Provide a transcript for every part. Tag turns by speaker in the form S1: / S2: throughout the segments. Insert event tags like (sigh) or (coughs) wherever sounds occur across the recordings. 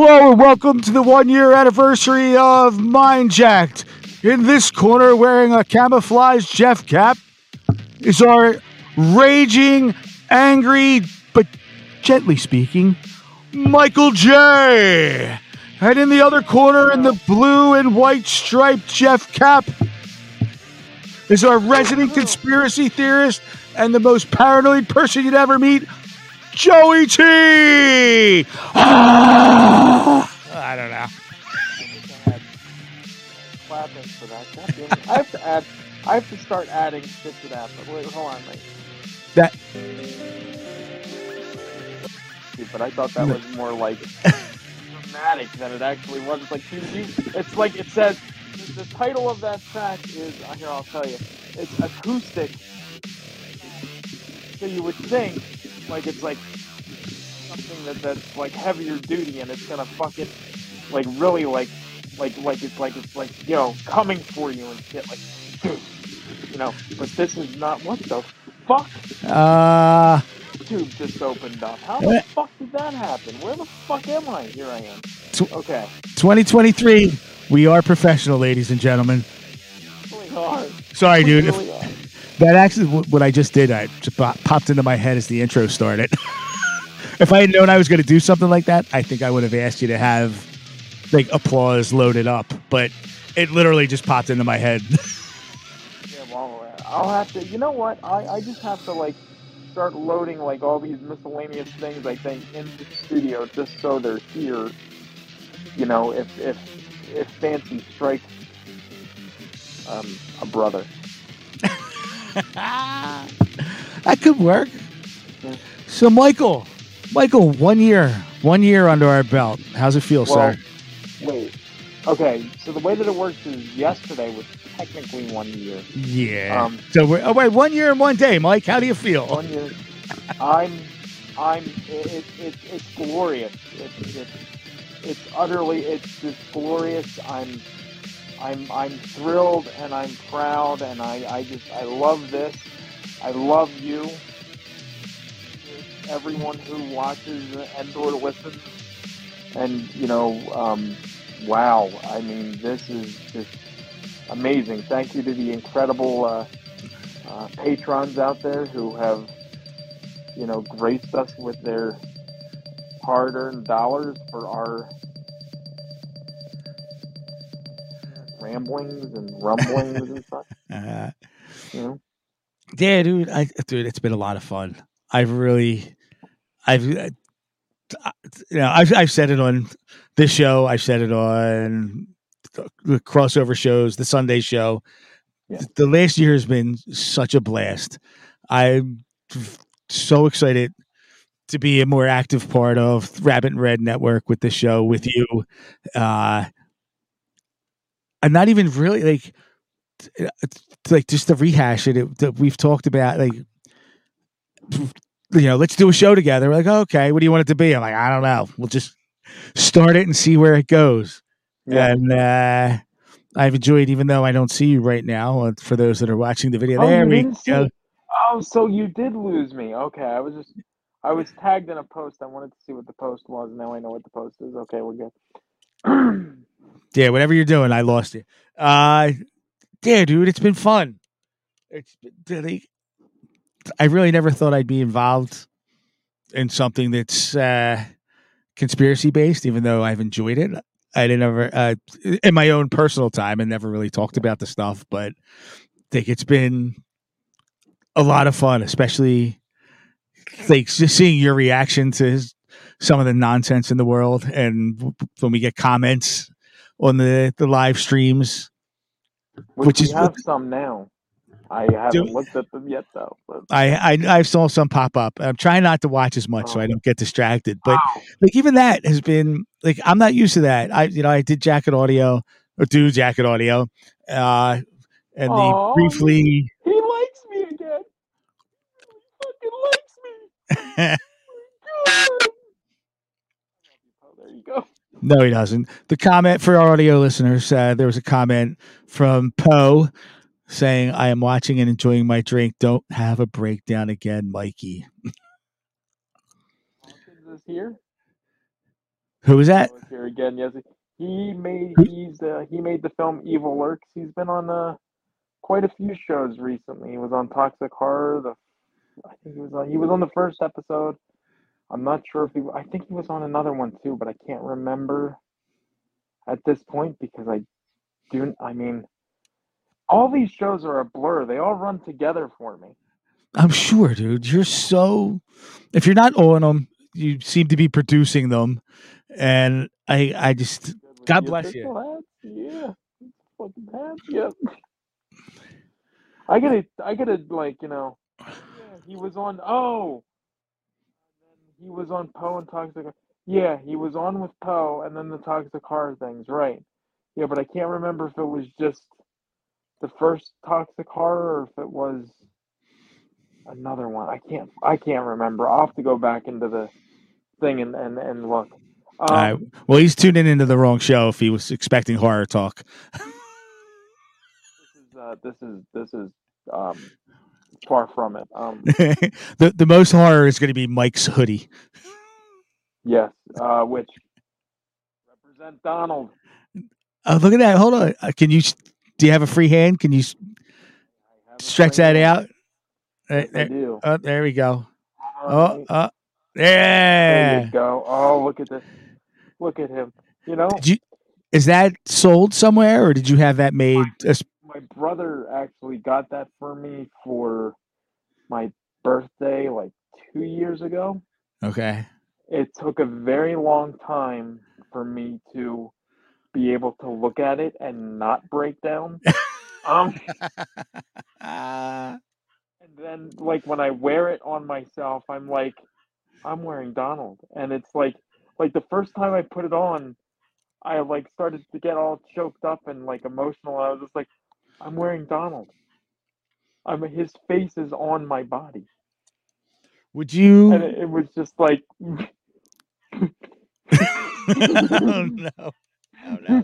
S1: Hello and welcome to the one year anniversary of Mindjacked. In this corner, wearing a camouflage Jeff cap, is our raging, angry, but gently speaking, Michael J. And in the other corner, in the blue and white striped Jeff cap, is our resident conspiracy theorist and the most paranoid person you'd ever meet, Joey T. Ah. I don't know.
S2: clapping for that. God damn it. I have to add. I have to start adding shit to that. But wait, hold on, mate.
S1: That
S2: But I thought that was more like dramatic than it actually was. It's like you, you, it's like it says. The title of that track is here. I'll tell you. It's acoustic. So you would think like it's like something that that's like heavier duty and it's gonna fucking like really like like like it's like it's like you know coming for you and shit like dude, you know but this is not what the fuck
S1: uh
S2: tube just opened up how the fuck did that happen where the fuck am I here I am
S1: Tw-
S2: okay
S1: 2023. We are professional, ladies and gentlemen.
S2: really hard
S1: Sorry, dude. If-
S2: really hard.
S1: That actually what I just did. I just popped into my head as the intro started. (laughs) if I had known I was going to do something like that, I think I would have asked you to have like applause loaded up. But it literally just popped into my head. (laughs)
S2: Yeah, well, I'll have to. You know what? I, I just have to like start loading like all these miscellaneous things. I think in the studio just so they're here. You know, if if if Fancy strikes um, a brother. (laughs)
S1: that could work. So, Michael, Michael, one year, one year under our belt. How's it feel,
S2: Well,
S1: sir?
S2: wait. Okay, so the way that it works is yesterday was technically one year.
S1: Yeah.
S2: Um,
S1: so we're oh wait, one year and one day, Mike. How do you feel?
S2: one year. I'm, I'm. It, it, it, it's glorious. It's, it's, it's utterly. It's just glorious. I'm, I'm, I'm thrilled and I'm proud and I, I just, I love this. I love you. Everyone who watches and or listens, and you know, um, wow. I mean, this is just amazing. Thank you to the incredible. Uh, uh, patrons out there who have, you know, graced us with their hard-earned dollars for our ramblings and rumblings and such. (laughs)
S1: Uh,
S2: You know,
S1: yeah, dude. I, dude, it's been a lot of fun. I've really, I've, uh, you know, I've, I've said it on this show. I've said it on the crossover shows, the Sunday show.
S2: Yeah.
S1: The last year has been such a blast. I'm so excited to be a more active part of Rabbit in Red Network with the show with you. Uh, I'm not even really like, like just to rehash it, it that we've talked about like you know let's do a show together we're like okay what do you want it to be i'm like i don't know we'll just start it and see where it goes
S2: Yeah.
S1: and uh i've enjoyed even though i don't see you right now uh, for those that are watching the video
S2: Oh,
S1: there we go?
S2: Oh, so you did lose me. Okay, I was just, I was tagged in a post. I wanted to see what the post was. And now I know what the post is. Okay, we're good. (clears throat)
S1: Yeah, whatever you're doing, I lost you. Uh, yeah, dude, it's been fun. It's been I really never thought I'd be involved in something that's uh, conspiracy based, even though I've enjoyed it. I didn't ever, uh, in my own personal time, and never really talked about the stuff, but I think it's been a lot of fun, especially like just seeing your reaction to some of the nonsense in the world, and when we get comments on the the live streams.
S2: Which,
S1: Which
S2: we
S1: is
S2: have some now. I haven't looked at them yet though. But
S1: I, I I saw some pop up. I'm trying not to watch as much so I don't get distracted. But
S2: Wow.
S1: like even that has been like I'm not used to that. I you know I did jacket audio or do jacket audio, uh, and
S2: Aw,
S1: they briefly.
S2: he likes me again. He fucking likes me. (laughs) Oh, there you go.
S1: No, he doesn't. The comment for our audio listeners, uh, there was a comment from Poe saying, "I am watching and enjoying my drink. Don't have a breakdown again, Mikey."
S2: Hawkins is here.
S1: Who was that?
S2: Oh, is here again. Yes, he made he's uh, he made the film Evil Lurks. He's been on uh, quite a few shows recently. He was on Toxic Horror. The I think he was on he was on the first episode. I'm not sure if he I think he was on another one too, but I can't remember at this point because I do I mean all these shows are a blur. They all run together for me.
S1: I'm sure, dude. You're so. If you're not on them, you seem to be producing them, and I, I just God bless you.
S2: Yeah. Fucking yep. I gotta I gotta like, you know yeah, he was on oh he was on Poe and Toxic Yeah, he was on with Poe and then the Toxic Horror things, right. Yeah, but I can't remember if it was just the first Toxic Horror or if it was another one. I can't I can't remember. I'll have to go back into the thing and, and, and look. Um,
S1: All right. Well, he's tuning into the wrong show if he was expecting horror talk. (laughs)
S2: this is uh, this is this is um, far from it. Um, (laughs)
S1: the the most horror is going to be Mike's hoodie.
S2: yes, uh, which represent Donald.
S1: Oh, look at that! Hold on. Uh, can you? Do you have a free hand? Can you s-
S2: I have a
S1: stretch that
S2: friend-
S1: out? There,
S2: Yes,
S1: there,
S2: do.
S1: oh, there we go. Oh,
S2: Alright,
S1: oh,
S2: there
S1: yeah.
S2: you go. Oh, look at this. Look at him. You know,
S1: you? Is that sold somewhere, or did you have that made?
S2: My brother actually got that for me for my birthday like two years ago.
S1: Okay.
S2: It took a very long time for me to be able to look at it and not break down. (laughs) um, (laughs) and then like when I wear it on myself, I'm like, I'm wearing Donald, and it's like, like the first time I put it on, I like started to get all choked up and like emotional. I was just like, I'm wearing Donald. I'm his face is on my body,
S1: Would you?
S2: and it, it was just like. (laughs)
S1: oh no! Oh no!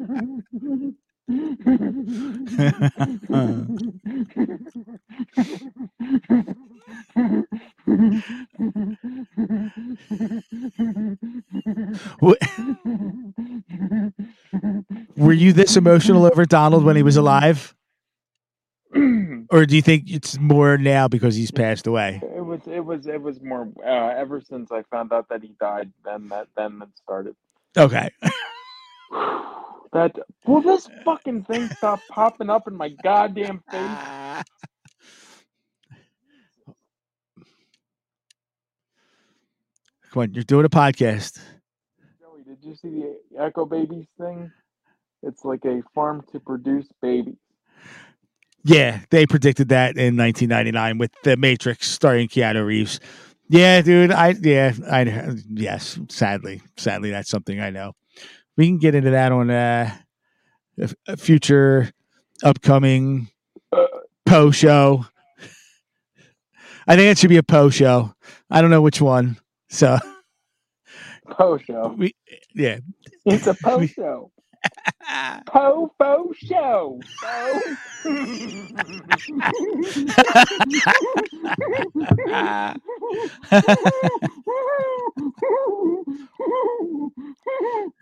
S1: (laughs) Were you this emotional over Donald when he was alive, or do you think it's more now because he's passed away?
S2: It was it was it was more uh, ever since I found out that he died. Then that then it started.
S1: Okay. (sighs) (laughs)
S2: That will this (laughs) fucking thing stop popping up in my goddamn face?
S1: Come on, you're doing a podcast.
S2: Joey, did you see the Echo Babies thing? It's like a farm to produce babies.
S1: Yeah, they predicted that in 1999 with The Matrix starring Keanu Reeves. Yeah, dude. I yeah, I yes. Sadly, sadly, that's something I know. We can get into that on uh, a, future upcoming Poe show. I think it should be a Poe show. I don't know which one. So
S2: Poe show.
S1: we yeah.
S2: It's a Poe show. (laughs) Po Po show. Po. (laughs) (laughs)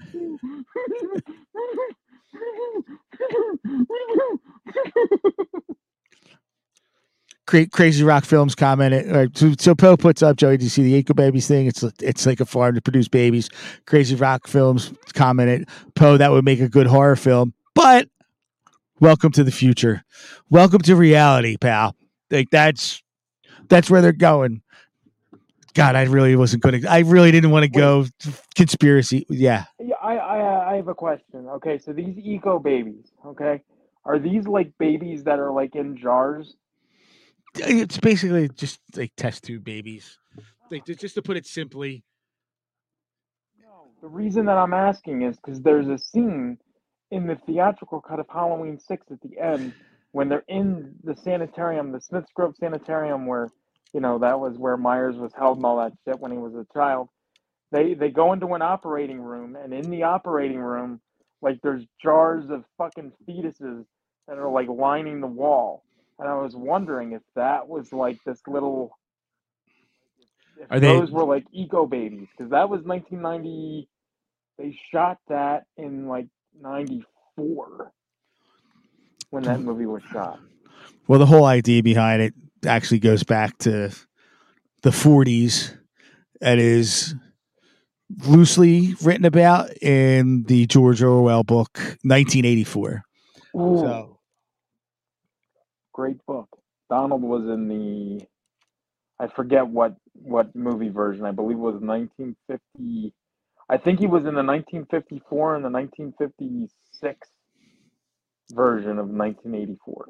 S1: Cra- Crazy Rock Films commented. Or, so, so Poe puts up, Joey, do you see the Eco Babies thing? It's it's like a farm to produce babies. Crazy Rock Films commented, Poe, that would make a good horror film. But welcome to the future. Welcome to reality, pal. Like that's that's where they're going. God, I really wasn't going to. I really didn't want to go conspiracy. Yeah,
S2: I, I I have a question. Okay, so these eco babies, okay, are these like babies that are like in jars?
S1: Eh, it's basically just like test tube babies. Like just to put it simply.
S2: No. The reason that I'm asking is because there's a scene in the theatrical cut of Halloween Six at the end when they're in the sanitarium, the Smiths Grove Sanitarium, where you know that was where Myers was held and all that shit when he was a child. They they go into an operating room, and in the operating room, like there's jars of fucking fetuses that are like lining the wall. And I was wondering if that was like this little. If
S1: Are they-
S2: those were like eco babies? Because that was 1990. They shot that in like 94 when that movie was shot.
S1: Well, the whole idea behind it actually goes back to the 40s. It is loosely written about in the George Orwell book 1984.
S2: Ooh,
S1: So
S2: great book. Donald was in the. I forget what what movie version. I believe it was 1950. I think he was in the 1954 and the 1956 version of 1984.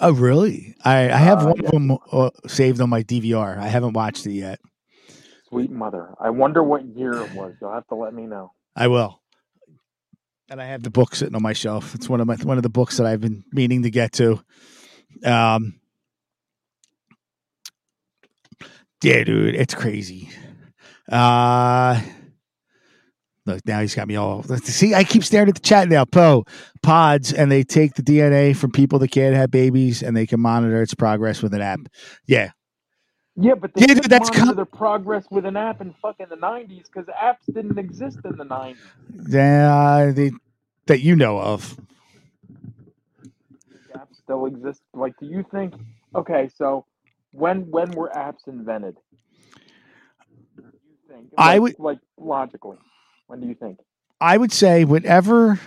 S1: Oh, really? I, I have
S2: Uh,
S1: one
S2: yeah.
S1: of them uh, saved on my DVR. I haven't watched it yet.
S2: Sweet mother. I wonder what year it was. You'll have to let me know.
S1: I will. And I have the book sitting on my shelf. It's one of my one of the books that I've been meaning to get to. Um, yeah, dude, it's crazy. Uh, look, now he's got me all. See, I keep staring at the chat now. Poe pods, and they take the DNA from people that can't have babies, and they can monitor its progress with an app. Yeah,
S2: Yeah, but they
S1: Yeah, dude, that's com-
S2: their progress with an app in fucking the 90s because apps didn't exist in the 90s.
S1: yeah, they, that you know of.
S2: apps still exist. Like, do you think? Okay, so when when were apps invented? Do you think?
S1: I would-
S2: like logically. When do you think?
S1: I would say whenever,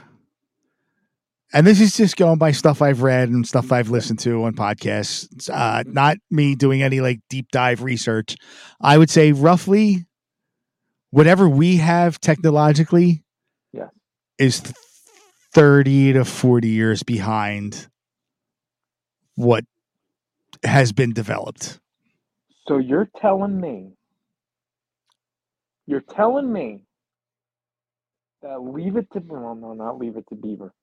S1: and this is just going by stuff I've read and stuff I've listened to on podcasts, uh, not me doing any like deep dive research. I would say roughly whatever we have technologically
S2: Yes.
S1: is th- 30 to 40 years behind what has been developed.
S2: So you're telling me, you're telling me that Leave It to well, no, not Leave It to Beaver,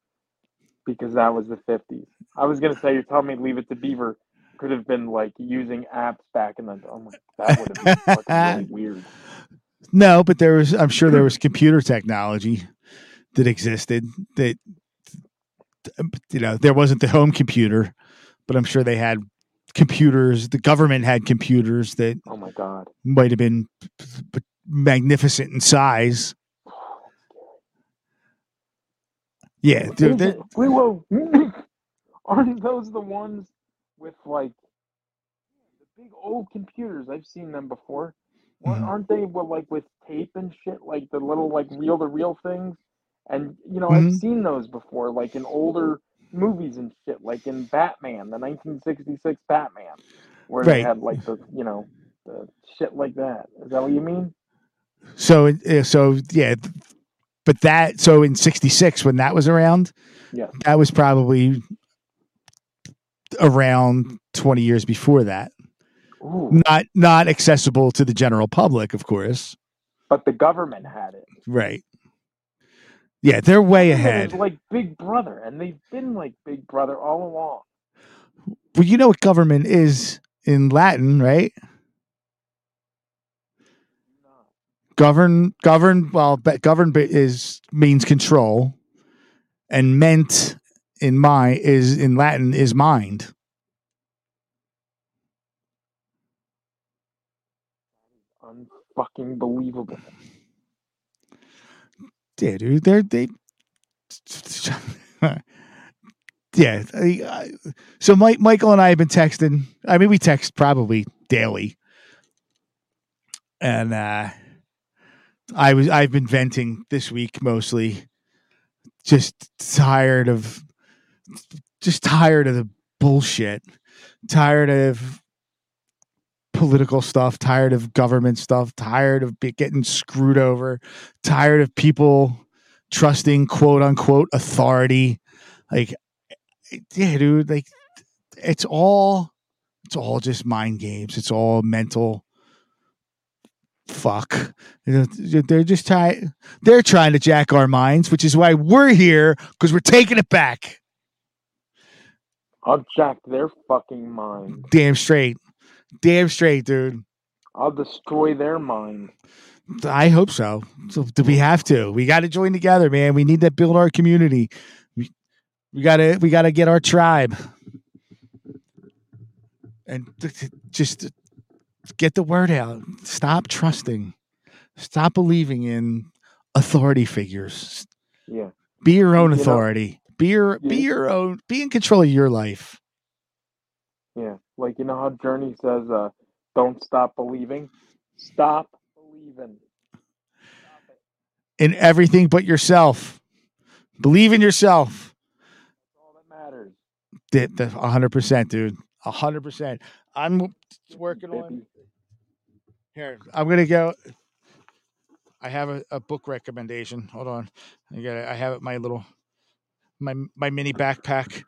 S2: because that was the '50s. I was gonna say you're telling me Leave It to Beaver could have been like using apps back in the. Oh my, that would have been fucking really (laughs) weird.
S1: No, but there was, I'm sure there was computer technology that existed that, you know, there wasn't the home computer, but I'm sure they had computers. The government had computers that
S2: Oh my god.
S1: might have been magnificent in size. Yeah, they're-
S2: it- wait, whoa. Aren't those the ones with like the big old computers? I've seen them before.
S1: Mhm.
S2: Aren't they with like with tape and shit, like the little like reel to reel things? And you know,
S1: Mhm.
S2: I've seen those before, like in older movies and shit, like in Batman, the 1966 Batman, where they had like the you know the shit like that. Is that what you mean?
S1: so, so yeah, but that, so in 66, when that was around,
S2: Yes.
S1: that was probably around 20 years before that.
S2: Ooh,
S1: not not accessible to the general public, of course.
S2: but the government had it.
S1: Right. Yeah, they're way ahead.
S2: like Big Brother, and they've been like Big Brother all along.
S1: Well, you know what government is in Latin, right? Govern, govern. Well, govern is means control, and ment in my is in Latin is mind.
S2: Unfucking believable.
S1: Yeah, dude, they're they. (laughs) yeah, I- I- so Mike, Michael, and I have been texting. I mean, we text probably daily, and uh I was I've been venting this week mostly. Just tired of, just tired of the bullshit. Tired of political stuff. Tired of government stuff. Tired of getting screwed over. Tired of people trusting quote unquote authority. Like, yeah, dude. Like, it's all, it's all just mind games. It's all mental fuck. They're just trying. They're trying to jack our minds, which is why we're here because we're taking it back.
S2: I'll jack their fucking mind.
S1: Damn straight, damn straight, dude.
S2: I'll destroy their mind.
S1: I hope so. So do we have to? We got to join together, man. We need to build our community. We we gotta we gotta get our tribe, and just get the word out. Stop trusting. Stop believing in authority figures.
S2: Yeah.
S1: Be your own
S2: You know-
S1: authority. be your be
S2: Yeah.
S1: your own. Be in control of your life.
S2: Yeah. Like you know how Journey says, uh, don't stop believing. Stop believing. Stop
S1: in everything but yourself. Believe in yourself.
S2: That's all that matters.
S1: That- that- A hundred percent, dude. A hundred percent. I'm working on. Here. I'm gonna go. I have a, a book recommendation. Hold on. I got. I have it. My little, my my mini backpack.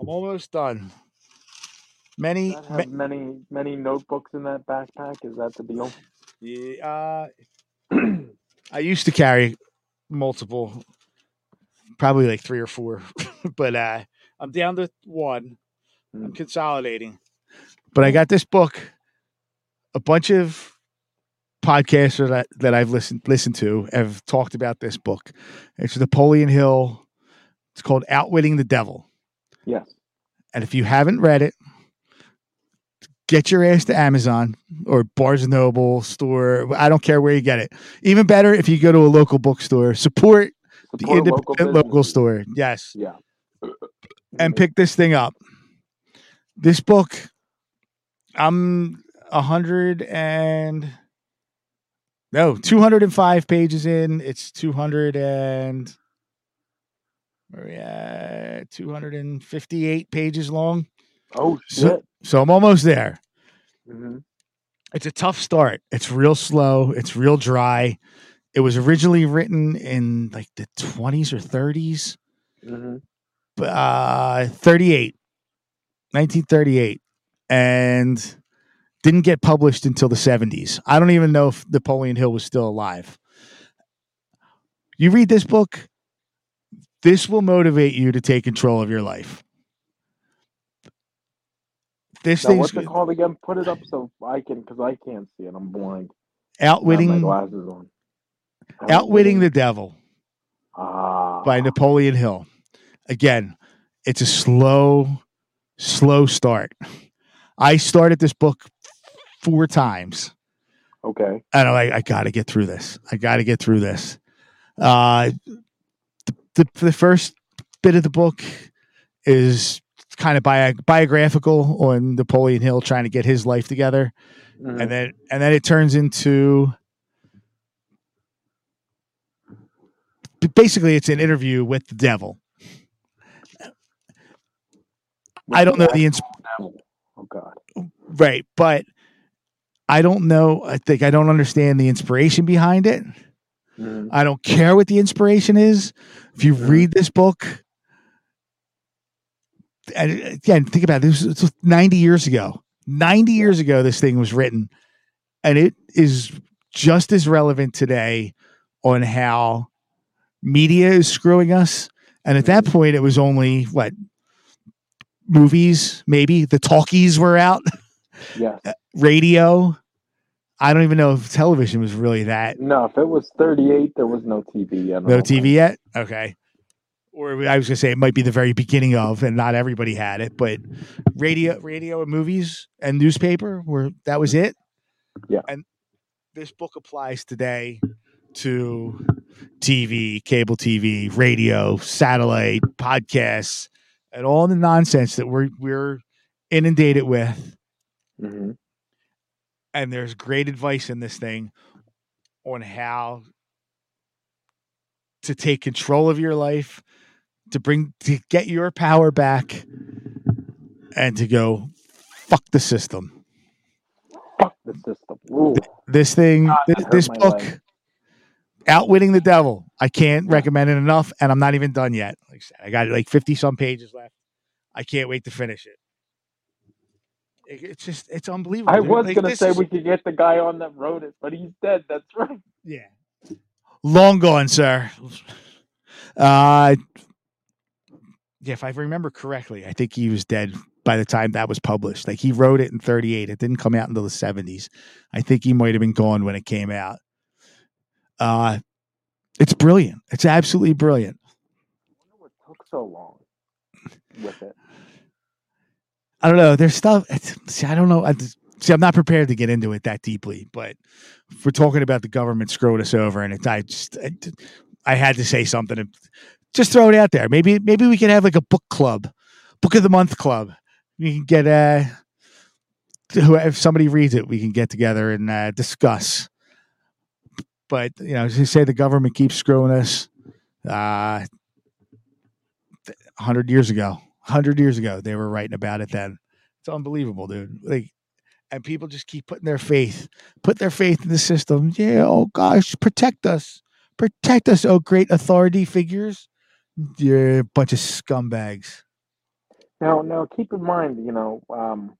S1: I'm almost done. Many, ma-
S2: many many notebooks in that backpack. Is that the deal?
S1: yeah, uh, (clears throat) I used to carry multiple, probably like three or four, (laughs) but uh, I'm down to one. I'm
S2: Mm.
S1: consolidating, but I got this book. A bunch of podcasters that that I've listened listened to have talked about this book. It's Napoleon Hill. It's called Outwitting the Devil.
S2: Yes.
S1: And if you haven't read it, get your ass to Amazon or Barnes and Noble store. I don't care where you get it. Even better if you go to a local bookstore. Support the
S2: Support local
S1: independent local,
S2: businesses.
S1: store. Yes.
S2: Yeah.
S1: And pick this thing up. This book, I'm a hundred and no, 205 pages in. It's 200 and where are we at? 258 pages long.
S2: Oh
S1: So-
S2: shit.
S1: So I'm almost there.
S2: hmm
S1: It's a tough start. It's real slow. It's real dry. It was originally written in like the 20s or 30s,
S2: hmm
S1: uh, 38, 1938, and didn't get published until the 70s. I don't even know if Napoleon Hill was still alive. You read this book, this will motivate you to take control of your life. This
S2: Now,
S1: thing's
S2: what's it called again? Put it up so I can, because I can't see it. I'm blind.
S1: Outwitting
S2: glasses on.
S1: outwitting the devil.
S2: ah
S1: by Napoleon Hill. Again, it's a slow, slow start. I started this book four times,
S2: Okay.
S1: and I'm like, I got to get through this. I got to get through this. Uh, the, the the first bit of the book is kind of bio, biographical on Napoleon Hill trying to get his life together,
S2: Mhm.
S1: and then and then it turns into basically it's an interview with the devil. I don't know the ins-
S2: Oh God.
S1: right, but I don't know. I think I don't understand the inspiration behind it.
S2: Mhm.
S1: I don't care what the inspiration is. If you
S2: Mhm.
S1: read this book, and again, think about it, this. It's 90 years ago. 90 years ago, this thing was written, and it is just as relevant today on how media is screwing us. And at that point, it was only what movies, maybe the talkies were out,
S2: Yes.
S1: Radio. I don't even know if television was really that.
S2: No, if it was 38, there was no TV.
S1: No
S2: know.
S1: TV yet? Okay. Or I was gonna say it might be the very beginning of, and not everybody had it, but radio, radio, and movies and newspaper were that was it.
S2: Yeah.
S1: And this book applies today to TV, cable TV, radio, satellite, podcasts, and all the nonsense that we're we're inundated with. And there's great advice in this thing on how to take control of your life, to bring to get your power back, and to go fuck the system.
S2: Fuck the system. Ooh.
S1: This thing,
S2: God,
S1: this, this book,
S2: leg.
S1: Outwitting the Devil. I can't recommend it enough, and I'm not even done yet. Like I said, I got like 50 some pages left. I can't wait to finish it. It- It's just, it's unbelievable.
S2: I was
S1: Like,
S2: gonna say
S1: is-
S2: we could get the guy on that wrote it, but he's dead. That's right.
S1: Yeah. Long gone, sir. Uh yeah, if I remember correctly, I think he was dead by the time that was published. Like he wrote it in 38. It didn't come out until the 70s. I think he might have been gone when it came out. Uh it's brilliant. It's absolutely brilliant.
S2: I wonder what took so long with it.
S1: I don't know. There's stuff. See, I don't know. I, just- see, I'm not prepared to get into it that deeply. But if we're talking about the government screwing us over, and it's, I just, I, I had to say something. Just throw it out there. Maybe, maybe we can have like a book club, book of the month club. We can get uh, if somebody reads it, we can get together and uh, discuss. But you know, as you say, the government keeps screwing us. Uh, hundred years ago, hundred years ago, they were writing about it then. It's unbelievable, dude. Like, and people just keep putting their faith, put their faith in the system. Yeah, oh gosh, protect us, protect us, oh great authority figures. You're a bunch of scumbags.
S2: Now, now, keep in mind, you know, um,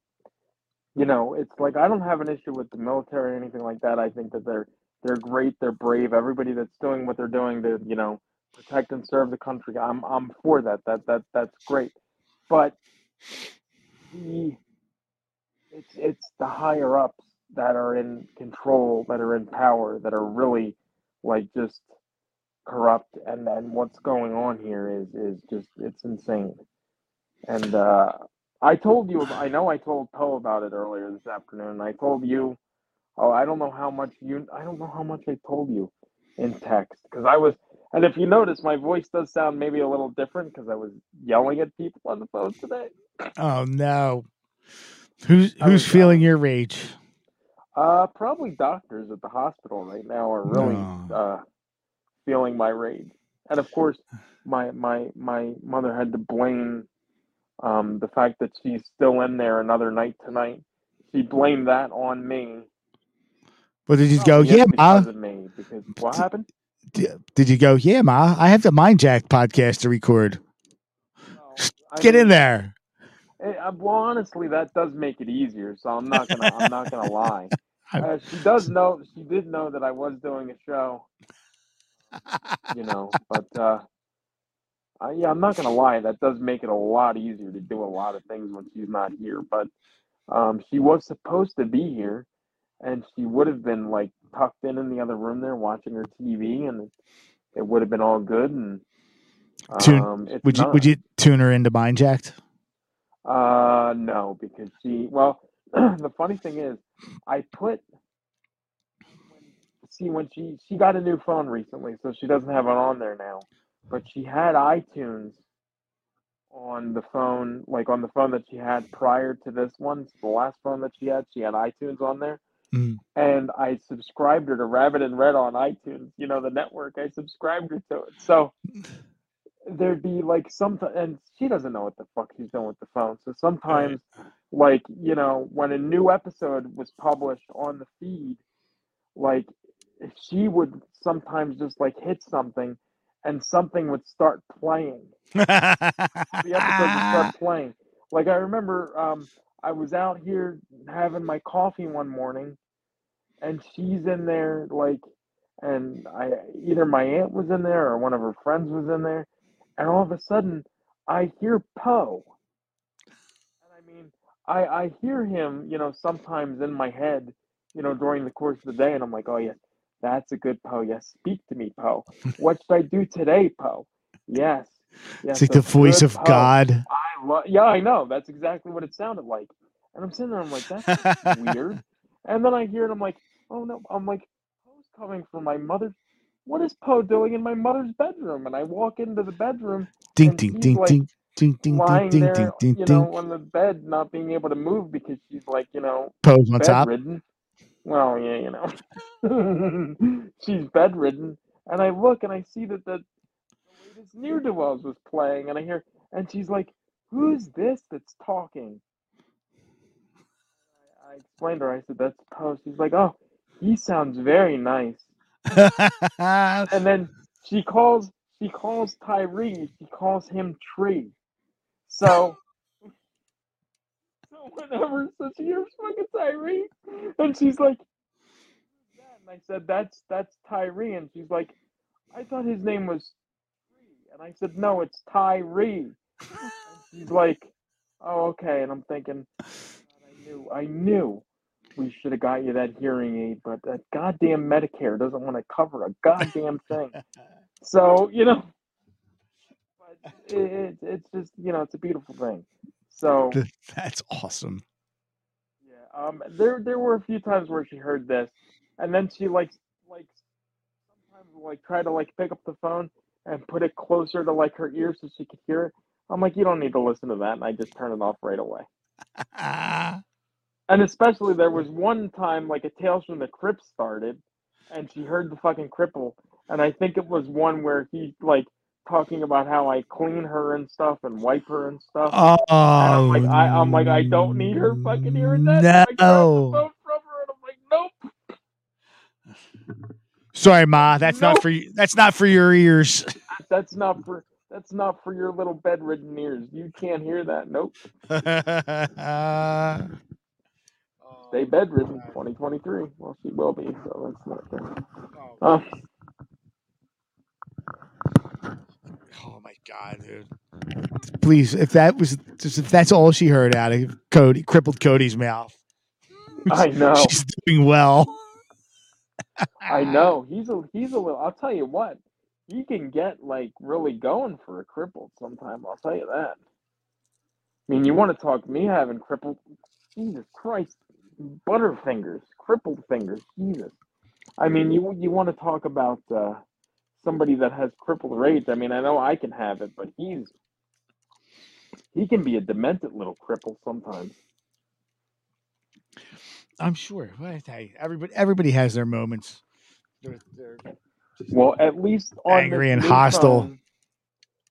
S2: you know, it's like I don't have an issue with the military or anything like that. I think that they're they're great, they're brave. Everybody that's doing what they're doing to, you know, protect and serve the country, I'm I'm for that. That that that's great. But the it's it's the higher ups that are in control, that are in power, that are really like just corrupt. And then what's going on here is is just it's insane. And uh, I told you, I know I told Poe about it earlier this afternoon. I told you, oh, I don't know how much you, I don't know how much I told you in text because I was, and if you notice, my voice does sound maybe a little different because I was yelling at people on the phone today.
S1: Oh no, who's who's feeling your rage?
S2: Uh, probably doctors at the hospital right now are really
S1: No.
S2: uh, feeling my rage, and of course, my my my mother had to blame um, the fact that she's still in there another night tonight. She blamed that on me.
S1: But did you go?
S2: Probably
S1: Yeah,
S2: is
S1: ma.
S2: of me. Because what happened?
S1: Did you go? Yeah, ma. I have the Mind Jack podcast to record.
S2: No,
S1: Get in there.
S2: eh, uh, well, honestly, that does make it easier. So I'm not gonna I'm not gonna lie. (laughs) Uh, she does know. She did know that I was doing a show. (laughs) you know. But uh, I, yeah, I'm not gonna lie. That does make it a lot easier to do a lot of things when she's not here. But um, she was supposed to be here, and she would have been like tucked in in the other room there watching her TV, and it, would have been all good. And um, it's
S1: Would you
S2: not.
S1: would you tune her into Mindjacked?
S2: Uh, no, because she. Well, (clears throat) the funny thing is, I put. See, when she she got a new phone recently, so she doesn't have it on there now, but she had iTunes on the phone, like on the phone that she had prior to this one, the last phone that she had, she had iTunes on there,
S1: Mm.
S2: and I subscribed her to Rabbit in Red on iTunes. You know the network. I subscribed her to it, so there'd be like some, and she doesn't know what the fuck she's doing with the phone. So sometimes, like you know, when a new episode was published on the feed, like she would sometimes just like hit something, and something would start playing. (laughs) The episode would start playing. Like I remember, um, I was out here having my coffee one morning, and she's in there like, and I either my aunt was in there or one of her friends was in there, and all of a sudden I hear Poe, and I mean I I hear him, you know, sometimes in my head you know, during the course of the day, and I'm like, oh yeah, that's a good Poe. Yes, speak to me, Poe. (laughs) What should I do today, Poe? Yes, yes.
S1: It's like the voice of
S2: Poe.
S1: God.
S2: I lo- yeah, I know. That's exactly what it sounded like. And I'm sitting there, I'm like, that's weird. (laughs) And then I hear it, I'm like, oh no, I'm like, Poe's coming from my mother's. What is Poe doing in my mother's bedroom? And I walk into the bedroom,
S1: Ding ding ding
S2: like
S1: ding ding ding ding
S2: lying
S1: ding
S2: there,
S1: ding ding
S2: you
S1: ding.
S2: know, on the bed, not being able to move because she's like, you know,
S1: Pose on top.
S2: bedridden. Well, yeah, you know, (laughs) she's bedridden. And I look and I see that the, the latest Ne'er Do Wells was playing, and I hear, and she's like, "Who's this that's talking?" I, I explained to her. I said, "That's Poe." She's like, "Oh, he sounds very nice." (laughs) And then she calls, she calls Tyree. She calls him Tree. So. (laughs) So whenever so she hears fucking Tyree, and she's like, "Who's? And I said, "That's that's Tyree," and she's like, "I thought his name was Tree," and I said, "No, it's Tyree." (laughs) She's like, "Oh, okay," and I'm thinking, I knew, I knew." We should have got you that hearing aid, but that goddamn Medicare doesn't want to cover a goddamn thing. (laughs) So you know, but it, it, it's just you know, it's a beautiful thing. So
S1: That's awesome.
S2: yeah, um, there there were a few times where she heard this, and then she like like sometimes like try to like pick up the phone and put it closer to like her ear so she could hear it. I'm like, you don't need to listen to that, and I just turn it off right away. (laughs) And especially there was one time like a Tales from the Crypt started, and she heard the fucking cripple, and I think it was one where he like talking about how I clean her and stuff and wipe her and stuff.
S1: Oh,
S2: I'm like, I, I'm like, I don't need her fucking hearing that. And
S1: No.
S2: phone from her, and like, nope,
S1: Sorry, Ma. That's not for you. That's not for your ears.
S2: that's not for that's not for your little bedridden ears. You can't hear that. Nope. Stay (laughs) bedridden. 2023. Well, she will be, so that's not good. Um,
S1: Oh my god, dude! Please, if that was just if that's all she heard out of Cody, crippled Cody's mouth, (laughs)
S2: I know.
S1: she's doing well.
S2: I know. He's a he's a little. I'll tell you what. He can get like really going for a crippled sometime. I'll tell you that. I mean, you want to talk me having crippled? Jesus Christ, butterfingers, crippled fingers. Jesus. I mean, you you want to talk about uh, somebody that has crippled rage? I mean, I know I can have it, but he's he can be a demented little cripple sometimes.
S1: I'm sure. You, everybody, everybody has their moments.
S2: Well, at least on
S1: Angry
S2: this
S1: and
S2: new
S1: hostile.
S2: phone-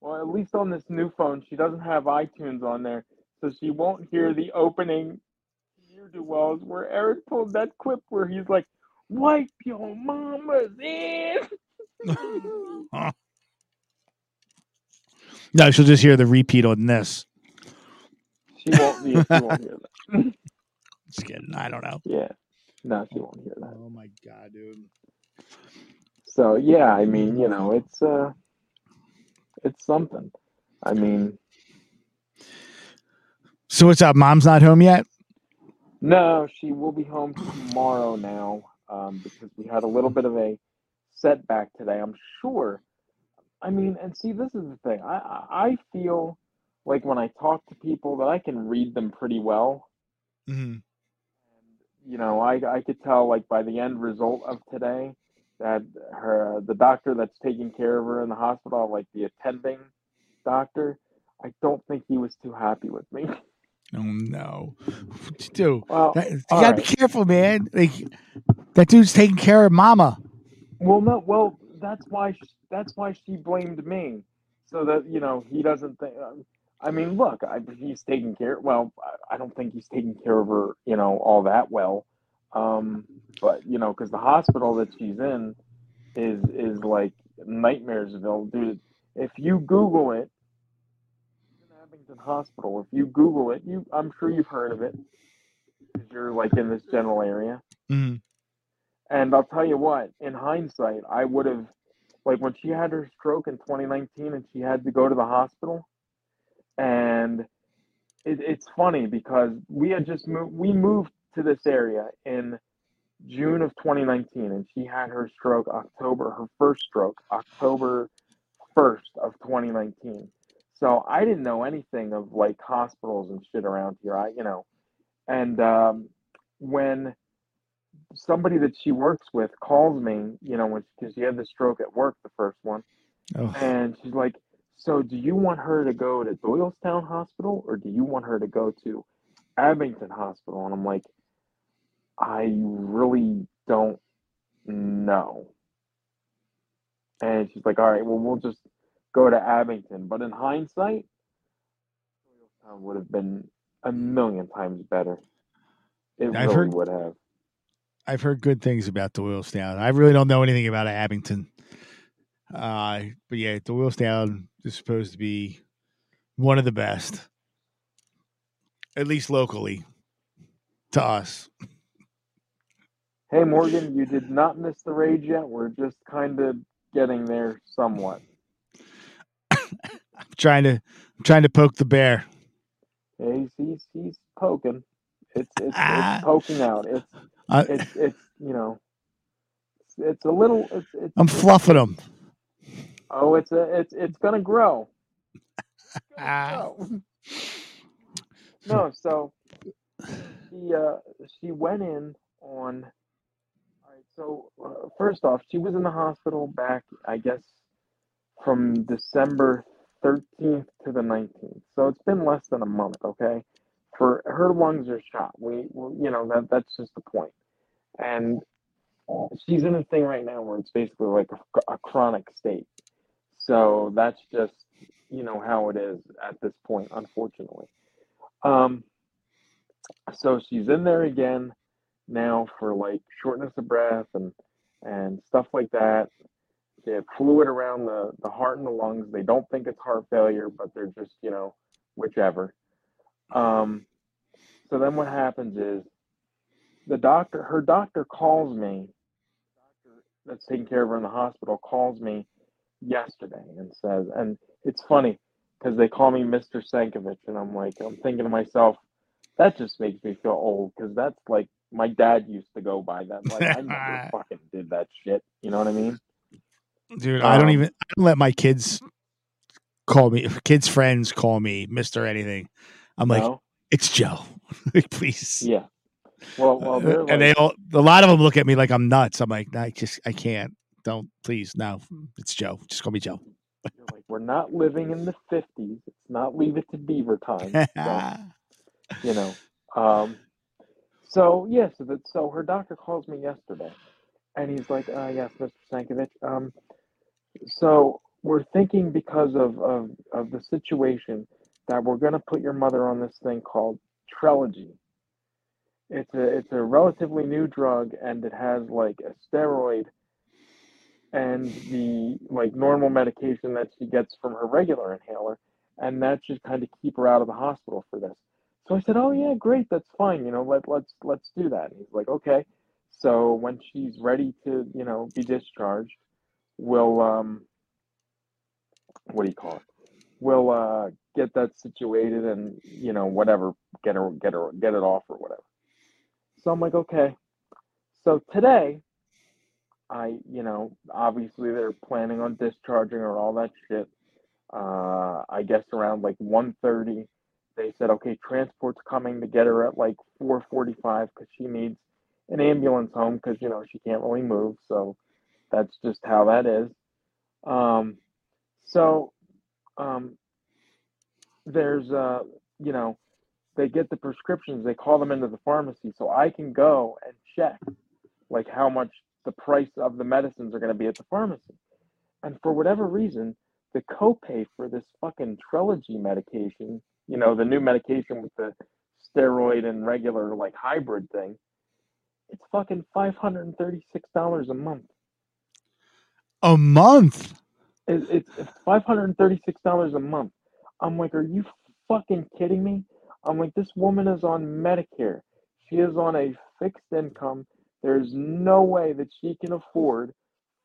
S2: well, at least on this new phone, she doesn't have iTunes on there, so she won't hear the opening Ne'er Do Wells where Eric pulled that clip where he's like, "Wipe your mama's ass." (laughs)
S1: no, she'll just hear the repeat on this.
S2: She won't. Yeah, she won't hear that. (laughs)
S1: Just kidding. I don't know.
S2: Yeah, no, she won't hear that.
S1: Oh my god, dude.
S2: So yeah, I mean, you know, it's uh, it's something. I mean,
S1: So what's up? Mom's not home yet.
S2: No, she will be home tomorrow now um, because we had a little bit of a setback today. I'm sure. I mean, and see, this is the thing. I I feel like when I talk to people that I can read them pretty well.
S1: Mm-hmm.
S2: And, You know, I I could tell like by the end result of today that her the doctor that's taking care of her in the hospital, like the attending doctor, I don't think he was too happy with me. (laughs)
S1: Oh no, do?
S2: Well,
S1: That- you gotta
S2: right.
S1: be careful, man. Like that dude's taking care of Mama.
S2: Well, no. Well, that's why. sh that's why she blamed me, so that you know he doesn't think. Um, I mean, look, I, he's taking care. Well, I don't think he's taking care of her, you know, all that well. Um, but you know, because the hospital that she's in is is like nightmaresville, dude. If you Google it, Abington Hospital. If you Google it, you I'm sure you've heard of it. You're like in this general area.
S1: Mm-hmm.
S2: And I'll tell you what, in hindsight, I would have, like when she had her stroke in 2019 and she had to go to the hospital. And it, it's funny because we had just moved, we moved to this area in June of 2019, and she had her stroke October, her first stroke, October 1st of 2019. So I didn't know anything of like hospitals and shit around here. I, you know, and um, when somebody that she works with calls me, you know, when because she had the stroke at work, the first one,
S1: Oh,
S2: and she's like, "So do you want her to go to Doylestown Hospital or do you want her to go to Abington Hospital?" And I'm like, "I really don't know." And she's like, "All right, well, we'll just go to Abington." But in hindsight, would have been a million times better. It
S1: I've
S2: really
S1: heard-
S2: would have.
S1: I've heard good things about Doylestown. I really don't know anything about Abington. Uh, but yeah, Doylestown is supposed to be one of the best, at least locally, to us.
S2: Hey Morgan, you did not miss the rage yet. We're just kind of getting there somewhat.
S1: I'm trying to, I'm trying to poke the bear.
S2: Yeah, he's he's, he's poking. It's it's,
S1: Ah.
S2: it's poking out. It's
S1: I,
S2: it's it's you know, it's, it's a little. It's, it's
S1: I'm fluffing them.
S2: oh, it's a it's it's gonna grow. (laughs)
S1: Ah.
S2: Oh. No, so she uh she went in on. So uh, first off, she was in the hospital back, I guess, from December thirteenth to the nineteenth. So it's been less than a month. Okay, for her lungs are shot. We, we you know that that's just the point. And she's in a thing right now where it's basically like a, a chronic state. So that's just you know how it is at this point, unfortunately. Um, so she's in there again now for like shortness of breath and and stuff like that. They have fluid around the the heart and the lungs. They don't think it's heart failure, but they're just you know whichever. Um, so then what happens is the doctor, her doctor calls me. That's taking care of her in the hospital calls me yesterday and says, and it's funny because they call me Mr. Sankovic, and I'm like, I'm thinking to myself, that just makes me feel old because that's like my dad used to go by them. Like I never (laughs) fucking did that shit. You know what I mean?
S1: Dude, I don't
S2: Um,
S1: even I don't let my kids call me kids friends call me Mr. anything. I'm like,
S2: no?
S1: it's Joe. (laughs) Please.
S2: yeah. Well, well, they're
S1: and they all a lot of them look at me like I'm nuts. I'm like, I just I can't. Don't please. No. It's Joe. Just call me Joe.
S2: like, we're not living in the '50s. It's not Leave It to Beaver time. (laughs) So, you know. Um, so yeah, so so her doctor calls me yesterday, and he's like, uh, "Yes, Mr. Sankovic. Um, so we're thinking because of of of the situation that we're going to put your mother on this thing called Trelegy. It's a it's a relatively new drug, and it has like a steroid." And the like normal medication that she gets from her regular inhaler, and that should kind of keep her out of the hospital for this. So I said, "Oh yeah, great, that's fine. You know, let let's let's do that." And he's like, "Okay." So when she's ready to, you know, be discharged, we'll um, what do you call it? We'll uh get that situated and you know whatever, get her get her get it off or whatever. So I'm like, okay. So today, I you know obviously they're planning on discharging her all that shit. Uh, I guess around like 1:30 they said, okay, transport's coming to get her at like 4:45 because she needs an ambulance home because you know she can't really move. So that's just how that is. Um, so um, there's uh, you know, they get the prescriptions, they call them into the pharmacy, so I can go and check like how much the price of the medicines are going to be at the pharmacy. And for whatever reason, the copay for this fucking Trelegy medication you know, the new medication with the steroid and regular like hybrid thing, it's fucking five hundred and thirty six dollars a month.
S1: A month.
S2: It, it's it's five hundred and thirty six dollars a month. I'm like, are you fucking kidding me? I'm like, this woman is on Medicare. She is on a fixed income. There's no way that she can afford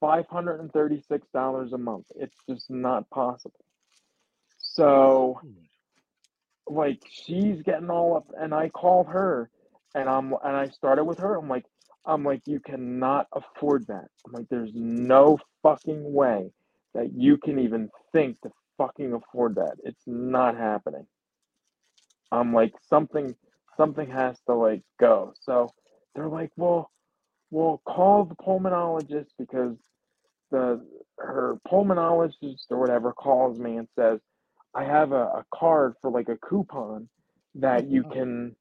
S2: five hundred and thirty six dollars a month. It's just not possible. So like she's getting all up and I called her and I'm and I started with her. I'm like, I'm like, you cannot afford that. I'm like, there's no fucking way that you can even think to fucking afford that. It's not happening. I'm like, something something has to like go. So they're like, well, we'll call the pulmonologist because the her pulmonologist or whatever calls me and says, I have a, a card for like a coupon that you mm-hmm. can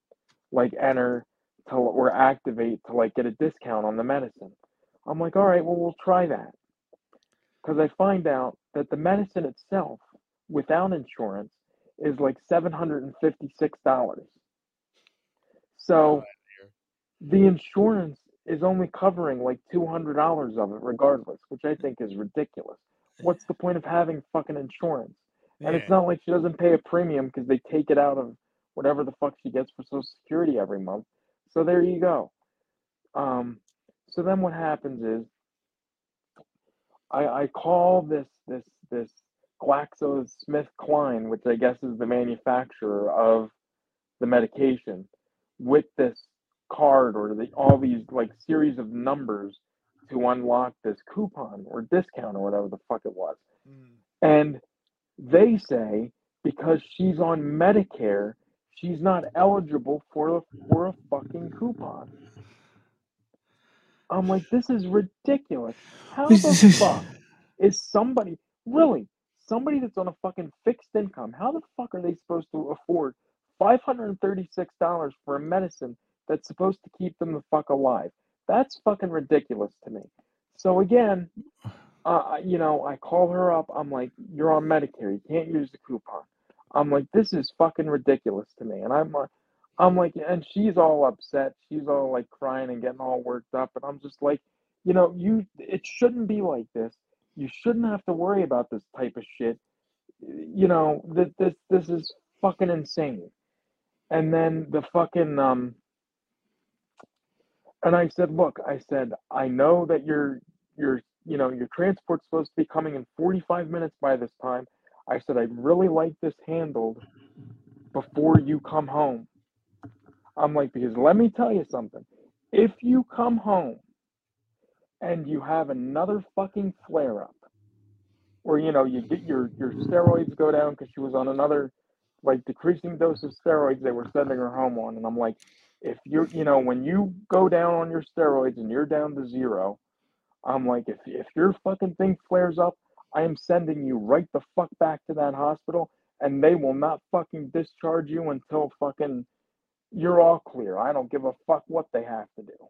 S2: like enter to or activate to like get a discount on the medicine. I'm like, all right, well, we'll try that. Because I find out that the medicine itself, without insurance, is like $756. So oh, the insurance is only covering like $200 of it, regardless, which I think is ridiculous. (laughs) What's the point of having fucking insurance? And it's not like she doesn't pay a premium because they take it out of whatever the fuck she gets for Social Security every month. So there you go. Um, so then what happens is I, I call this this this GlaxoSmithKline, which I guess is the manufacturer of the medication, with this card or the, all these like series of numbers to unlock this coupon or discount or whatever the fuck it was. And they say because she's on Medicare, she's not eligible for a, for a fucking coupon. I'm like, this is ridiculous. How the fuck (laughs) is somebody really somebody that's on a fucking fixed income? How the fuck are they supposed to afford five hundred and thirty six dollars for a medicine that's supposed to keep them the fuck alive? That's fucking ridiculous to me. So again, uh, you know, I call her up. I'm like, you're on Medicare. You can't use the coupon. I'm like, this is fucking ridiculous to me. And I'm like, I'm like, and she's all upset. She's all like crying and getting all worked up. And I'm just like, you know, you, it shouldn't be like this. You shouldn't have to worry about this type of shit. You know, that this, this is fucking insane. And then the fucking, um, and I said, look, I said, I know that your, your, you know, your transport's supposed to be coming in 45 minutes by this time. I said, I'd really like this handled before you come home. I'm like, because let me tell you something. If you come home and you have another fucking flare up, or you know, you get your your steroids go down because she was on another like decreasing dose of steroids they were sending her home on, and I'm like, if you're, you know, when you go down on your steroids and you're down to zero, I'm like, if if your fucking thing flares up, I am sending you right the fuck back to that hospital, and they will not fucking discharge you until fucking you're all clear. I don't give a fuck what they have to do.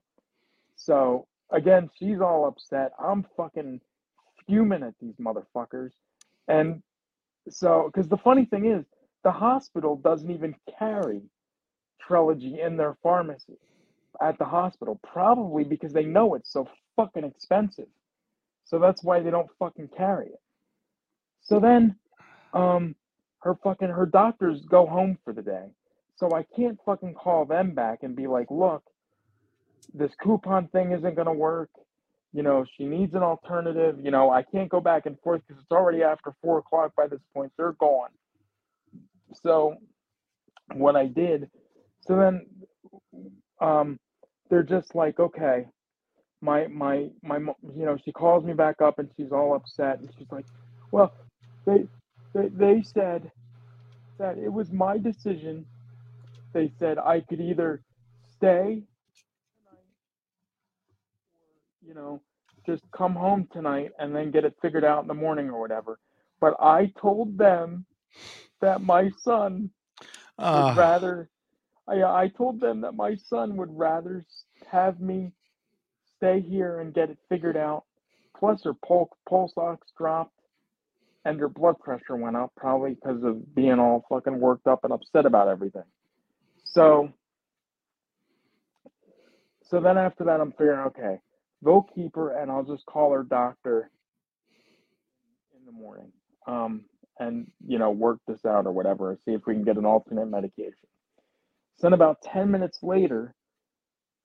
S2: So again, she's all upset. I'm fucking fuming at these motherfuckers. And so, because the funny thing is, the hospital doesn't even carry Trelegy in their pharmacy at the hospital, probably because they know it's so fucking expensive. So that's why they don't fucking carry it. So then, um, her fucking her doctors go home for the day. So I can't fucking call them back and be like, look, this coupon thing isn't gonna work. You know, she needs an alternative. You know, I can't go back and forth because it's already after four o'clock by this point. They're gone. So what I did, so then um they're just like, okay, my my my you know, she calls me back up and she's all upset and she's like, well, they they, they said that it was my decision. They said I could either stay you know, just come home tonight and then get it figured out in the morning or whatever. But I told them that my son would
S1: Uh,
S2: rather. I I told them that my son would rather have me stay here and get it figured out. Plus, her pul- pulse ox dropped and her blood pressure went up, probably because of being all fucking worked up and upset about everything. So, so then after that, I'm figuring, okay, go keep her, and I'll just call her doctor in the morning, um, and you know, work this out or whatever, see if we can get an alternate medication. So then about ten minutes later,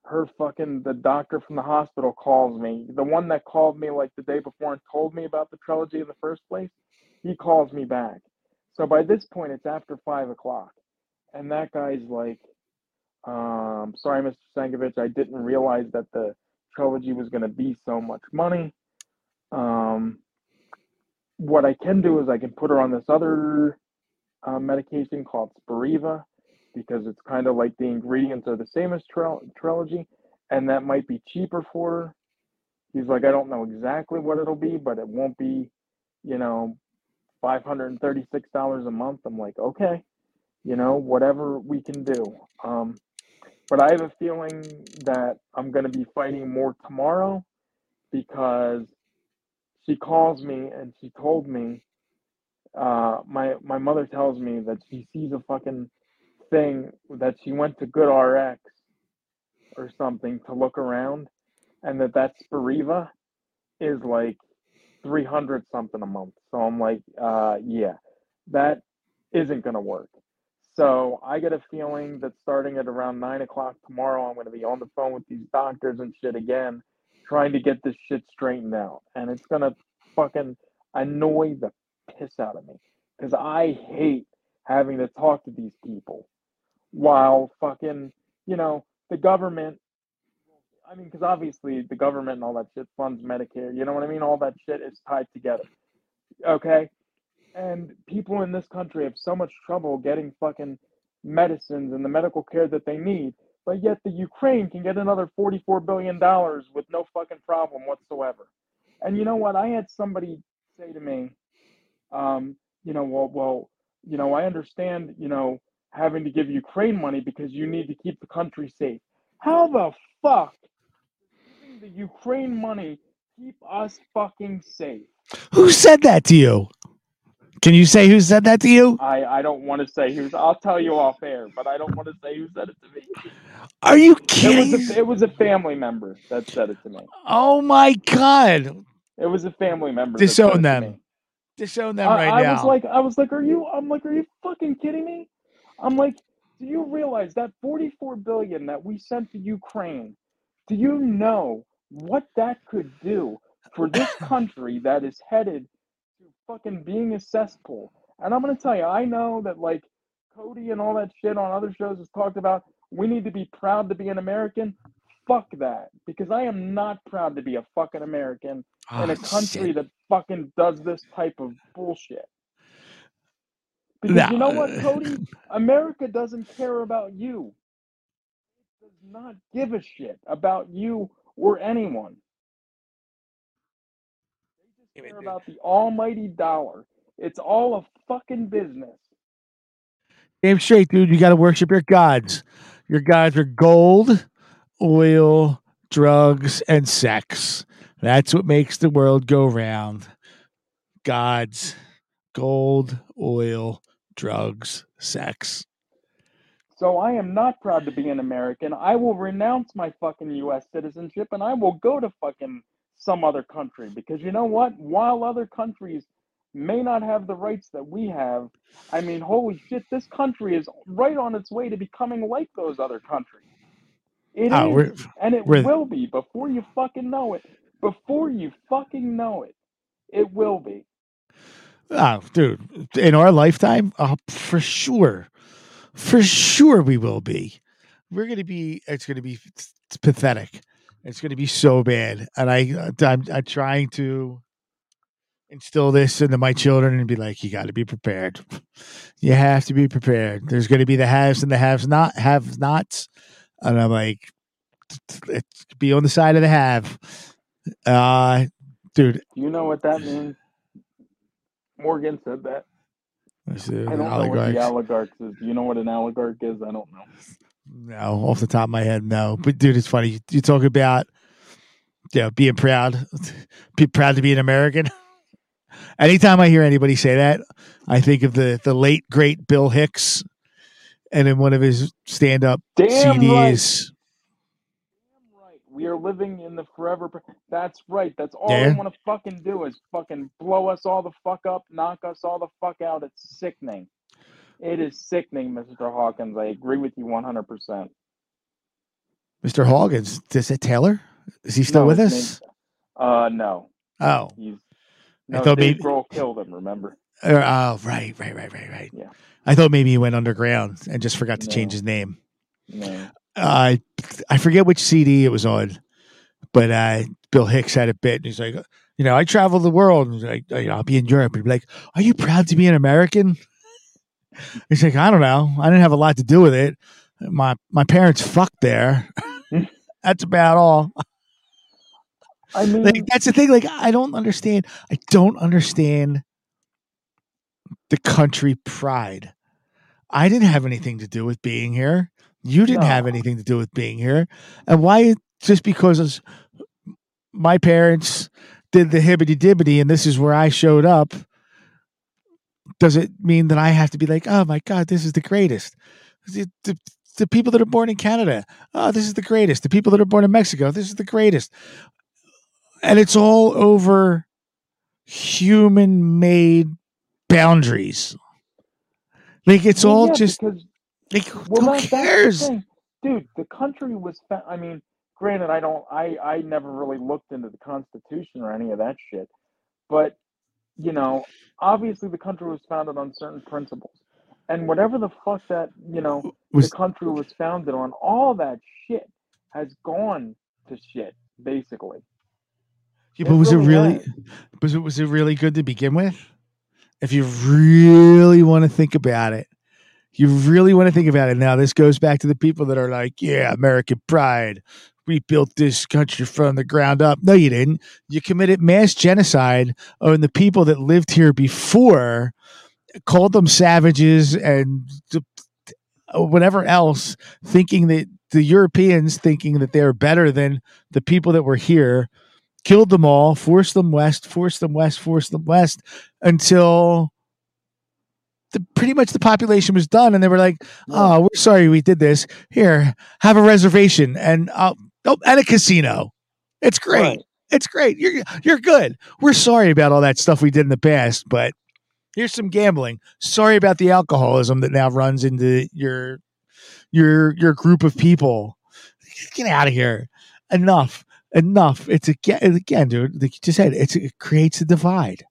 S2: her fucking the doctor from the hospital calls me. The one that called me like the day before and told me about the Trelegy in the first place, he calls me back. So by this point, it's after five o'clock, and that guy's like, Um, sorry, Mr. Sankovic, I didn't realize that the Trelegy was going to be so much money. Um, what I can do is I can put her on this other uh, medication called Spiriva because it's kind of like the ingredients are the same as tril- Trelegy, and that might be cheaper for her. He's like, I don't know exactly what it'll be, but it won't be, you know, five hundred and thirty-six dollars a month. I'm like, okay, you know, whatever we can do. Um, but I have a feeling that I'm going to be fighting more tomorrow because she calls me and she told me uh, my my mother tells me that she sees a fucking thing that she went to GoodRx or something to look around, and that that Spiriva is like three hundred something a month. So I'm like, uh, yeah, that isn't gonna work. So I get a feeling that starting at around nine o'clock tomorrow, I'm gonna be on the phone with these doctors and shit again, trying to get this shit straightened out, and it's gonna fucking annoy the piss out of me because I hate having to talk to these people while fucking, you know, the government. I mean, because obviously the government and all that shit funds Medicare. You know what I mean? All that shit is tied together. Okay? And people in this country have so much trouble getting fucking medicines and the medical care that they need. But yet the Ukraine can get another $44 billion with no fucking problem whatsoever. And you know what? I had somebody say to me, um, you know, well, well, you know, I understand, you know, having to give Ukraine money because you need to keep the country safe. How the fuck the Ukraine money keep us fucking safe?
S1: Who said that to you? Can you say who said that to you?
S2: I, I don't want to say who's. I'll tell you off air, but I don't want to say who said it to me.
S1: Are you
S2: It
S1: kidding?
S2: was a, it was a family member that said it to me.
S1: oh my god!
S2: It was a family member.
S1: Disown
S2: it
S1: them. Disown them
S2: I,
S1: right
S2: I
S1: now.
S2: was like, I was like, are you? I'm like, are you fucking kidding me? I'm like, do you realize that 44 billion that we sent to Ukraine? Do you know what that could do for this (coughs) country that is headed to fucking being a cesspool? And I'm gonna tell you, I know that like Cody and all that shit on other shows has talked about. We need to be proud to be an American. Fuck that, because I am not proud to be a fucking American in
S1: Oh,
S2: a country
S1: shit.
S2: that fucking does this type of bullshit. Because
S1: No.
S2: you know what, (laughs) Cody? America doesn't care about you. It does not give a shit about you or anyone. They just care about the almighty dollar. It's all a fucking business.
S1: Damn straight, dude. You got to worship your gods. Your gods are gold, oil, drugs, and sex. That's what makes the world go round. Gods, gold, oil, drugs, sex.
S2: So I am not proud to be an American. I will renounce my fucking US citizenship and I will go to fucking some other country because you know what? While other countries may not have the rights that we have, I mean, holy shit, this country is right on its way to becoming like those other countries. It ah, is,
S1: Oh, we're-
S2: and it will be before you fucking know it. Before you fucking know it, it will be.
S1: Oh, dude, in our lifetime, uh, for sure, for sure, we will be. We're gonna be. It's gonna be it's pathetic. It's gonna be so bad, and I, I'm, I'm trying to instill this into my children and be like, you got to be prepared. You have to be prepared. There's gonna be the haves and the haves not have nots, and I'm like, be on the side of the have. Uh, dude,
S2: you know what that means? Morgan said that.
S1: is
S2: I don't know what the oligarchs is. Do you know what an oligarch is? I don't know.
S1: No, off the top of my head, no. But dude, it's funny. You talk about you know, being proud, be proud to be an American. (laughs) Anytime I hear anybody say that, I think of the the late great Bill Hicks, and in one of his stand up CDs.
S2: Right. We are living in the forever. pre- That's right. That's all
S1: Yeah.
S2: they want to fucking do is fucking blow us all the fuck up, knock us all the fuck out. It's sickening. It is sickening, Mr. Hawkins. I agree with you 100%.
S1: Mr. Hawkins, is it Taylor? Is he still
S2: No,
S1: with us?
S2: Uh, no.
S1: Oh,
S2: He's.
S1: I thought
S2: Dave
S1: maybe-
S2: Grohl killed him, remember?
S1: or, oh, right, right, right, right, right.
S2: Yeah.
S1: I thought maybe he went underground and just forgot to change his name.
S2: No.
S1: I I forget which CD it was on, but uh, Bill Hicks had a bit, and he's like, you know, I travel the world, and like, you know, I'll be in Europe, and he'd be like, are you proud to be an American? (laughs) He's like, I don't know, I didn't have a lot to do with it. My my parents fucked there. (laughs) That's about all.
S2: I mean,
S1: Like that's the thing. Like I don't understand. I don't understand the country pride. I didn't have anything to do with being here. You didn't have anything to do with being here. And why just because my parents did the hibbity dibbity and this is where I showed up, does it mean that I have to be like, oh my God, this is the greatest? The, the, the people that are born in Canada, oh, this is the greatest. The people that are born in Mexico, this is the greatest. And it's all over human made boundaries. Like it's
S2: well,
S1: all
S2: yeah,
S1: just
S2: because
S1: like
S2: well,
S1: who
S2: that, that's the
S1: cares?
S2: dude. The country was. Fa- I mean, granted, I don't. I I never really looked into the Constitution or any of that shit, but you know, obviously the country was founded on certain principles, and whatever the fuck that you know
S1: Was
S2: the country was founded on, all that shit has gone to shit, basically.
S1: yeah, but
S2: It
S1: was it
S2: really
S1: really
S2: has.
S1: was it was it really good to begin with? If you really want to think about it, you really want to think about it. Now this goes back to the people that are like, yeah, American pride. We built this country from the ground up. No, you didn't. You committed mass genocide on the people that lived here before, called them savages and uh, whatever else, thinking that the Europeans thinking that they're better than the people that were here, killed them all, forced them west, forced them west, forced them west until the pretty much the population was done, and they were like, "Oh, we're sorry we did this. Here, have a reservation and uh, oh, and a casino. It's great.
S2: Right.
S1: It's great. You're you're good. We're sorry about all that stuff we did in the past, but here's some gambling. Sorry about the alcoholism that now runs into your your your group of people. Get out of here. Enough. Enough. It's again again, dude. Like you just said, it's it creates a divide.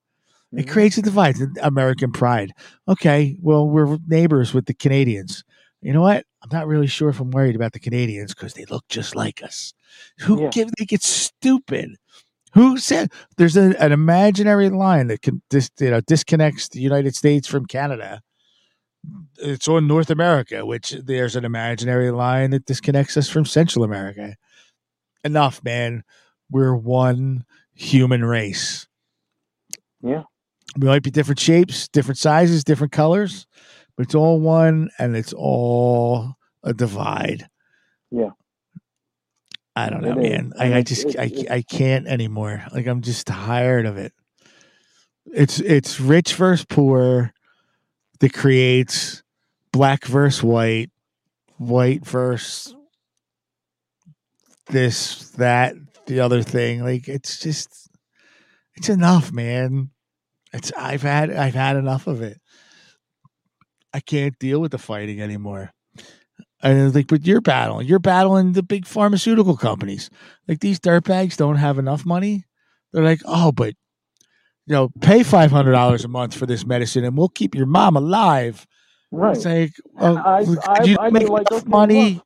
S1: It
S2: Mhm.
S1: creates a divide. American pride. Okay, well, we're neighbors with the Canadians. You know what? I'm not really sure if I'm worried about the Canadians because they look just like us. Who
S2: Yeah.
S1: give? They get stupid. Who said there's a, an imaginary line that can dis, you know disconnects the United States from Canada? It's on North America, which there's an imaginary line that disconnects us from Central America. Enough, man. We're one human race.
S2: Yeah.
S1: We might be different shapes, different sizes, different colors, but it's all one and it's all a divide.
S2: Yeah.
S1: I don't know,
S2: It
S1: man. I, I just I, I can't anymore. Like I'm just tired of it. It's it's rich versus poor that creates black versus white, white versus this, that, the other thing. Like it's just it's enough, man. It's I've had I've had enough of it. I can't deal with the fighting anymore. And like, but you're battling. You're battling the big pharmaceutical companies. Like these dirtbags don't have enough money. They're like, oh, but you know, pay five hundred dollars a month for this medicine, and we'll keep your mom alive.
S2: Right.
S1: It's like, well,
S2: oh,
S1: I,
S2: I,
S1: you
S2: I'd
S1: make
S2: be like, okay,
S1: money?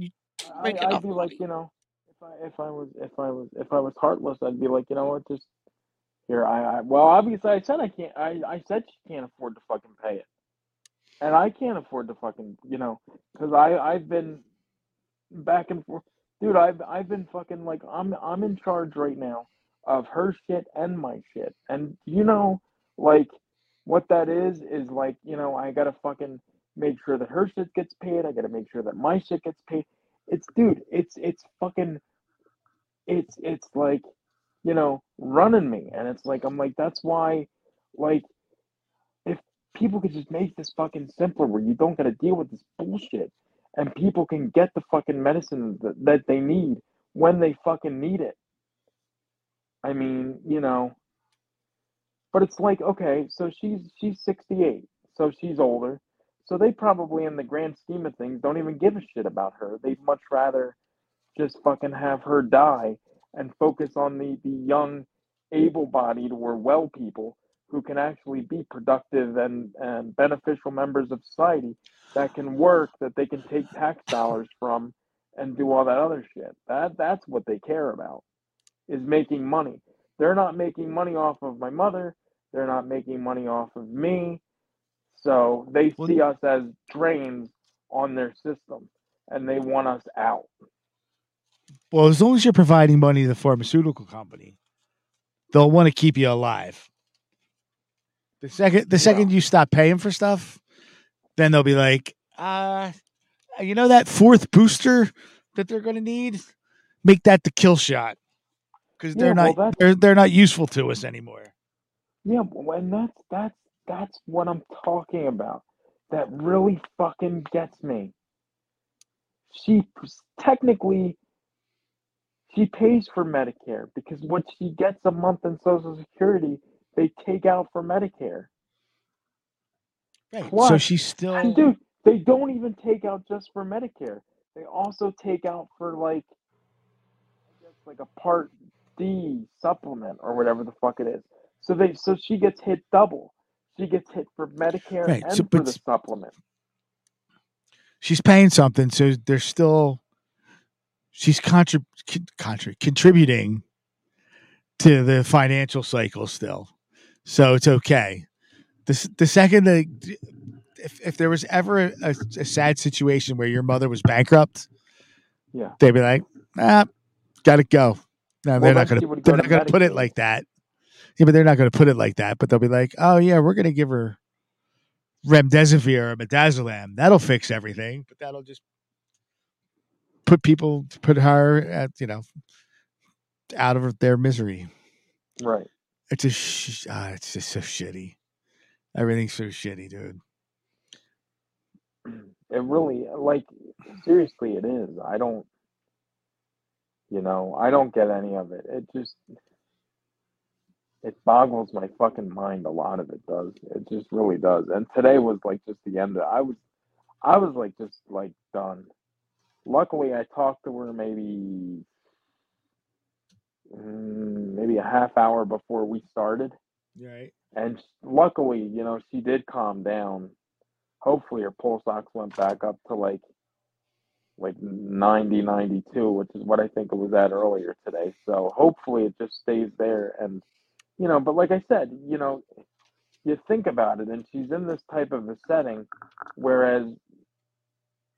S2: I,
S1: make
S2: I'd be
S1: money.
S2: like, you know, if I if I was if I was if I was heartless, I'd be like, you know what, just here. I, I well, obviously, I said I can't. I I said she can't afford to fucking pay it, and I can't afford to fucking, you know, because I I've been back and forth, dude. I've I've been fucking like I'm I'm in charge right now of her shit and my shit, and you know, like what that is is like, you know, I gotta fucking make sure that her shit gets paid. I gotta make sure that my shit gets paid. It's dude, it's it's fucking it's it's like, you know, running me. And it's like I'm like, that's why like if people could just make this fucking simpler where you don't gotta deal with this bullshit and people can get the fucking medicine that, that they need when they fucking need it. I mean, you know, but it's like, okay, so she's she's 68, so she's older. So they probably in the grand scheme of things don't even give a shit about her. They'd much rather just fucking have her die and focus on the the young able-bodied or well people who can actually be productive and and beneficial members of society that can work that they can take tax dollars from and do all that other shit. That that's what they care about is making money. They're not making money off of my mother. They're not making money off of me. So they see us as drains on their system and they want us out.
S1: Well, as long as you're providing money to the pharmaceutical company, they'll want to keep you alive. The second the second you stop paying for stuff, then they'll be like, uh, you know that fourth booster that they're going to need, make that the kill shot because they're
S2: Yeah, well,
S1: not they're they're not useful to us anymore.
S2: Yeah, and that's that's that's what I'm talking about. That really fucking gets me. She technically she pays for Medicare because what she gets a month in Social Security, they take out for Medicare.
S1: Right. so
S2: Plus-
S1: she's still
S2: And dude, they don't even take out just for Medicare. They also take out for like I guess like a part D supplement or whatever the fuck it is. So they so she gets hit double. She gets hit for Medicare
S1: Right,
S2: and
S1: so-
S2: for the supplement.
S1: she's paying something, so they're still she's contrib- contrib- contributing to the financial cycle still, so it's okay. The the second that if if there was ever a, a, sad situation where your mother was bankrupt,
S2: Yeah.
S1: they'd be like, ah, gotta go. No,
S2: Well,
S1: they're not gonna they're
S2: go
S1: not
S2: to
S1: gonna put it like that. Yeah, but they're not gonna put it like that. But they'll be like, oh yeah, we're gonna give her remdesivir or midazolam. That'll fix everything. But that'll just put people put her at you know out of their misery.
S2: Right.
S1: It's a sh- ah, it's just so shitty. Everything's so shitty, dude. (clears throat)
S2: It really like seriously it is. I don't you know, I don't get any of it. It just it boggles my fucking mind a lot of it does. It just really does. And today was like just the end of I was I was like just like done. Luckily I talked to her maybe mm, maybe a half hour before we started
S1: Right.
S2: and luckily, you know, she did calm down. Hopefully, her pulse ox went back up to like like 90, 92, which is what I think it was at earlier today. So hopefully, it just stays there. And you know, but like I said, you know, you think about it, and she's in this type of a setting, whereas,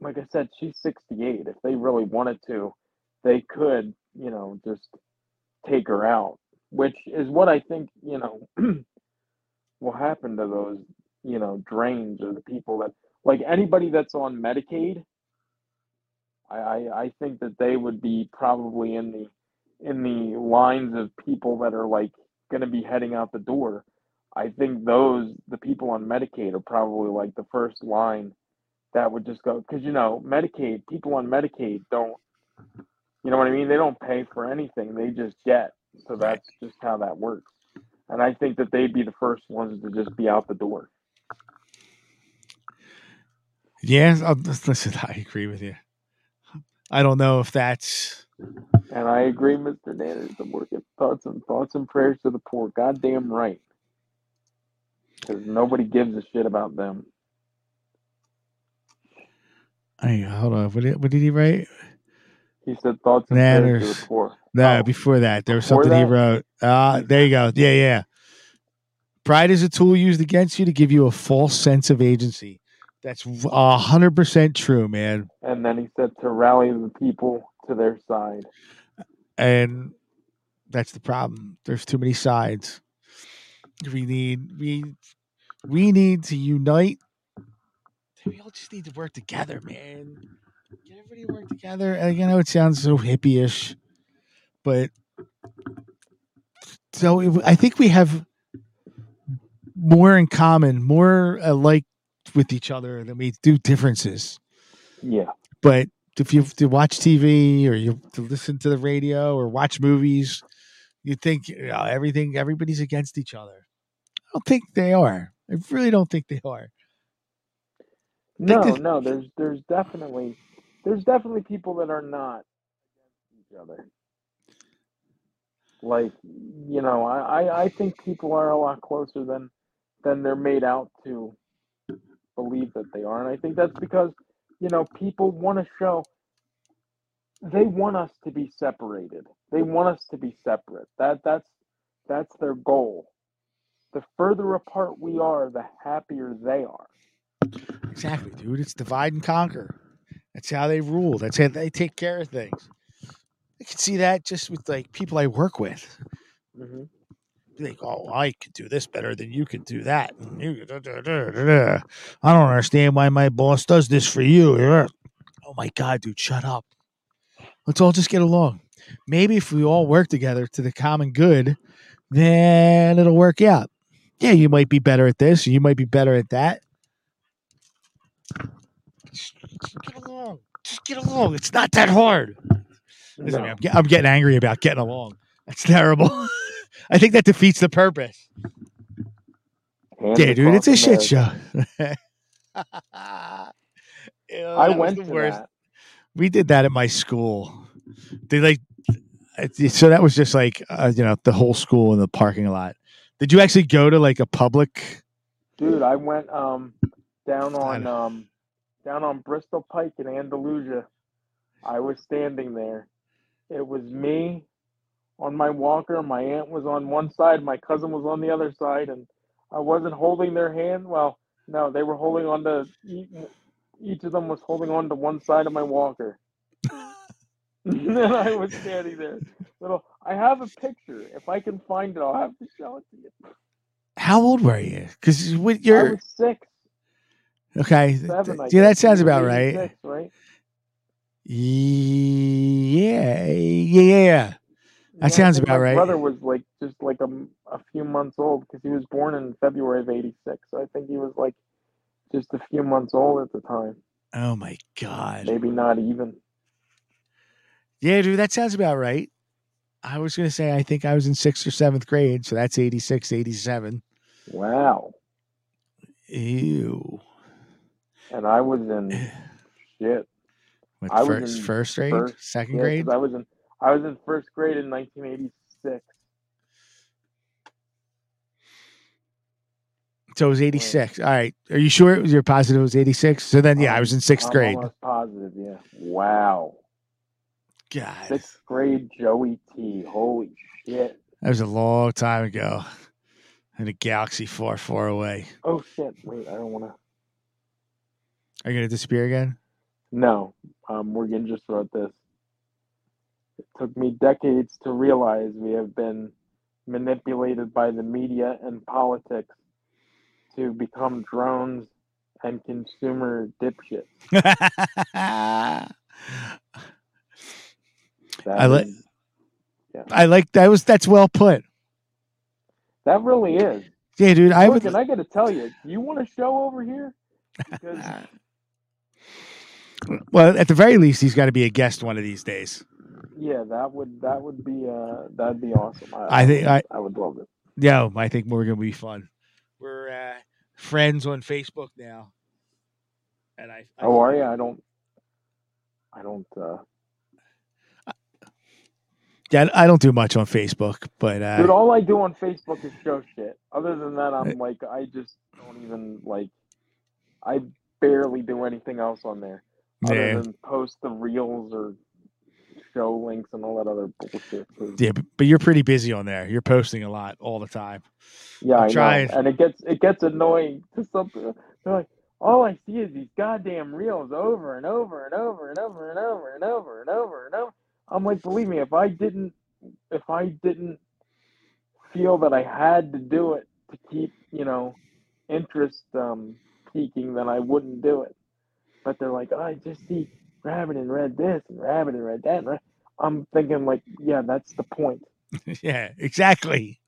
S2: like I said, she's 68. If they really wanted to, they could, you know, just take her out which is what I think, you know, (clears throat) will happen to those, you know, drains or the people that, like anybody that's on Medicaid, I, I, think that they would be probably in the, in the lines of people that are like going to be heading out the door. I think those, the people on Medicaid are probably like the first line that would just go, because, you know, Medicaid, people on Medicaid don't, you know what I mean? They don't pay for anything, they just get. So that's just how that works. And I think that they'd be the first ones to just be out the door.
S1: Yeah. I'll, (laughs) listen, I agree with you. I don't know if that's
S2: And I agree, Mr. Nanners, the working thoughts and thoughts and prayers to the poor. Goddamn right. Because nobody gives a shit about them.
S1: Hey, hold on. What did, what did he write?
S2: He said thoughts and prayers the poor.
S1: No,
S2: Oh,
S1: before that, there was
S2: before
S1: something he wrote. Ah, there you go. Yeah, yeah. Pride is a tool used against you to give you a false sense of agency. That's a hundred percent true, man.
S2: And then he said to rally the people to their side.
S1: And that's the problem. There's too many sides. We need we we need to unite. We all just need to work together, man. Get everybody to work together. And you know, it sounds so hippie-ish, but so it, I think we have more in common, more alike with each other than we do differences.
S2: Yeah.
S1: But if you to watch TV or you to listen to the radio or watch movies, you think you know, everything everybody's against each other. I don't think they are. I really don't think they are.
S2: No,
S1: that-
S2: no, there's there's definitely there's definitely people that are not against each other. Like, you know, I, I, I think people are a lot closer than than they're made out to believe that they are. And I think that's because, you know, people want to show they want us to be separated. They want us to be separate. That that's that's their goal. The further apart we are, the happier they are.
S1: Exactly, dude. It's divide and conquer. That's how they rule. That's how they take care of things. I can see that just with like people I work with.
S2: Mm-hmm.
S1: Like, oh, I could do this better than you could do that. You, da, da, da. I don't understand why my boss does this for you. Oh my god, dude, shut up. Let's all just get along. Maybe if we all work together to the common good, then it'll work out. Yeah, you might be better at this, you might be better at that. Just, get along. Just get along. It's not that hard. Listen,
S2: No.
S1: I'm, get- I'm getting angry about getting along. That's terrible. (laughs) I think that defeats the purpose. Yeah, dude, it's a shit show. (laughs) Ew,
S2: I went to
S1: worst.
S2: that.
S1: We did that at my school. They like, so that was just like, uh, you know, the whole school in the parking lot. Did you actually go to like a public?
S2: Dude, I went um down on um down on Bristol Pike in Andalusia. I was standing there. It was me on my walker. My aunt was on one side, my cousin was on the other side, and I wasn't holding their hand. Well, no, they were holding on to each, of them was holding on to one side of my walker. (laughs) and I was standing there. Little I have a picture. If I can find it, I'll have to show it to you.
S1: How old were you? Because with
S2: I
S1: your
S2: was six,
S1: okay,
S2: seven.
S1: Yeah, that sounds about right.
S2: 86, right?
S1: Yeah, yeah, yeah, yeah. That
S2: I
S1: sounds about
S2: my
S1: right.
S2: My brother was like just like a, a few months old because he was born in February of '86. So I think he was like just a few months old at the time.
S1: Oh my god.
S2: Maybe not even.
S1: Yeah, dude, that sounds about right. I was gonna say I think I was in sixth or seventh grade, so that's 86, 87.
S2: Wow.
S1: Ew.
S2: And I was in shit.
S1: What,
S2: I was
S1: first,
S2: in
S1: first grade,
S2: first-
S1: second
S2: Yeah,
S1: grade.
S2: I was in I was in first grade in 1986.
S1: So it was 86. All right. Are you sure it was your positive it was 86? So then, yeah, I was in 6th
S2: I'm
S1: grade.
S2: positive. Yeah. Wow.
S1: God,
S2: Sixth grade Joey T. Holy shit.
S1: that was a long time ago. In a galaxy far, far away.
S2: Oh shit. Wait, I don't want to.
S1: Are you going to disappear again?
S2: No, um, Morgan just wrote this. It took me decades to realize we have been manipulated by the media and politics to become drones and consumer dipshits. (laughs)
S1: I li-
S2: is-
S1: I like that was that's well put.
S2: that really is.
S1: Yeah, dude. I would
S2: Morgan, I got to tell you, do you want a show over here? Because (laughs)
S1: well, at the very least, he's got to be a guest one of these days.
S2: yeah, that would that would be uh that'd be awesome.
S1: I think I
S2: I would love it.
S1: yeah, I think we're gonna be fun. We're uh, friends on Facebook now, and I. I
S2: Oh, are you? I don't. I don't. uh
S1: Yeah, I don't do much on Facebook, but uh,
S2: Dude, all I do on Facebook is show shit. Other than that, I'm like, I just don't even like. I barely do anything else on there other
S1: yeah,
S2: than post the reels or show links and all that other bullshit.
S1: yeah, but, but you're pretty busy on there. You're posting a lot all the time.
S2: yeah,
S1: I'm
S2: I
S1: trying.
S2: know, and it gets it gets annoying to something. They're like, all I see is these goddamn reels over and over and over and over and over and over and over and over. I'm like, believe me, if I didn't, if I didn't feel that I had to do it to keep, you know, interest um, peaking, then I wouldn't do it. But they're like, oh, I just see Rabbit in Red this and Rabbit in Red that. I'm thinking, like, yeah, that's the point. (laughs)
S1: yeah, exactly.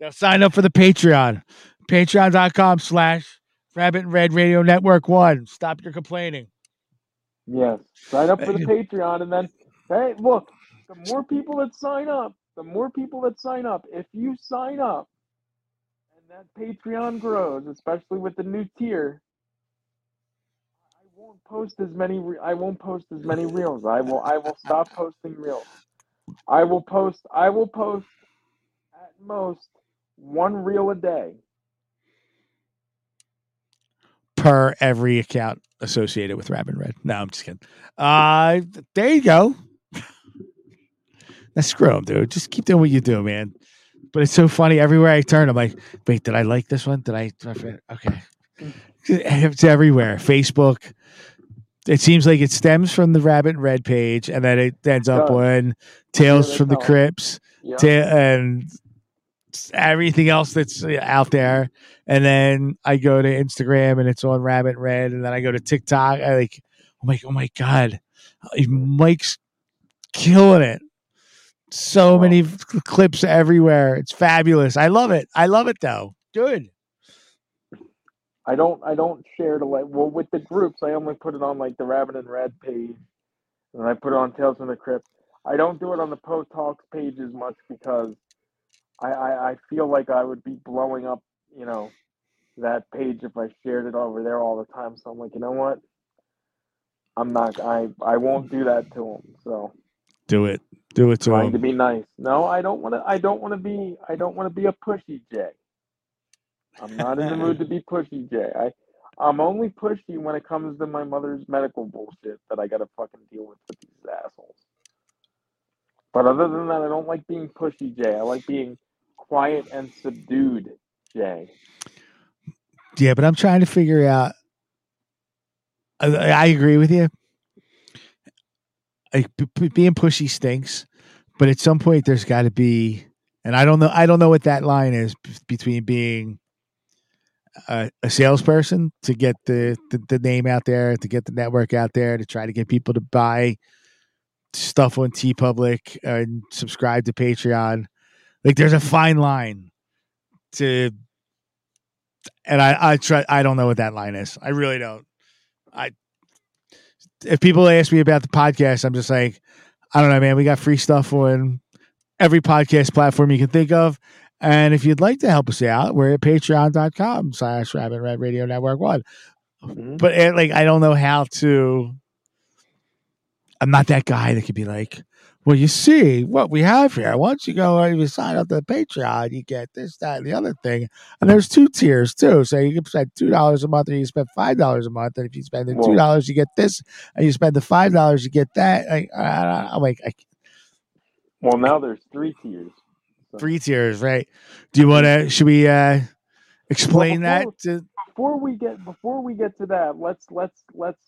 S1: Now sign up for the Patreon. Patreon.com slash Rabbit in Red Radio Network One. Stop your complaining.
S2: Yes. Sign up for the (laughs) Patreon and then hey look, the more people that sign up, the more people that sign up, if you sign up and that Patreon grows, especially with the new tier, won't post as many re- I won't post as many reels. I will I will stop posting reels. I will post I will post at most one reel a day.
S1: per every account associated with Rabbit Red. No, I'm just kidding. Uh, there you go. Now screw 'em, dude. Just keep doing what you do, man. But it's so funny. Everywhere I turn, I'm like, wait, did I like this one? Did I? Okay. (laughs) It's everywhere. Facebook. It seems like it stems from the Rabbit Red page, and then it ends up on Tales from the Crypts, ta- and everything else that's out there. And then I go to Instagram, and it's on Rabbit Red, and then I go to TikTok. I like, I'm like, oh my god, uh, Mike's killing it. So
S2: Well-
S1: many clips everywhere. It's fabulous. I love it. I love it though. Good.
S2: I don't I don't share the like well with the groups I only put it on like the Rabbit in Red page and I put it on Tales from the Crypt. I don't do it on the Post Talks page as much because I, I, I feel like I would be blowing up, you know, that page if I shared it over there all the time. So I'm like, you know what? I'm not I I won't do that to them. So
S1: Do it. Do it to
S2: trying to be nice. No, I don't want to. I don't want to be. I don't want to be a pushy Jay. I'm not in the mood to be pushy Jay. I, I'm only pushy when it comes to my mother's medical bullshit that I gotta fucking deal with with these assholes. But other than that, I don't like being pushy Jay. I like being quiet and subdued Jay.
S1: Yeah, but I'm trying to figure out. I, I agree with you. P- p- being pushy stinks, but at some point there's got to be, and I don't know. I don't know what that line is b- between being a, a salesperson to get the, the the name out there, to get the network out there, to try to get people to buy stuff on TeePublic and subscribe to Patreon. Like there's a fine line to and I I try I don't know what that line is. I really don't. I if people ask me about the podcast, I'm just like, I don't know, man. We got free stuff on every podcast platform you can think of. And if you'd like to help us out, we're at patreon.com slash rabbit red radio network one.
S2: Mhm.
S1: But eh, like I don't know how to I'm not that guy that could be like, well, you see what we have here. Once you go and you sign up to the Patreon, you get this, that, and the other thing. And there's two tiers too. So you can spend two dollars a month, or you can spend five dollars a month. And if you spend the two dollars, you get this, and you spend the five dollars, you get that. Like, I, I'm like I,
S2: Well, now there's three tiers. So-
S1: three tiers, right? Do you want to? Should we uh explain
S2: Well,
S1: that? To,
S2: before we get before we get to that, let's let's let's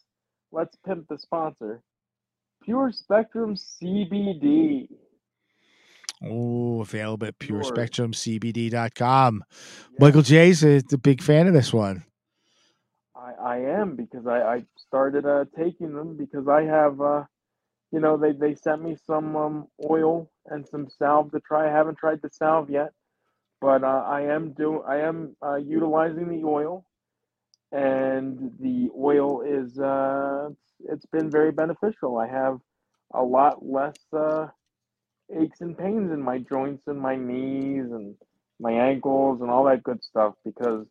S2: let's pimp the sponsor. Pure Spectrum CBD.
S1: oh, available at purespectrumcbd.com. Michael J's a, a big fan of this one.
S2: I, I am because I, I started uh, taking them because I have uh, you know they, they sent me some um, oil and some salve to try. I haven't tried the salve yet, but uh, I am do I am uh, utilizing the oil, and the oil is uh, it's been very beneficial. I have a lot less uh, aches and pains in my joints and my knees and my ankles and all that good stuff because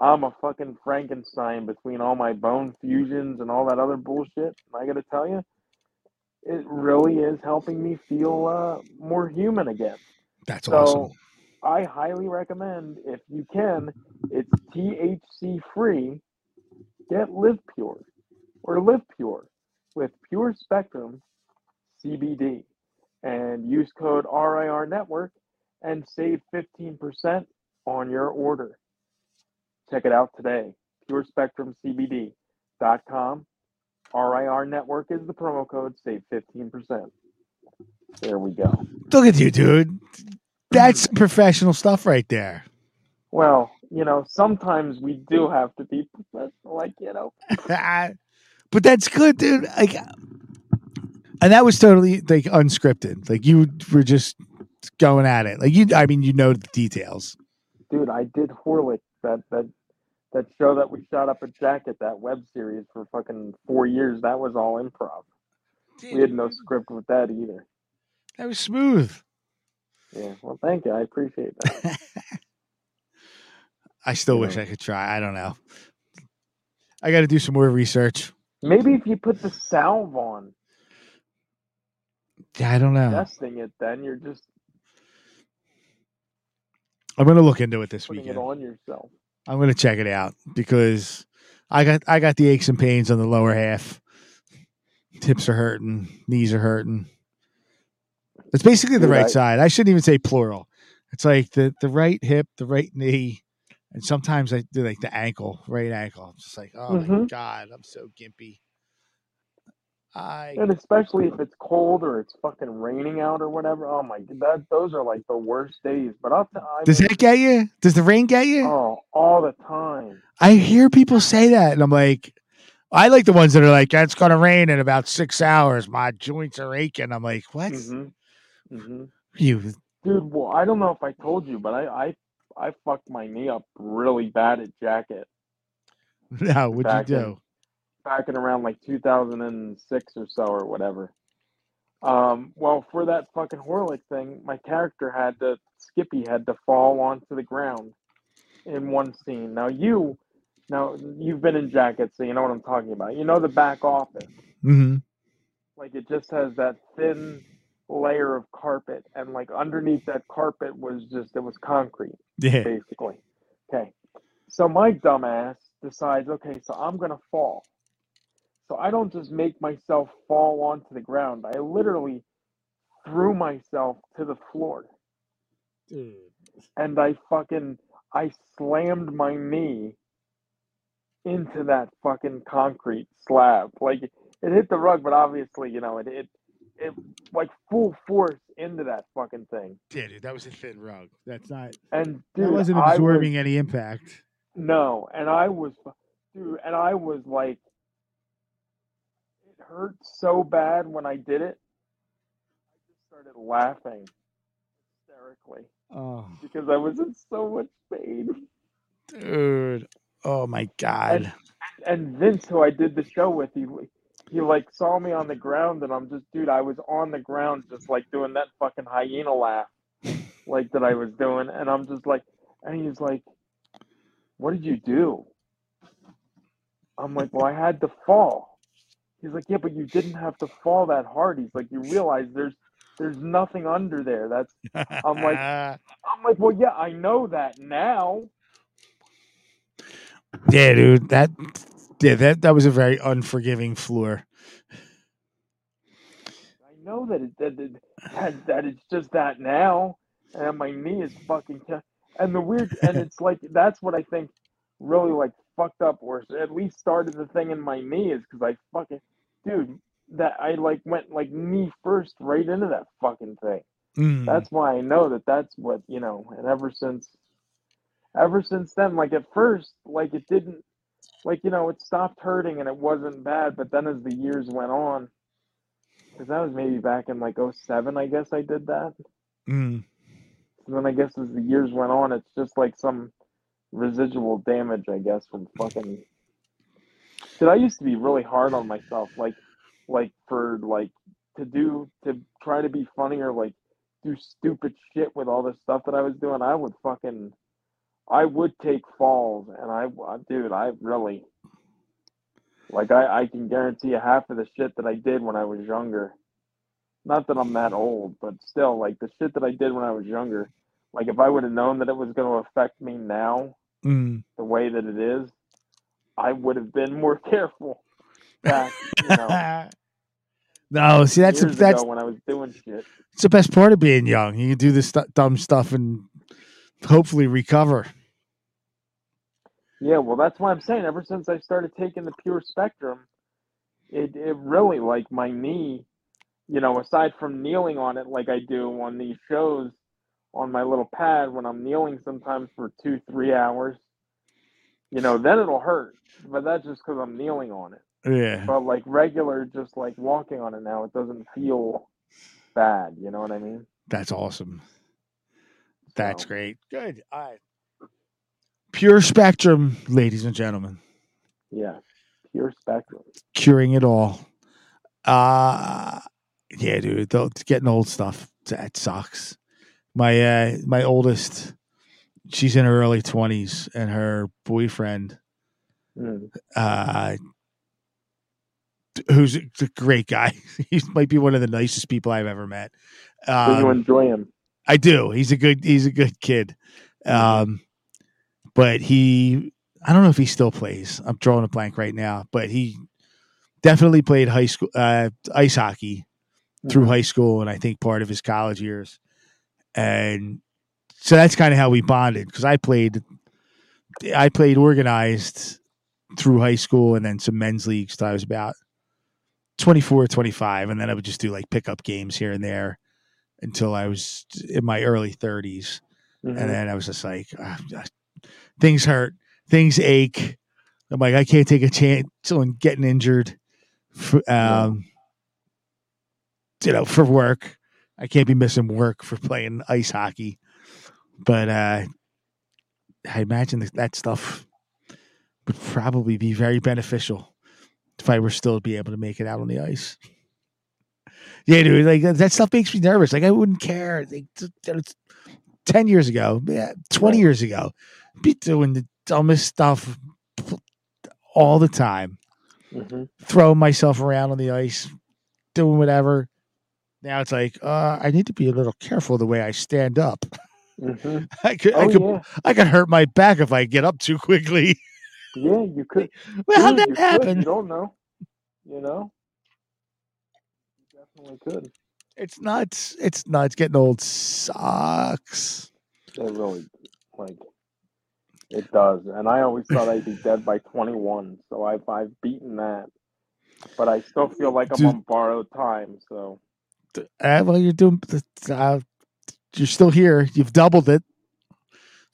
S2: I'm a fucking Frankenstein between all my bone fusions and all that other bullshit. I gotta tell you, it really is helping me feel uh, more human again.
S1: That's
S2: So
S1: awesome.
S2: I highly recommend, if you can, it's THC free. Get Live Pure or Live Pure with Pure Spectrum CBD and use code RIR Network and save 15% on your order. Check it out today. PureSpectrumCBD.com. RIR Network is the promo code. Save 15%. There we go.
S1: Look at you, dude. That's professional stuff right there.
S2: Well, you know, sometimes we do have to be professional, like, you know. (laughs)
S1: but that's good, dude. Like, and that was totally like unscripted. Like you were just going at it. Like you, I mean, you know the details.
S2: Dude, I did Horlick, that, that, that show that we shot up at Jacket, that web series for fucking four years. That was all improv. We had no script with that either.
S1: That was smooth.
S2: Yeah, well, thank you. I appreciate that. (laughs)
S1: I still wish I could try. I don't know. I got to do some more research.
S2: Maybe if you put the salve on,
S1: Yeah, I don't know.
S2: testing it, then you're just
S1: I'm gonna look into it this
S2: putting
S1: weekend.
S2: it on yourself.
S1: I'm gonna check it out because I got I got the aches and pains on the lower half. Hips are hurting, knees are hurting. It's basically the right
S2: I-
S1: side. I shouldn't even say plural. It's like the the right hip, the right knee, and sometimes I do like the ankle, right ankle. I'm just like, oh my
S2: Mhm.
S1: god, I'm so gimpy. I
S2: And especially if it's cold or it's fucking raining out or whatever. Oh my god, that those are like the worst days. But I'll t- I
S1: does
S2: mean,
S1: that get you? Does the rain get you?
S2: oh all the time.
S1: I hear people say that, and I'm like, I like the ones that are like, it's gonna rain in about six hours. My joints are aching. I'm like, what?
S2: hmm hmm
S1: You
S2: Dude, well, I don't know if I told you, but I I I fucked my knee up really bad at jacket (laughs)
S1: no, what'd
S2: Back
S1: you
S2: in-
S1: do?
S2: Back in around like 2006 or so or whatever. Um, well, for that fucking Horlick thing, my character had to Skippy had to fall onto the ground in one scene. Now you, now you've been in jackets, so you know what I'm talking about. You know the back office,
S1: hmm
S2: like it just has that thin layer of carpet, and like underneath that carpet was just it was concrete
S1: Yeah.
S2: basically. Okay. So my dumbass decides, okay, so I'm gonna fall. So I don't just make myself fall onto the ground. I literally threw myself to the floor. And I fucking I slammed my knee into that fucking concrete slab. Like it hit the rug, but obviously, you know, it it it like full force into that fucking thing.
S1: Yeah, dude, that was a thin rug. That's not.
S2: And dude,
S1: that wasn't
S2: I was-
S1: absorbing any impact.
S2: No, and I was, dude, and I was like, hurt so bad when I did it. I just started laughing hysterically
S1: Oh,
S2: because I was in so much pain.
S1: dude. Oh my god.
S2: And Vince, who I did the show with, he he like saw me on the ground, and I'm just, dude, I was on the ground, just like doing that fucking hyena laugh, like that I was doing, and I'm just like, and he's like, "What did you do?" I'm like, "Well, I had to fall." He's like, "Yeah, but you didn't have to fall that hard." He's like, "You realize there's there's nothing under there. That's." I'm like- (laughs) I'm like, "Well, yeah, I know that now."
S1: yeah, dude. That. Yeah, that that was a very unforgiving floor.
S2: I know that it that, it, that, that it's just that now, and my knee is fucking. T- and the weird, and (laughs) it's like that's what I think really like fucked up, or at least started the thing in my knee is because I fucking, dude, that I like went like knee first right into that fucking thing.
S1: Mm.
S2: That's why I know that that's what you know. And ever since, ever since then, like at first, like it didn't, like you know, it stopped hurting and it wasn't bad. But then as the years went on, because that was maybe back in like 07, I guess I did that.
S1: Mm.
S2: And then I guess as the years went on, it's just like some residual damage, I guess, from fucking. Dude, I used to be really hard on myself, like, like for like to do to try to be funny or like do stupid shit with all the stuff that I was doing. I would fucking, I would take falls, and I, dude, I really, like, I I can guarantee you half of the shit that I did when I was younger. Not that I'm that old, but still, like the shit that I did when I was younger. Like if I would have known that it was going to affect me now,
S1: Mm.
S2: the way that it is, I would have been more (laughs) careful back, you know, (laughs)
S1: no, see that's
S2: years
S1: that's
S2: when I was doing shit.
S1: it's the best part of being young. You can do this stu- dumb stuff and hopefully recover.
S2: Yeah, well, that's why I'm saying. Ever since I started taking the pure spectrum, it it really like my knee, you know, aside from kneeling on it like I do on these shows on my little pad when I'm kneeling sometimes for two three hours, you know, then it'll hurt. But that's just because I'm kneeling on it.
S1: Yeah.
S2: But like regular, just like walking on it now, it doesn't feel bad. You know what I mean?
S1: That's awesome. That's
S2: So,
S1: great. Good. All right. Pure spectrum, ladies and gentlemen.
S2: Yeah, pure spectrum.
S1: Curing it all. Uh yeah, dude. Getting old stuff. That sucks. My uh my oldest, she's in her early twenties, and her boyfriend,
S2: Mm.
S1: uh who's a great guy. (laughs) he might be one of the nicest people I've ever met.
S2: So you
S1: Um,
S2: enjoy him?
S1: I do. He's a good. He's a good kid. Um, but he I don't know if he still plays. I'm drawing a blank right now, but he definitely played high school uh, ice hockey through
S2: Mhm.
S1: high school and I think part of his college years. And so that's kind of how we bonded because I played I played organized through high school and then some men's leagues till I was about 24, 25 and then I would just do like pickup games here and there until I was in my early 30s
S2: Mhm.
S1: and then I was just like ah, things hurt, things ache. I'm like I can't take a chance on getting injured. For,
S2: Yeah.
S1: um, you know, for work. I can't be missing work for playing ice hockey. But uh, I imagine that, that stuff would probably be very beneficial if I were still to be able to make it out on the ice. Yeah, dude, like that- that stuff makes me nervous. Like I wouldn't care. Like, t- t- it's ten years ago, yeah, twenty years ago, be doing the dumbest stuff all the time
S2: Mhm.
S1: throwing myself around on the ice, doing whatever. Now it's like, uh, I need to be a little careful the way I stand up.
S2: Mhm. (laughs)
S1: I could, I
S2: Oh
S1: could,
S2: yeah,
S1: I could hurt my back if I get up too quickly.
S2: yeah. You could. (laughs)
S1: well, how'd that
S2: you could,
S1: happen?
S2: You don't know. You know. You definitely could.
S1: It's nuts. It's nuts. Getting old sucks.
S2: It really, like, it does. And I always thought I'd be dead by 21, so I've I've beaten that. But I still feel like I'm
S1: Dude.
S2: on borrowed time. So
S1: Uh, well, you're doing. Uh, you're still here. You've doubled it,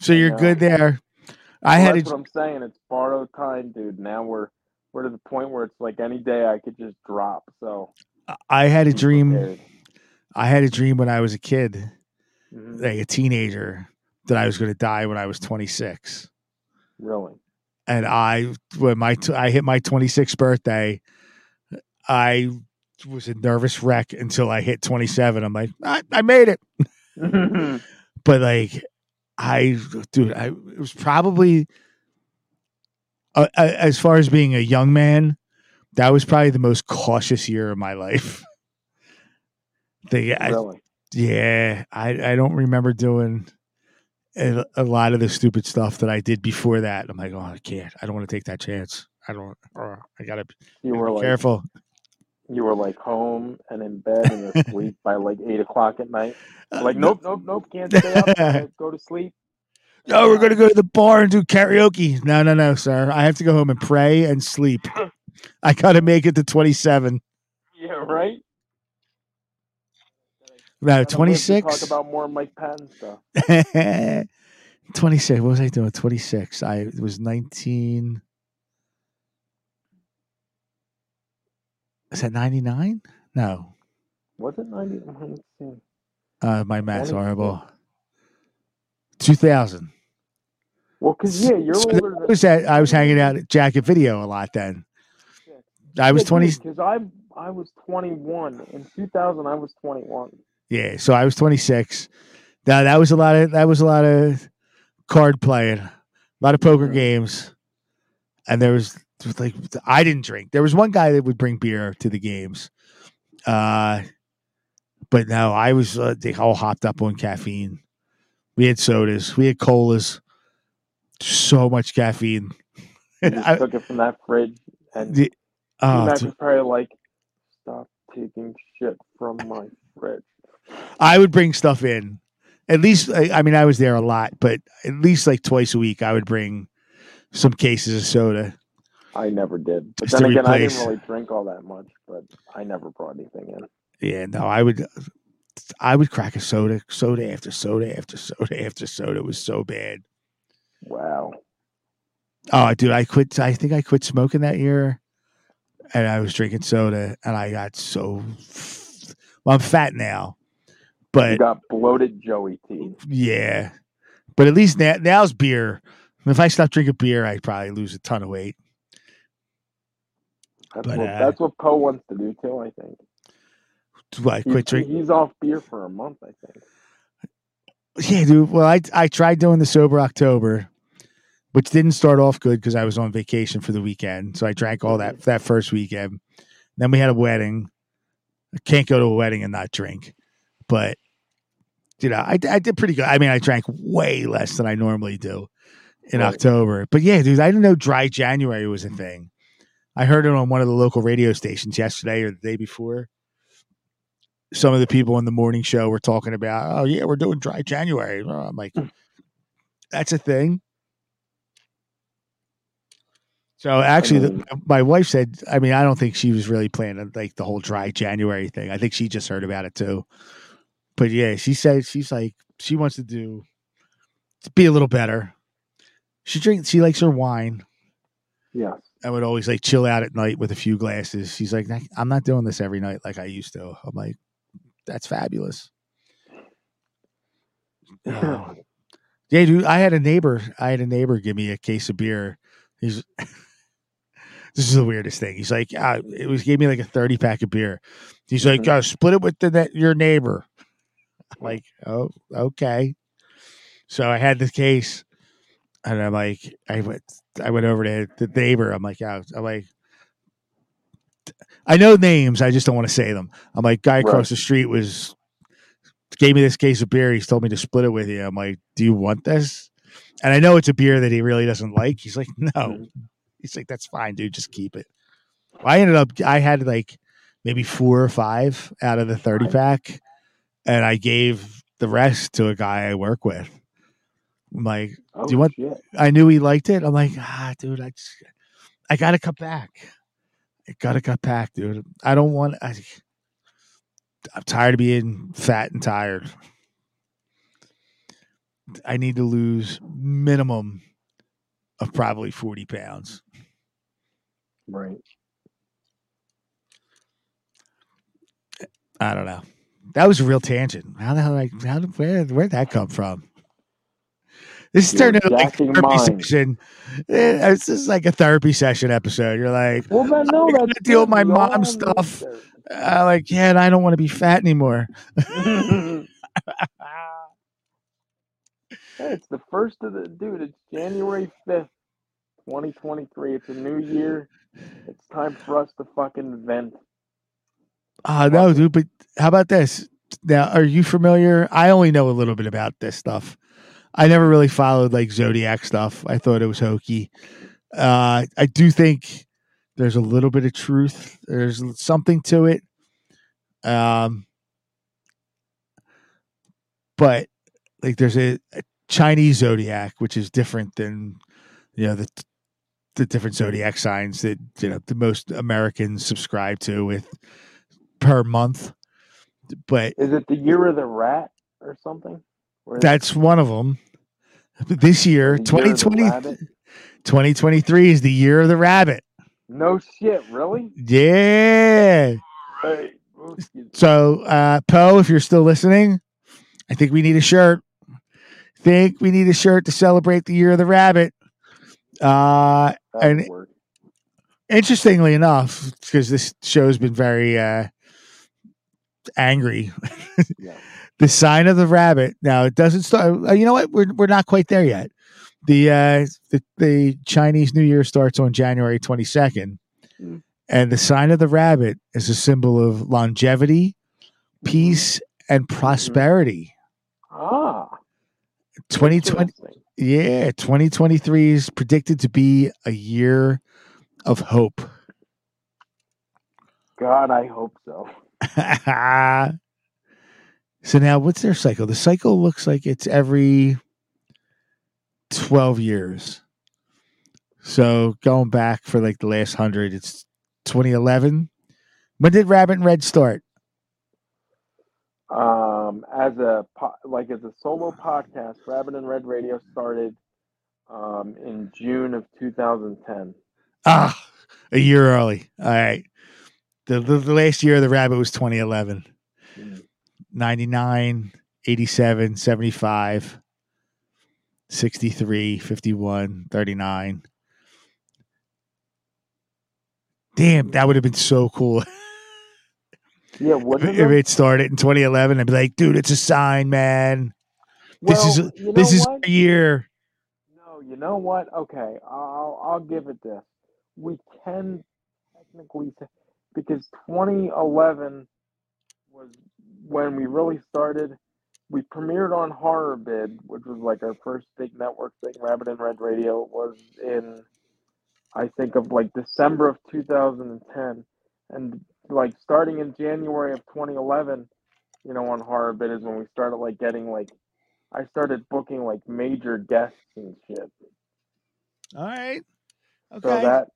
S1: so you're
S2: know.
S1: good there. I
S2: Well,
S1: had
S2: that's
S1: to.
S2: what I'm saying. It's borrowed time, dude. Now we're we're to the point where it's like any day I could just drop. So
S1: I had a dream.
S2: prepared.
S1: I had a dream when I was a kid,
S2: Mhm.
S1: like a teenager, that I was going to die when I was 26.
S2: Really.
S1: and I when my t- I hit my 26th birthday, I was a nervous wreck until I hit 27. I'm like, I, I made it, (laughs) but like, I dude, I it was probably uh, uh, as far as being a young man, that was probably the most cautious year of my life. (laughs) the, I,
S2: really.
S1: yeah, I I don't remember doing. A, a lot of the stupid stuff that I did before that, I'm like, oh, I can't. I don't want to take that chance. I don't. Uh, I gotta be
S2: You were like
S1: careful.
S2: You were like home and in bed and asleep by like eight o'clock at night.
S1: Uh,
S2: Like, nope, nope, nope, can't stay up. (laughs) Go to sleep.
S1: No, we're gonna go to the bar and do karaoke. No, no, no, sir. I have to go home and pray and sleep. I gotta make it to 27.
S2: Yeah, right.
S1: No,
S2: Gotta live to
S1: 26.
S2: Talk about more Mike Patton stuff. (laughs)
S1: 26. What was I doing? 26. I it was 19. Is that 99? No.
S2: Was it ninety?
S1: Uh, my math's
S2: 26.
S1: horrible. 2000.
S2: Well, because yeah, you're
S1: So
S2: older
S1: that was that I was hanging out at Jacket Video a lot then. I was 20.
S2: Because I I was 21 in 2000. I was 21.
S1: Yeah, so I was 26. Now that was a lot of that was a lot of card playing, a lot of poker
S2: Mhm.
S1: games, and there was like I didn't drink. There was one guy that would bring beer to the games, uh, but no, I was uh, they all hopped up on caffeine. We had sodas, we had colas, so much caffeine. (laughs) I-
S2: took it from that fridge, and
S1: the- oh,
S2: Max was probably like, "Stop taking shit from my fridge."
S1: I would bring stuff in. At least, I, I mean, I was there a lot, but at least like twice a week, I would bring some cases of soda.
S2: I never did. But then again, I didn't really drink all that much, but I never brought anything in.
S1: Yeah, no, I would, I would crack a soda, soda after soda after soda (laughs) after soda. It was so bad.
S2: Wow.
S1: Oh, dude, I quit. I think I quit smoking that year, and I was drinking soda, and I got so. Well, I'm fat now,
S2: You
S1: but
S2: got bloated Joey teeth.
S1: yeah, but at least now, now's beer. If I stop drinking beer, I'd probably lose a ton of weight.
S2: That's
S1: But,
S2: what
S1: uh,
S2: that's what Poe wants to do too. I think.
S1: What,
S2: He's,
S1: quit drinking?
S2: he's off beer for a month. I think.
S1: Yeah, dude. Well, I I tried doing the sober October, which didn't start off good because I was on vacation for the weekend. So I drank all that that first weekend. Then we had a wedding. I can't go to a wedding and not drink, but you know, I, I did pretty good. I mean, I drank way less than I normally do, in
S2: Right.
S1: October. But yeah, dude, I didn't know dry January was a thing. I heard it on one of the local radio stations yesterday or the day before. Some of the people in the morning show were talking about, oh yeah, we're doing dry January. Oh, I'm like,
S2: Hmm.
S1: that's a thing. So actually, the,
S2: mean-
S1: my wife said, I mean, I don't think she was really planning like the whole dry January thing. I think she just heard about it too. But yeah, she said she's like she wants to do to be a little better. She drinks. She likes her wine.
S2: Yes.
S1: I would always like chill out at night with a few glasses. She's like, I'm not doing this every night like I used to. I'm like, that's fabulous. Yeah. Yeah, dude. I had a neighbor. I had a neighbor give me a case of beer. He's (laughs) this is the weirdest thing. He's like, uh, it was gave me like a thirty pack of beer. He's like,
S2: Mhm.
S1: uh, split it with the your neighbor. I'm like, oh, okay. So I had the case, and I'm like, I went, I went over to the neighbor. I'm like, yeah, I'm like, I know names. I just don't want to say them. I'm like, guy across
S2: Right.
S1: the street was gave me this case of beer. He's told me to split it with you. I'm like, do you want this? And I know it's a beer that he really doesn't like. He's like, no.
S2: Mhm.
S1: He's like, that's fine, dude. Just keep it. I ended up, I had like maybe four or five out of the 30 pack, and I gave the rest to a guy I work with. I'm like,
S2: Oh,
S1: Do you want-
S2: shit.
S1: I knew he liked it. I'm like, ah, dude, I just, I gotta cut back. I gotta cut back, dude. I don't want. I, I'm tired of being fat and tired. I need to lose minimum of probably 40 pounds.
S2: Right.
S1: I don't know. That was a real tangent. How the hell? Like, how where where'd that come from? This is turned into like a therapy
S2: mine.
S1: session. It's just like a therapy session episode. You're like,
S2: Well, then, no,
S1: I gotta
S2: that's
S1: deal with my mom stuff. uh, like, yeah, and I don't want to be fat anymore. (laughs)
S2: Hey, it's the first of the dude. It's January fifth, twenty twenty three. It's a new year. It's time for us to fucking vent.
S1: Uh, no, dude. But how about this? Now, are you familiar? I only know a little bit about this stuff. I never really followed like zodiac stuff. I thought it was hokey. Uh, I do think there's a little bit of truth. There's something to it. Um, but like there's a, a Chinese zodiac, which is different than you know the the different zodiac signs that you know the most Americans subscribe to with per month. But
S2: Is it the year of the rat or something?
S1: That's one of them. This year,
S2: the year of the
S1: 2020, 2023 is the year of the rabbit.
S2: No shit, really?
S1: Yeah.
S2: Excuse me.
S1: So, uh, Poe, if you're still listening, I think we need a shirt. Think we need a shirt to celebrate the year of the rabbit. Uh,
S2: That
S1: and-
S2: work.
S1: interestingly enough, because this show's been very uh, angry,
S2: Yeah. (laughs)
S1: the sign of the rabbit. Now it doesn't start. uh, You know what? We're we're not quite there yet. The uh, the the Chinese New Year starts on January twenty second,
S2: Mm.
S1: and the sign of the rabbit is a symbol of longevity, peace, and prosperity.
S2: Ah,
S1: Twenty twenty. Yeah, 2023 is predicted to be a year of hope.
S2: God, I hope so. (laughs)
S1: so now what's their cycle? The cycle looks like it's every 12 years. So going back for like the last 100, it's 2011. When did Rabbit in Red start?
S2: Um, as a po- like as a solo podcast, Rabbit in Red Radio started um, in June of 2010.
S1: Ah, a year early. All right. The, the, the last year of the Rabbit was 2011.
S2: Mm.
S1: 99, 87, 75, 63, 51, 39. Damn, that would have been so cool (laughs)
S2: Yeah,
S1: if, if
S2: it?
S1: started in 2011. I'd be like, dude, it's a sign, man. This is
S2: Well, you know
S1: this is
S2: what?
S1: a year.
S2: No, you know what? Okay, I'll I'll give it this. We can technically because 2011 was when we really started. we premiered on Horror Bid, which was like our first big network thing. Rabbit in Red Radio was in, I think of like December of 2010, and like starting in January of 2011, you know, on Horror Bid is when we started like getting like, I started booking like major guests and shit.
S1: All right. Okay.
S2: So that,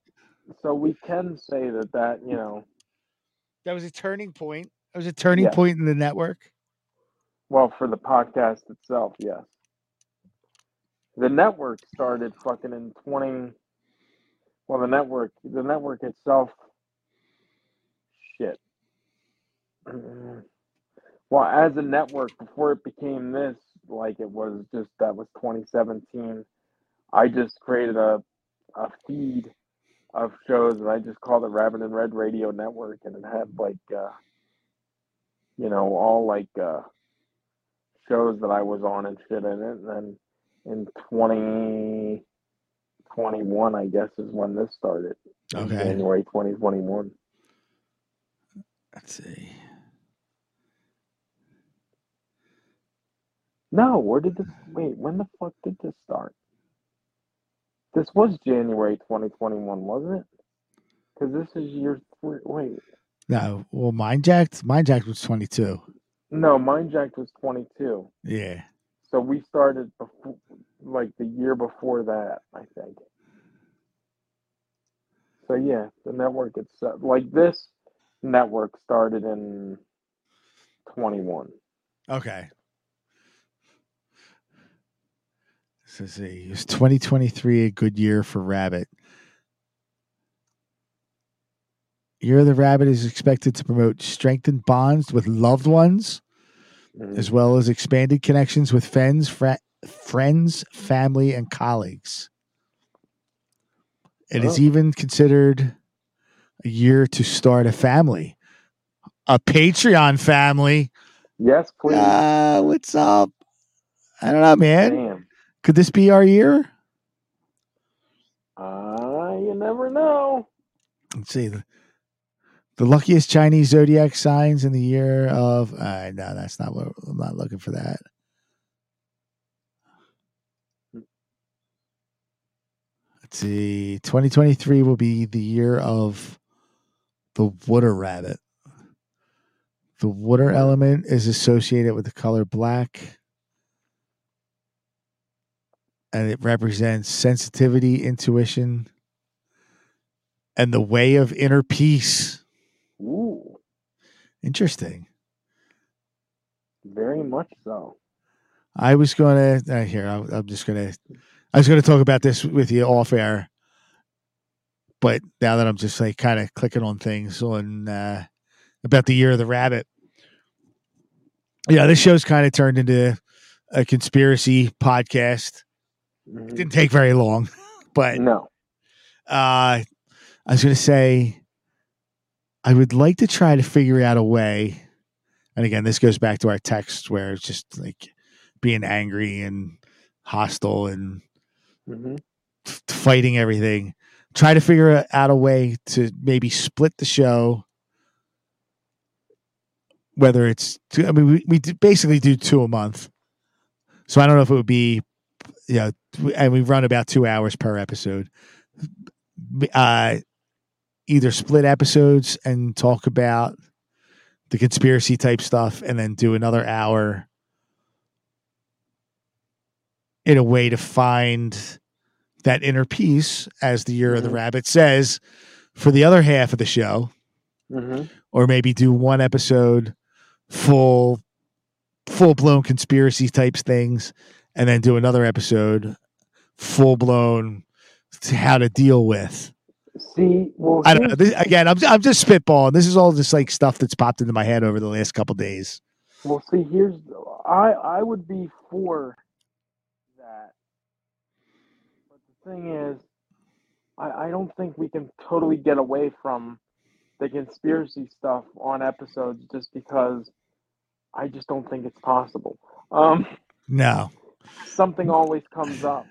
S2: so we can say that that you know,
S1: that was a turning point. That was a turning
S2: Yeah.
S1: point in the network.
S2: well, for the podcast itself, yes. The network started fucking in 20. Well, the network, the network itself, shit. (clears throat) Well, as a network, before it became this, like it was just that was 2017. I just created a a feed of shows, and I just called it Rabbit in Red Radio Network, and it had like, uh, you know, all like uh, shows that I was on and shit in it. And then in 2021, I guess, is when this started.
S1: Okay.
S2: January 2021.
S1: Let's see.
S2: No, where did this? Wait, when the fuck did this start? This was January 2021, wasn't it? Because this is year three. Wait,
S1: No, well, Mindjacked, Mind Jacked was 22.
S2: no, Mindjacked was 22.
S1: Yeah.
S2: So we started before, like the year before that, I think. So yeah, the network itself, like this network started in 21.
S1: Okay. So see. Is 2023 a good year for Rabbit? Year of the Rabbit is expected to promote strengthened bonds with loved ones,
S2: Mhm.
S1: as well as expanded connections with friends, fra- friends, family, and colleagues. It is
S2: Oh.
S1: even considered a year to start a family, a Patreon family.
S2: Yes, please.
S1: Uh, what's up? I don't know, man.
S2: Damn.
S1: Could this be our year?
S2: Uh, you never know.
S1: Let's see. The, luckiest Chinese zodiac signs in the year of. Uh, no, that's not what I'm not looking for that. Let's see. 2023 will be the year of the water rabbit. The water element is associated with the color black. And it represents sensitivity, intuition, and the way of inner peace. Interesting.
S2: very much so.
S1: I was going to uh, here. I, I'm just going to. I was going to talk about this with you off air, but now that I'm just like kind of clicking on things on uh, about the year of the rabbit, yeah, this show's kind of turned into a conspiracy podcast.
S2: Mhm.
S1: It didn't take very long, (laughs) but
S2: No.
S1: uh, I was going to say, I would like to try to figure out a way. And again, this goes back to our text where it's just like being angry and hostile and
S2: hmm
S1: f- fighting everything. Try to figure out a way to maybe split the show. Whether it's, two, I mean, we, we basically do two a month. So I don't know if it would be, you know, and we run about two hours per episode. Uh, either split episodes and talk about the conspiracy type stuff and then do another hour in a way to find that inner peace, as the year of the
S2: Mhm.
S1: rabbit says, for the other half of the show,
S2: hmm
S1: or maybe do one episode full full blown conspiracy types things and then do another episode full blown how to deal with
S2: See, well,
S1: I don't know. This, again, I'm I'm just spitballing. This is all just like stuff that's popped into my head over the last couple days.
S2: Well, see, here's I I would be for that, but the thing is, I I don't think we can totally get away from the conspiracy stuff on episodes just because I just don't think it's possible. Um,
S1: No,
S2: something always comes up.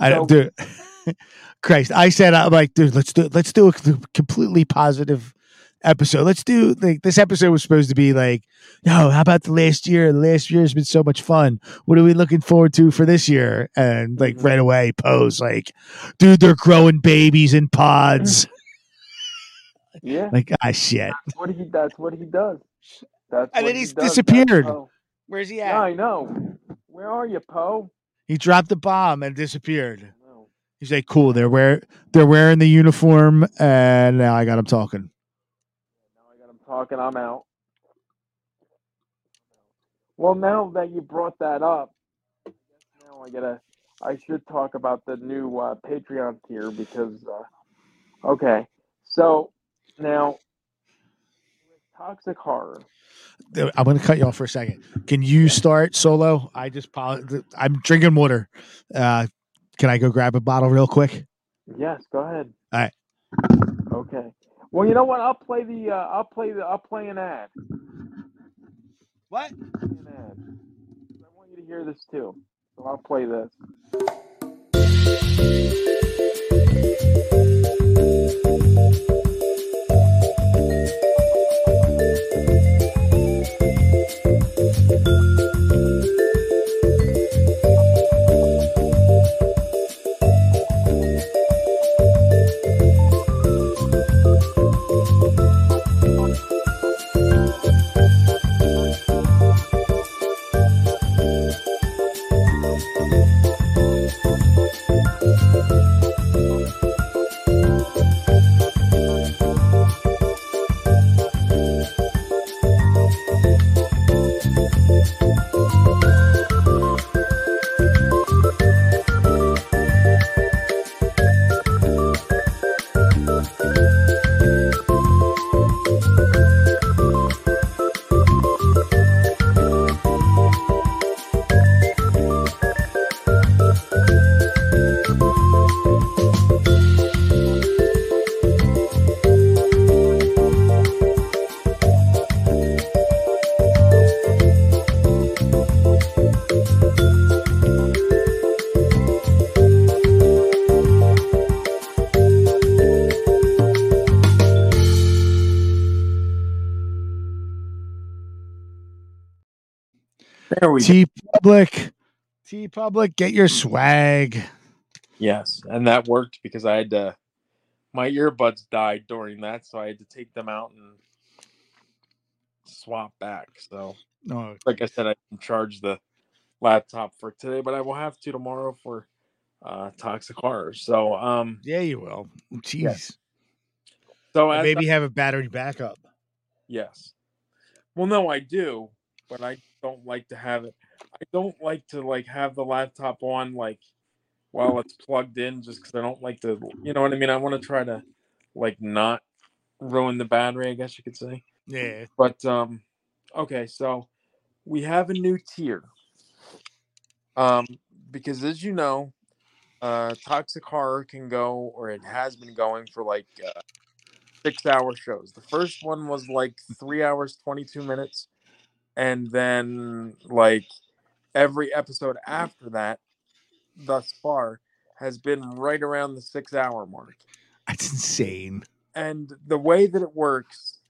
S1: I don't do. (laughs) Christ, I said I'm like, dude, let's do let's do a completely positive episode. Let's do like this episode was supposed to be like, no, how about the last year? The last year has been so much fun. What are we looking forward to for this year? And like right away, Poe's like, dude, they're growing babies in pods. (laughs)
S3: Yeah,
S1: like ah shit.
S3: that's what he. That's what he does. That's
S1: And then
S3: he
S1: he's
S3: does.
S1: Disappeared. Where's he
S3: Yeah, I know. Where are you, Poe?
S1: He dropped the bomb and disappeared.
S3: No.
S1: He's like, cool. They're wear they're wearing the uniform, and now I got him talking.
S3: Now I got him talking. I'm out. Well, now that you brought that up, I now I gotta. I should talk about the new uh, Patreon tier because. Uh, okay, so now with toxic horror.
S1: I'm going to cut you off for a second. Can you start solo? I just I'm drinking water. Uh, can I go grab a bottle real quick?
S3: Yes, go ahead.
S1: All right.
S3: Okay. Well, you know what? I'll play the. Uh, I'll play the. I'll play an ad.
S1: What?
S3: An ad. I want you to hear this too. So I'll play this. There we.
S1: T Public. TeePublic, get your swag.
S2: Yes, and that worked because I had to. My earbuds died during that, so I had to take them out and swap back. So,
S1: No,
S2: like I said, I can charge the laptop for today, but I will have to tomorrow for uh toxic horror. So, um,
S1: yeah, you will. Jeez.
S2: so as
S1: Maybe have a battery backup.
S2: Yes. Well, no, I do, but I don't like to have it. I don't like to like have the laptop on like while it's plugged in, just because I don't like to. You know what I mean? I want to try to like not ruin the battery. I guess you could say.
S1: Yeah.
S2: But um, okay, so we have a new tier. Um, because as you know, uh, toxic horror can go, or it has been going for like uh, six-hour shows. The first one was like three hours, twenty-two minutes, and then like every episode after that, thus far, has been right around the six-hour mark
S1: That's insane.
S2: and the way that it works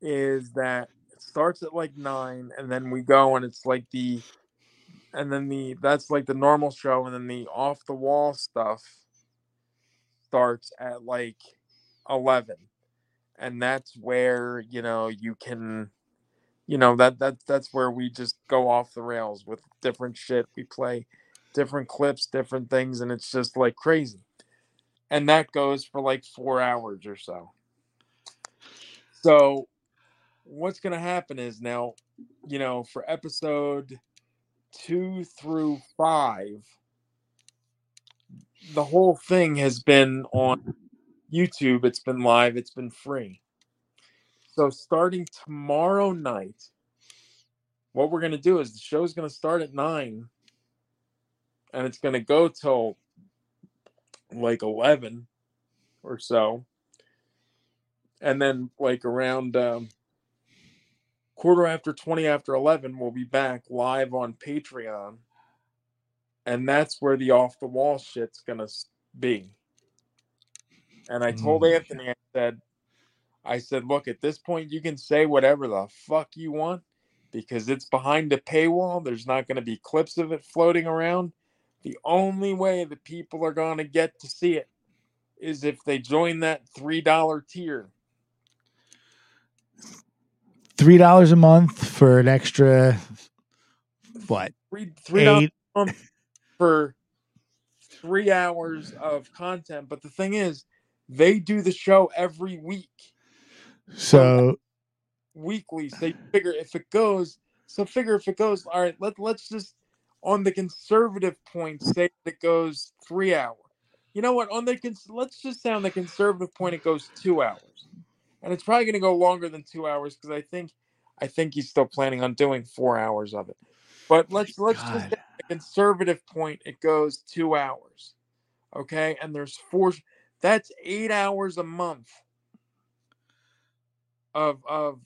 S2: is that it starts at like nine and then we go and it's like the and then the that's like the normal show and then the off the wall stuff starts at like 11 and that's where you know you can you know that that that's where we just go off the rails with different shit. We play different clips different things and it's just like crazy. And that goes for like four hours or so. So what's going to happen is now you know for episode two through five the whole thing has been on youtube. It's been live. It's been free so starting tomorrow night what we're going to do is the show's going to start at nine. And it's going to go till like 11 or so. And then like around um, quarter after 20 after 11 we'll be back live on patreon. And that's where the off the wall shit's gonna be. And i told
S1: Mm.
S2: anthony i said I said, look, at this point, you can say whatever the fuck you want because it's behind a paywall. There's not going to be clips of it floating around. The only way that people are going to get to see it is if they join that $3 tier.
S1: Three dollars a month for an extra what?
S2: Three, $3
S1: Eight.
S2: a month for three hours of content. But the thing is, they do the show every week.
S1: So
S2: weekly. So you figure if it goes, so figure if it goes, all right, let, let's just on the conservative point say that it goes three hours. You know what? On the cons- let's just say on the conservative point it goes two hours, and it's probably going to go longer than two hours because I think I think he's still planning on doing four hours of it. But let's let's just
S1: God.
S2: the conservative point it goes two hours, okay? And there's four. That's eight hours a month of of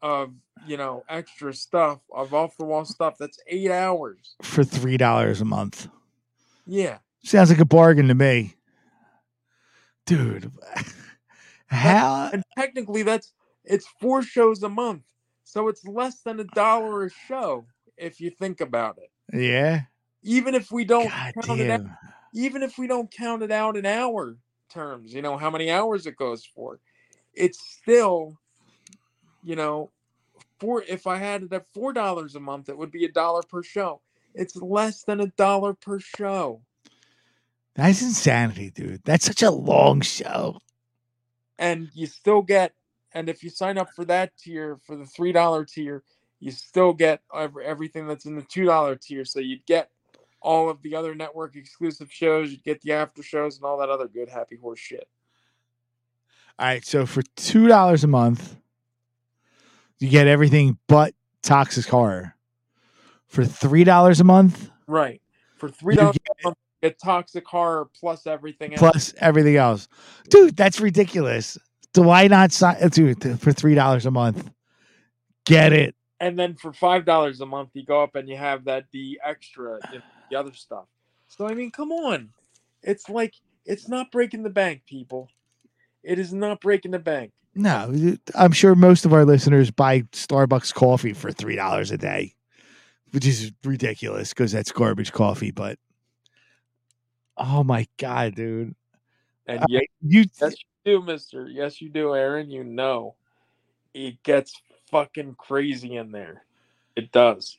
S2: of you know extra stuff of off the wall stuff. That's eight hours.
S1: for three dollars a month.
S2: Yeah,
S1: Sounds like a bargain to me. Dude. (laughs) How
S2: and technically that's it's four shows a month, so it's less than a dollar a show if you think about it.
S1: yeah.
S2: Even if we don't
S1: God
S2: count it out, even if we don't count it out in hour terms, you know how many hours it goes for, it's still, you know, four. If I had it at four dollars a month, it would be a dollar per show. It's less than a dollar per show.
S1: That's insanity, dude. That's such a long show.
S2: and you still get and if you sign up for that tier for the three dollar tier you still get everything that's in the two dollar tier so you'd get all of the other network exclusive shows you'd get the after shows and all that other good happy horse shit
S1: All right, so for two dollars a month, you get everything but toxic horror. For three dollars a month,
S2: right for three dollars a month you get toxic horror plus everything else
S1: plus everything else, dude. That's ridiculous. Do I not sign, dude? For three dollars a month, get it.
S2: and then for five dollars a month you go up and you have that the extra you know, the other stuff so i mean come on it's like it's not breaking the bank people it is not breaking the bank
S1: No, I'm sure most of our listeners buy Starbucks coffee for three dollars a day, which is ridiculous because that's garbage coffee. But oh my god, dude,
S2: and yeah
S1: you
S2: Yes, you do, Mister. Yes, you do, Aaron. You know, it gets fucking crazy in there. It does.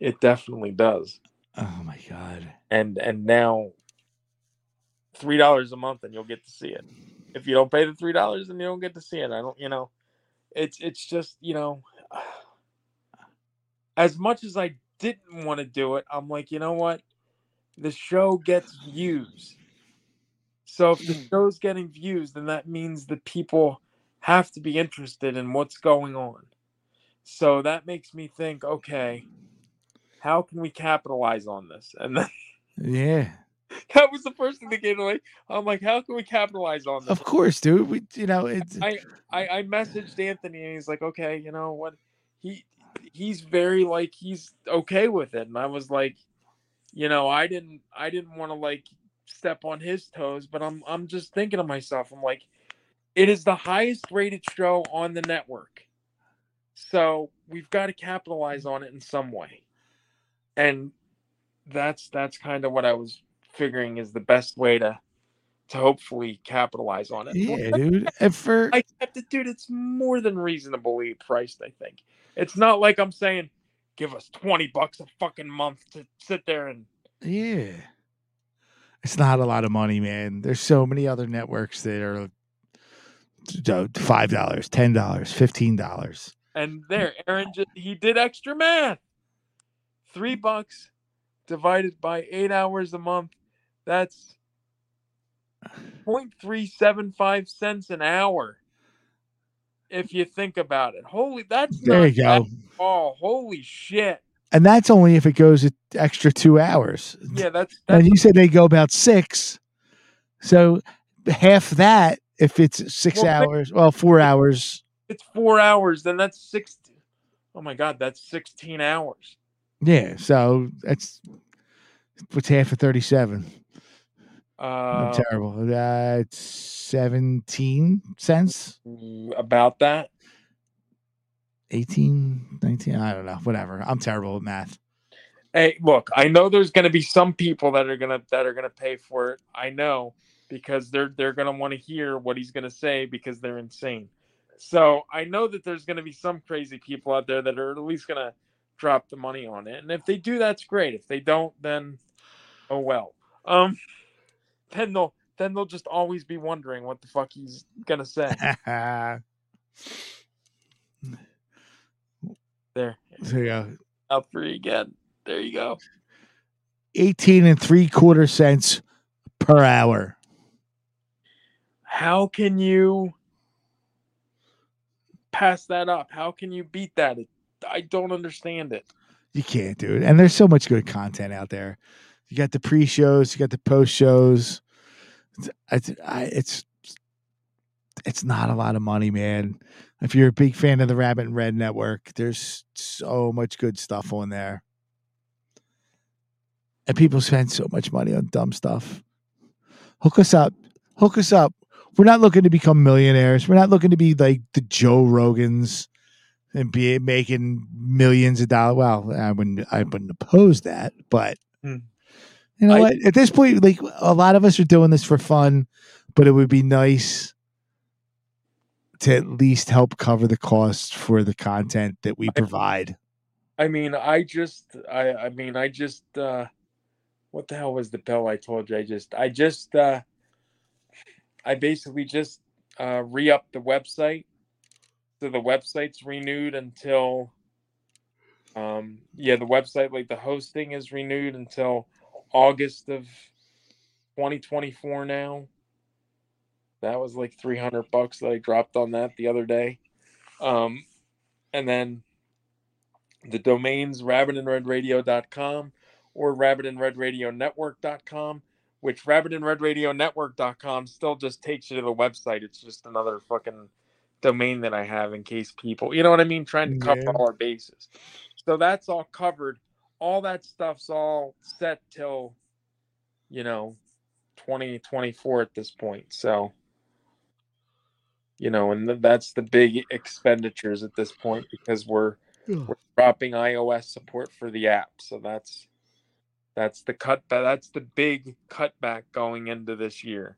S2: It definitely does.
S1: oh my god,
S2: And and now, three dollars a month, and you'll get to see it. If you don't pay the three dollars, then you don't get to see it. I don't. You know, it's it's just you know, (sighs) as much as I didn't want to do it, I'm like, you know what, the show gets views. So if the hmm. show's getting views, then that means that people have to be interested in what's going on. So that makes me think, okay, how can we capitalize on this? And then,
S1: yeah, (laughs)
S2: that was the first thing that came to me. I'm like, how can we capitalize on this?
S1: of course, dude. We, you know, it's
S2: I, I I messaged Anthony and he's like, okay, you know what? He he's very like he's okay with it, and I was like, you know, I didn't I didn't want to like step on his toes, but I'm I'm just thinking to myself, I'm like, it is the highest rated show on the network, so we've got to capitalize on it in some way, and that's that's kind of what I was figuring is the best way to to hopefully capitalize on it.
S1: yeah, (laughs) dude. And for
S2: I kept it, dude. It's more than reasonably priced. I think it's not like I'm saying, give us twenty bucks a fucking month to sit there and
S1: yeah, it's not a lot of money, man. There's so many other networks that are five dollars, ten dollars, fifteen dollars.
S2: and there. Aaron just he did extra math. Three bucks divided by eight hours a month. That's 0.375 cents an hour. If you think about it, holy, that's
S1: There you go.
S2: Oh. Holy shit!
S1: And that's only if it goes an extra two hours.
S2: Yeah, that's that's
S1: And you said they go about six. So half that if it's six
S2: Well,
S1: hours, well, four hours.
S2: it's four hours. Then that's six. Oh my god, that's sixteen hours.
S1: Yeah. So that's what's half of 37. I'm
S2: Uh,
S1: terrible. That's 17 cents,
S2: about that.
S1: 18, 19. I don't know. Whatever. I'm terrible at math.
S2: Hey, look, I know there's going to be some people that are going to that are going to pay for it. I know because they're they're going to want to hear what he's going to say because they're insane. So, I know that there's going to be some crazy people out there that are at least going to drop the money on it. And if they do that's great. If they don't then oh well. Um then they'll then they'll just always be wondering what the fuck he's going to say. (laughs) There.
S1: there you go.
S2: Up for you again. There you go.
S1: 18 and three quarter cents per hour.
S2: how can you pass that up? How can you beat that? I don't understand it.
S1: You can't do it. And there's so much good content out there. You got the pre shows, you got the post shows. It's, I, it's it's not a lot of money, man. If you're a big fan of the Rabbit in Red Network, there's so much good stuff on there. And people spend so much money on dumb stuff. Hook us up. Hook us up. We're not looking to become millionaires. We're not looking to be like the Joe Rogans and be making millions of dollars. Well, I wouldn't I wouldn't oppose that, but
S2: Hmm.
S1: You know
S2: I-
S1: what? At this point, like a lot of us are doing this for fun, but it would be nice to at least help cover the cost for the content that we provide.
S2: I mean, I just, I, I mean, I just, uh, what the hell was the pill I told you? I just, I just, uh, I basically just uh, re upped the website. So the website's renewed until, um, yeah, the website, like the hosting is renewed until August of 2024 now. That was like 300 bucks that I dropped on that the other day. Um, and then the domains rabbitinredradio.com or rabbitinredradionetwork.com, which rabbitinredradionetwork.com still just takes you to the website. It's just another fucking domain that I have in case people, you know what I mean, trying to cover
S1: Yeah.
S2: all our bases. So that's all covered. All that stuff's all set till, you know, 2024 at this point. So, you know, and th- that's the big expenditures at this point because we're we're dropping iOS support for the app. So that's that's the cut that's the big cutback going into this year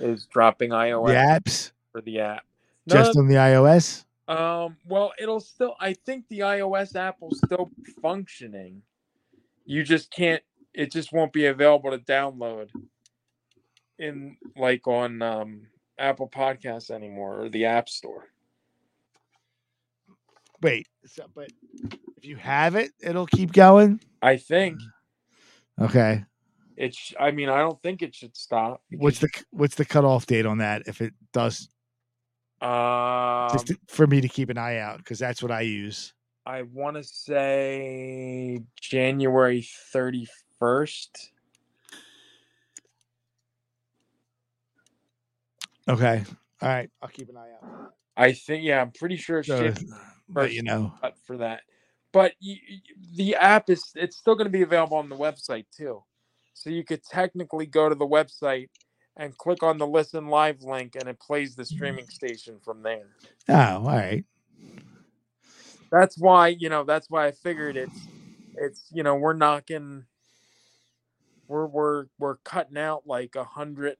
S2: is dropping
S1: The
S2: iOS
S1: apps
S2: for the app.
S1: just on the iOS.
S2: um well it'll still I think the iOS app will still be functioning. You just can't it just won't be available to download in like on um Apple Podcasts anymore or the App Store.
S1: Wait, so, but if you have it, it'll keep going.
S2: I think
S1: Okay.
S2: it's I mean I don't think it should stop.
S1: What's the what's the cutoff date on that? If it does,
S2: Um,
S1: just for me to keep an eye out because that's what I use.
S2: I want to say January 31st.
S1: Okay. All right. I'll keep an eye out.
S2: I think, yeah, I'm pretty sure it's
S1: So,
S2: January
S1: but you know,
S2: for that. But y y- the app is, it's still going to be available on the website too. So you could technically go to the website and click on the listen live link and it plays the mm-hmm. streaming station from there.
S1: oh, all right.
S2: That's why you know that's why i figured it's it's you know we're knocking we're we're we're cutting out like a hundred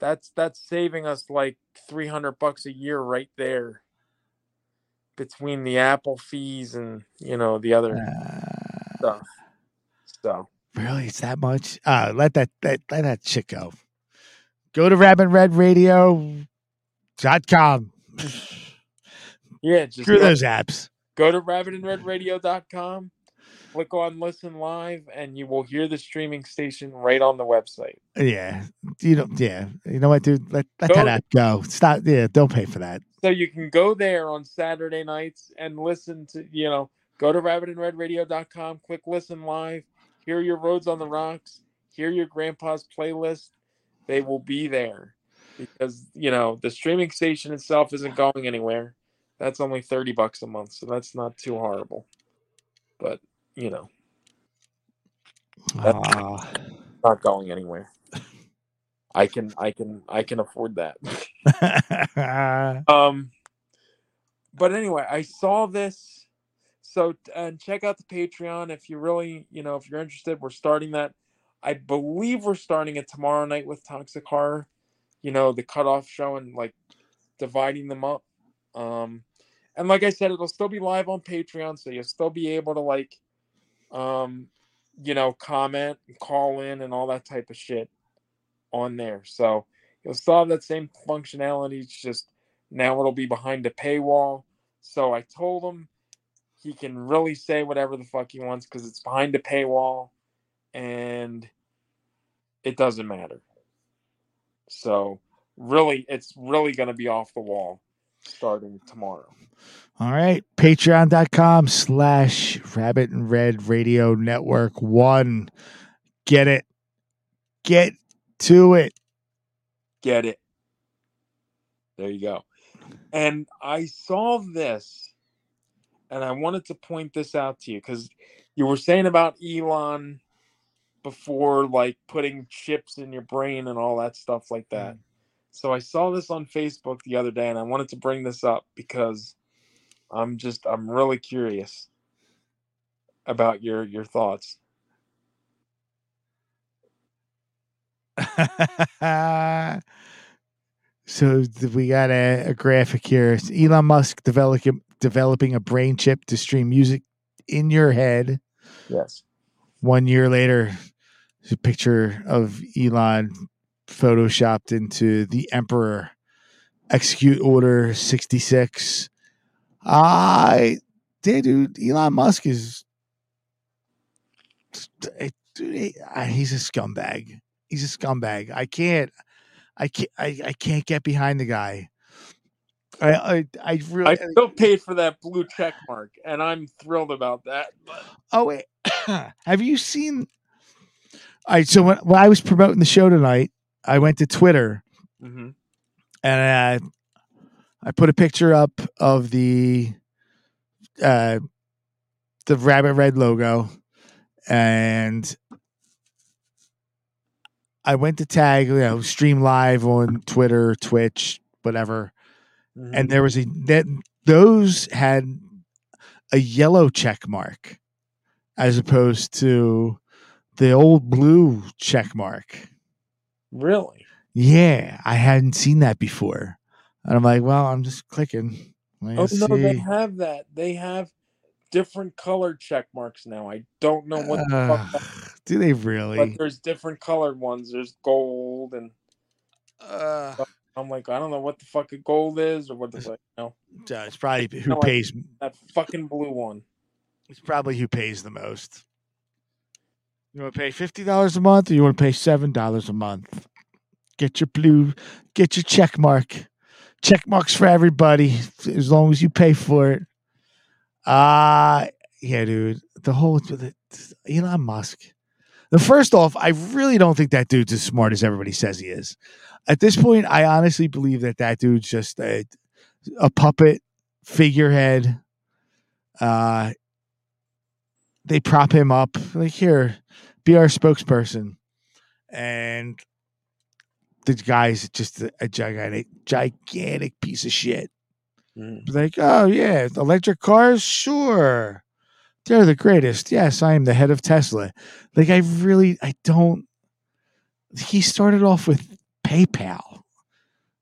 S2: that's that's saving us like 300 bucks a year right there between the apple fees and you know the other
S1: Uh,
S2: stuff so
S1: really, it's that much? Uh, let that let, let that shit go. Go to rabbitredradio.com. (laughs)
S2: yeah just
S1: Screw
S2: go,
S1: those apps.
S2: go to rabbitinredradio.com click on listen live and you will hear the streaming station right on the website
S1: Yeah. You know, yeah. You know what, dude? Let, let
S2: Go-
S1: that app go. Stop. Yeah. Don't pay for that.
S2: so you can go there on Saturday nights and listen to you know go to rabbitinredradio.com click listen live hear your roads on the rocks hear your grandpa's playlist they will be there because you know the streaming station itself isn't going anywhere that's only 30 bucks a month so that's not too horrible but you know That-
S1: Ah.
S2: not going anywhere I can I can I can afford that. (laughs) um but anyway, I saw this so and check out the Patreon if you really, you know, if you're interested, we're starting that. I believe we're starting it tomorrow night with Toxic Horror. You know, the cutoff show and like dividing them up. Um and like I said, it'll still be live on Patreon, so you'll still be able to like um you know, comment and call in and all that type of shit on there. So you'll still have that same functionality. It's just now it'll be behind a paywall. So I told him he can really say whatever the fuck he wants because it's behind a paywall and it doesn't matter. So really, it's really going to be off the wall starting tomorrow.
S1: All right. Patreon.com slash Rabbit in Red Radio Network One. Get it. Get to it.
S2: Get it. There you go. And I saw this and I wanted to point this out to you because you were saying about Elon before, like putting chips in your brain and all that stuff like that. Mm. So I saw this on Facebook the other day and I wanted to bring this up because I'm just I'm really curious about your your thoughts. (laughs)
S1: so we got a, a graphic here. It's Elon Musk developing developing a brain chip to stream music in your head.
S2: Yes.
S1: One year later, there's a picture of Elon photoshopped into the Emperor. Execute Order 66. I, dude, Elon Musk is, dude, he's a scumbag. He's a scumbag. I can't, I can't, I, I can't get behind the guy. I, I, I really,
S2: I still paid for that blue check mark, and I'm thrilled about that. But
S1: oh wait, (coughs) have you seen? All right, so when, when I was promoting the show tonight, I went to Twitter,
S2: mm-hmm.
S1: and uh, I put a picture up of the uh, the rabbit red logo, and I went to tag, you know, stream live on Twitter, Twitch, whatever, mm-hmm. and there was a that those had a yellow check mark as opposed to the old blue check mark.
S2: Really?
S1: Yeah, I hadn't seen that before. And I'm like, well, I'm just clicking.
S2: oh no, they have that. They have different color check marks now. I don't know what the uh, fuck.
S1: Do they really?
S2: But there's different colored ones. There's gold and.
S1: Uh,
S2: I'm like, I don't know what the fuck a gold is or what the fuck. You know?
S1: It's probably who you know, pays
S2: like that fucking blue one.
S1: It's probably who pays the most. You want to pay fifty dollars a month, or you want to pay seven dollars a month? Get your blue, get your check mark. Check marks for everybody, as long as you pay for it. Uh yeah, dude. The whole the, Elon Musk. The first off, I really don't think that dude's as smart as everybody says he is. At this point, I honestly believe that that dude's just a, a puppet figurehead. Uh, they prop him up like here be our spokesperson. And the guy's just a, a gigantic gigantic piece of shit. Mm. like oh yeah electric cars? Sure. They're the greatest. Yes i am the head of tesla. Like i really i don't he started off with paypal.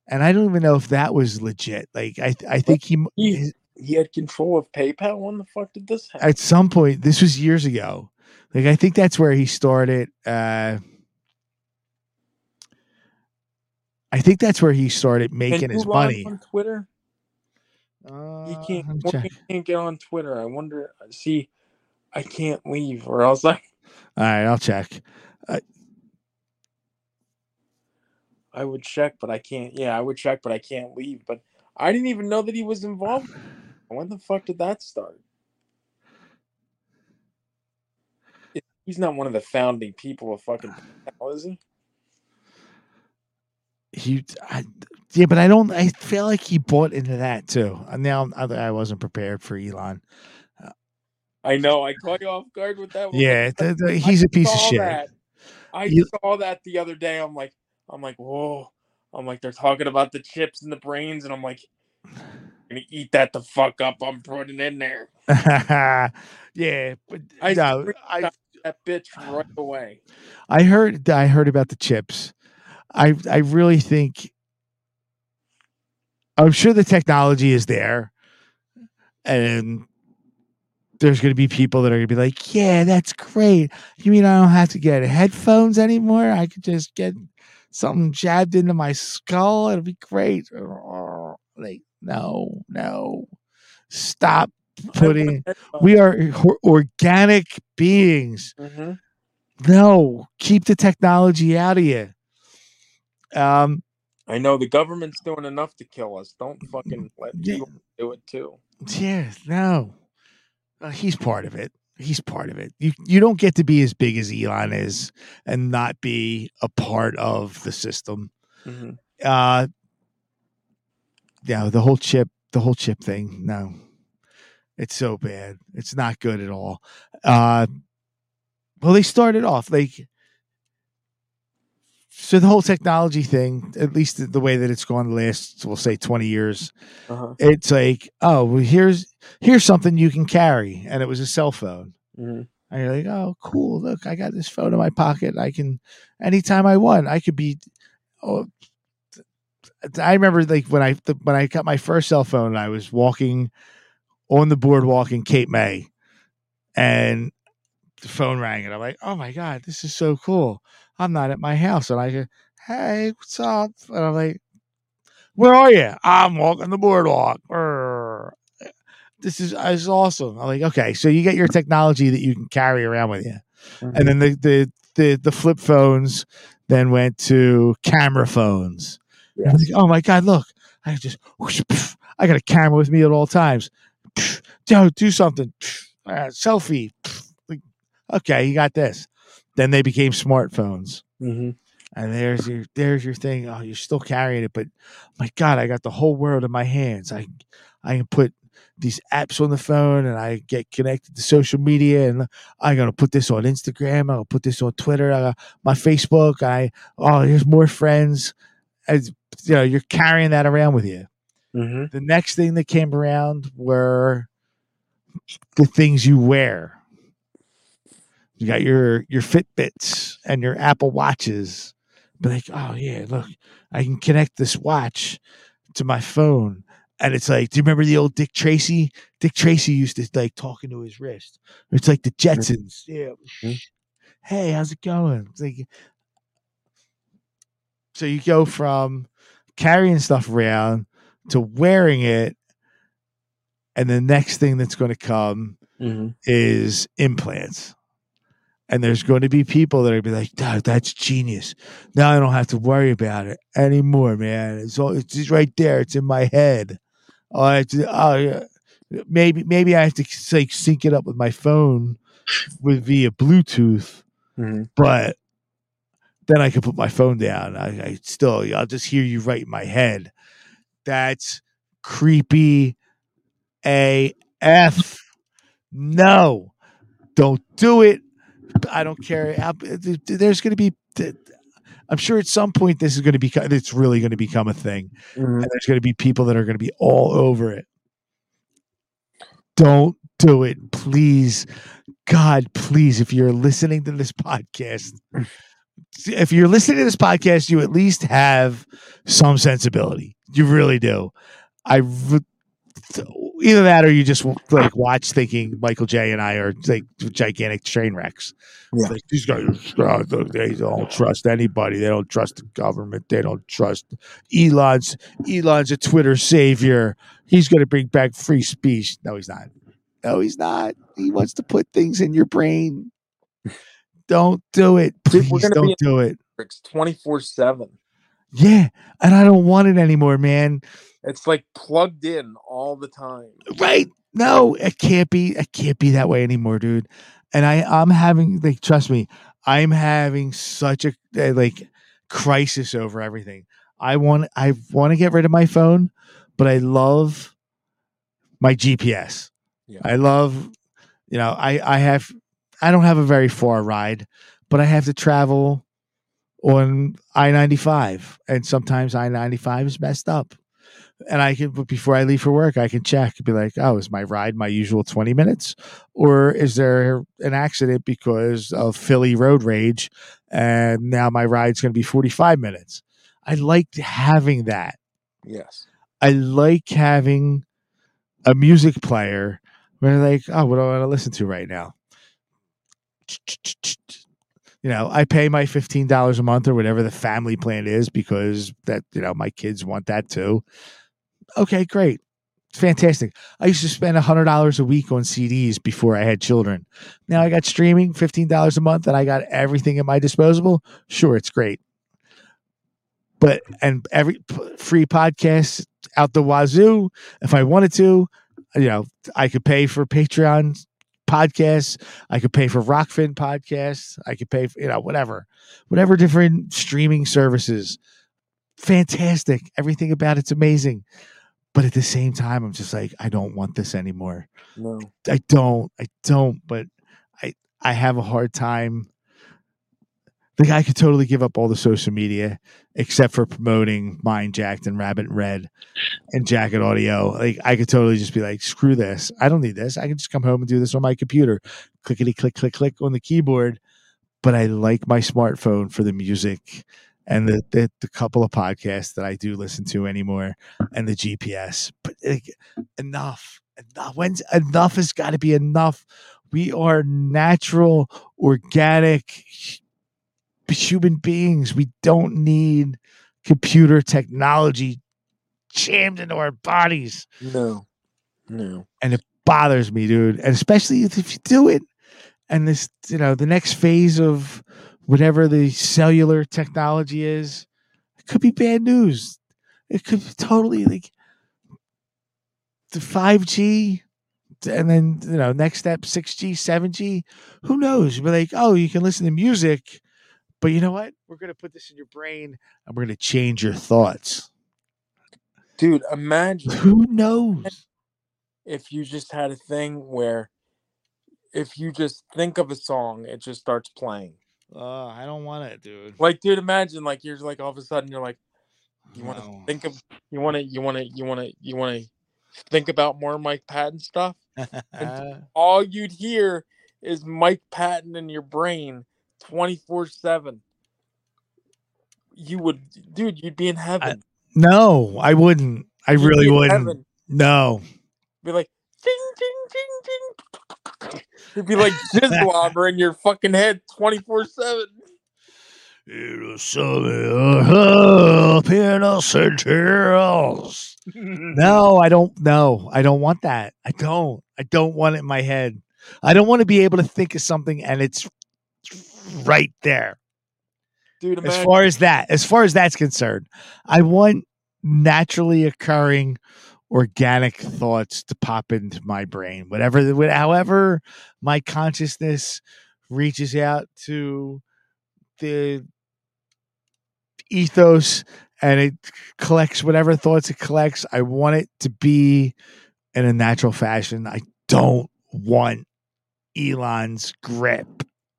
S1: And i don't even know if that was legit. Like i i think he,
S2: he he had control of PayPal. When the fuck did this happen?
S1: At some point, this was years ago. Like I think that's where he started. Uh, I think that's where he started making his money.
S2: On Twitter, uh, he can't. He can't get on Twitter. I wonder. See, I can't leave, or else I.
S1: All right, I'll check. Uh,
S2: I would check, but I can't. Yeah, I would check, but I can't leave. But I didn't even know that he was involved. When the fuck did that start? He's not one of the founding people of fucking is he?
S1: He, I, yeah, but I don't. I feel like he bought into that too. Uh, now I, I wasn't prepared for Elon.
S2: Uh, I know. I caught you off guard with that.
S1: One. Yeah, (laughs) the, the, he's I a piece of shit.
S2: That. I you, saw that the other day. I'm like,
S4: I'm like, whoa. I'm like, they're talking about the chips and the brains, and I'm like, gonna eat that the fuck up. I'm putting in there. (laughs)
S1: yeah, but
S4: I
S1: no, I
S4: that bitch right away. (sighs)
S1: I heard I heard about the chips. I I really think I'm sure the technology is there, and there's going to be people that are going to be like, "Yeah, that's great. You mean I don't have to get headphones anymore? I could just get something jabbed into my skull. It'll be great." (laughs) Like, no, no, stop (laughs) putting. We (laughs) are organic beings.
S4: hmm
S1: No, keep the technology out of you. Um,
S4: I know the government's doing enough to kill us. Don't fucking let
S1: Yeah.
S4: people do it too.
S1: yeah, no, Uh, he's part of it. He's part of it. You you don't get to be as big as Elon is and not be a part of the system.
S4: hmm
S1: Uh, yeah, the whole chip, the whole chip thing. No, it's so bad. It's not good at all. Uh, well, they started off like so the whole technology thing, at least the- way that it's gone the last, we'll say, twenty years.
S4: Uh-huh.
S1: It's like, oh, well, here's here's something you can carry, and it was a cell phone.
S4: hmm
S1: And you're like, oh, cool. Look, I got this phone in my pocket. I can, anytime I want, I could be. Oh, I remember like when I the, when I got my first cell phone, and I was walking on the boardwalk in Cape May, and the phone rang, and I'm like, oh my god, this is so cool. I'm not at my house, and I go, hey, what's up? And I'm like, where are you? I'm walking the boardwalk. This is, this is awesome. I'm like, okay, so you get your technology that you can carry around with you and mm-hmm. then the the the, the flip phones then went to camera phones. I was like, oh my god, look! I just whoosh, pff, I got a camera with me at all times. Pff, Joe, do something. Pff, uh, selfie. Like, okay, you got this. Then they became smartphones,
S4: hmm
S1: and there's your there's your thing. Oh, you're still carrying it, but my God, I got the whole world in my hands. I I can put these apps on the phone, and I get connected to social media, and I'm gonna put this on Instagram. I'm gonna put this on Twitter. I got my Facebook. I oh, here's more friends. As you know, you're carrying that around with you.
S4: hmm
S1: The next thing that came around were the things you wear. You got your your Fitbits and your Apple Watches. Be like, oh yeah, look, I can connect this watch to my phone. And it's like, do you remember the old Dick Tracy? Dick Tracy used to like talking to his wrist. It's like the Jetsons. Yeah.
S4: Mhm.
S1: Hey, how's it going? It's like, so you go from carrying stuff around to wearing it, and the next thing that's going to come
S4: hmm
S1: is implants. And there's going to be people that are be like, "Dad, that's genius. Now I don't have to worry about it anymore, man. It's all it's just right there. It's in my head. Oh, I have to, oh yeah. maybe maybe I have to like sync it up with my phone with via Bluetooth,
S4: hmm
S1: but then I can put my phone down. I, I still, I'll just hear you right in my head. That's creepy AF. No, don't do it. I don't care. There's going to be, I'm sure at some point this is going to become, it's really going to become a thing.
S4: hmm
S1: And there's going to be people that are going to be all over it. Don't do it, please. God, please, if you're listening to this (laughs) podcast, if you're listening to this podcast, you at least have some sensibility. You really do. I re- either that or you just like watch thinking Michael J and I are like gigantic train wrecks.
S4: Yeah.
S1: Like these guys, uh, they don't trust anybody. They don't trust the government. They don't trust Elon's. Elon's a Twitter savior. He's going to bring back free speech. No, he's not. No, he's not. He wants to put things in your brain. Don't do it. Please don't do it.
S4: Twenty four seven.
S1: Yeah, and I don't want it anymore, man.
S4: It's like plugged in all the time.
S1: Right? No, it can't be. It can't be that way anymore, dude. And I, I'm having like, trust me, I'm having such a uh, like crisis over everything. I want, I want to get rid of my phone, but I love my GPS.
S4: Yeah.
S1: I love, you know, I, I have, I don't have a very far ride, but I have to travel on I ninety five, and sometimes I ninety five is messed up. And I can, but before I leave for work, I can check and be like, oh, is my ride my usual 20 minutes? Or is there an accident because of Philly road rage? And now my ride's going to be 45 minutes. I liked having that.
S2: Yes.
S1: I like having a music player where like, oh, what do I want to listen to right now? You know, I pay my fifteen dollars a month or whatever the family plan is because that you know my kids want that too. Okay, great, fantastic. I used to spend hundred dollars a week on CDs before I had children. Now I got streaming, fifteen dollars a month, and I got everything at my disposable. Sure, it's great, but and every free podcast out the wazoo. If I wanted to, you know, I could pay for Patreon podcasts. I could pay for Rokfin podcasts. I could pay for, you know, whatever, whatever different streaming services. Fantastic. Everything about it's amazing. But at the same time, I'm just like, I don't want this anymore.
S2: No.
S1: I don't. I don't. But I I have a hard time. Like I could totally give up all the social media except for promoting Mindjacked and Rabbit Red and Jacket Audio. Like I could totally just be like, screw this. I don't need this. I can just come home and do this on my computer. Clickety click click click on the keyboard. But I like my smartphone for the music and the, the the couple of podcasts that I do listen to anymore and the GPS. But like, enough. Enough. When's enough has got to be enough. We are natural, organic human beings. We don't need computer technology jammed into our bodies.
S2: No. No.
S1: And it bothers me, dude. And especially if you do it and this, you know, the next phase of whatever the cellular technology is, it could be bad news. It could be totally like the 5G and then you know next step 6G, 7G. Who knows? We're like, oh, you can listen to music, but you know what? We're gonna put this in your brain and we're gonna change your thoughts.
S2: Dude, imagine
S1: Who knows?
S2: if you just had a thing where if you just think of a song, it just starts playing.
S1: Uh, I don't want it, dude.
S2: Like, dude, imagine like you're like all of a sudden you're like, you want to
S1: No.
S2: think of, you want to, you want to, you want to, you want to think about more Mike Patton stuff. (laughs) All you'd hear is Mike Patton in your brain, twenty four seven. You would, dude, you'd be in heaven.
S1: no, I wouldn't. I
S2: You'd
S1: really wouldn't.
S2: heaven.
S1: No.
S2: Be like, ding, ding, ding, ding. It'd be like jizzlobber (laughs) in your fucking head, twenty four seven.
S1: It'll sell uh-huh, up in a centers. No, (laughs) I don't. No, I don't want that. I don't. I don't want it in my head. I don't want to be able to think of something and it's right there.
S2: Dude,
S1: As far as that, as far as that's concerned, I want naturally occurring organic thoughts to pop into my brain. Whatever, the- however, my consciousness reaches out to the ethos and it collects whatever thoughts it collects. I want it to be in a natural fashion. I don't want Elon's grip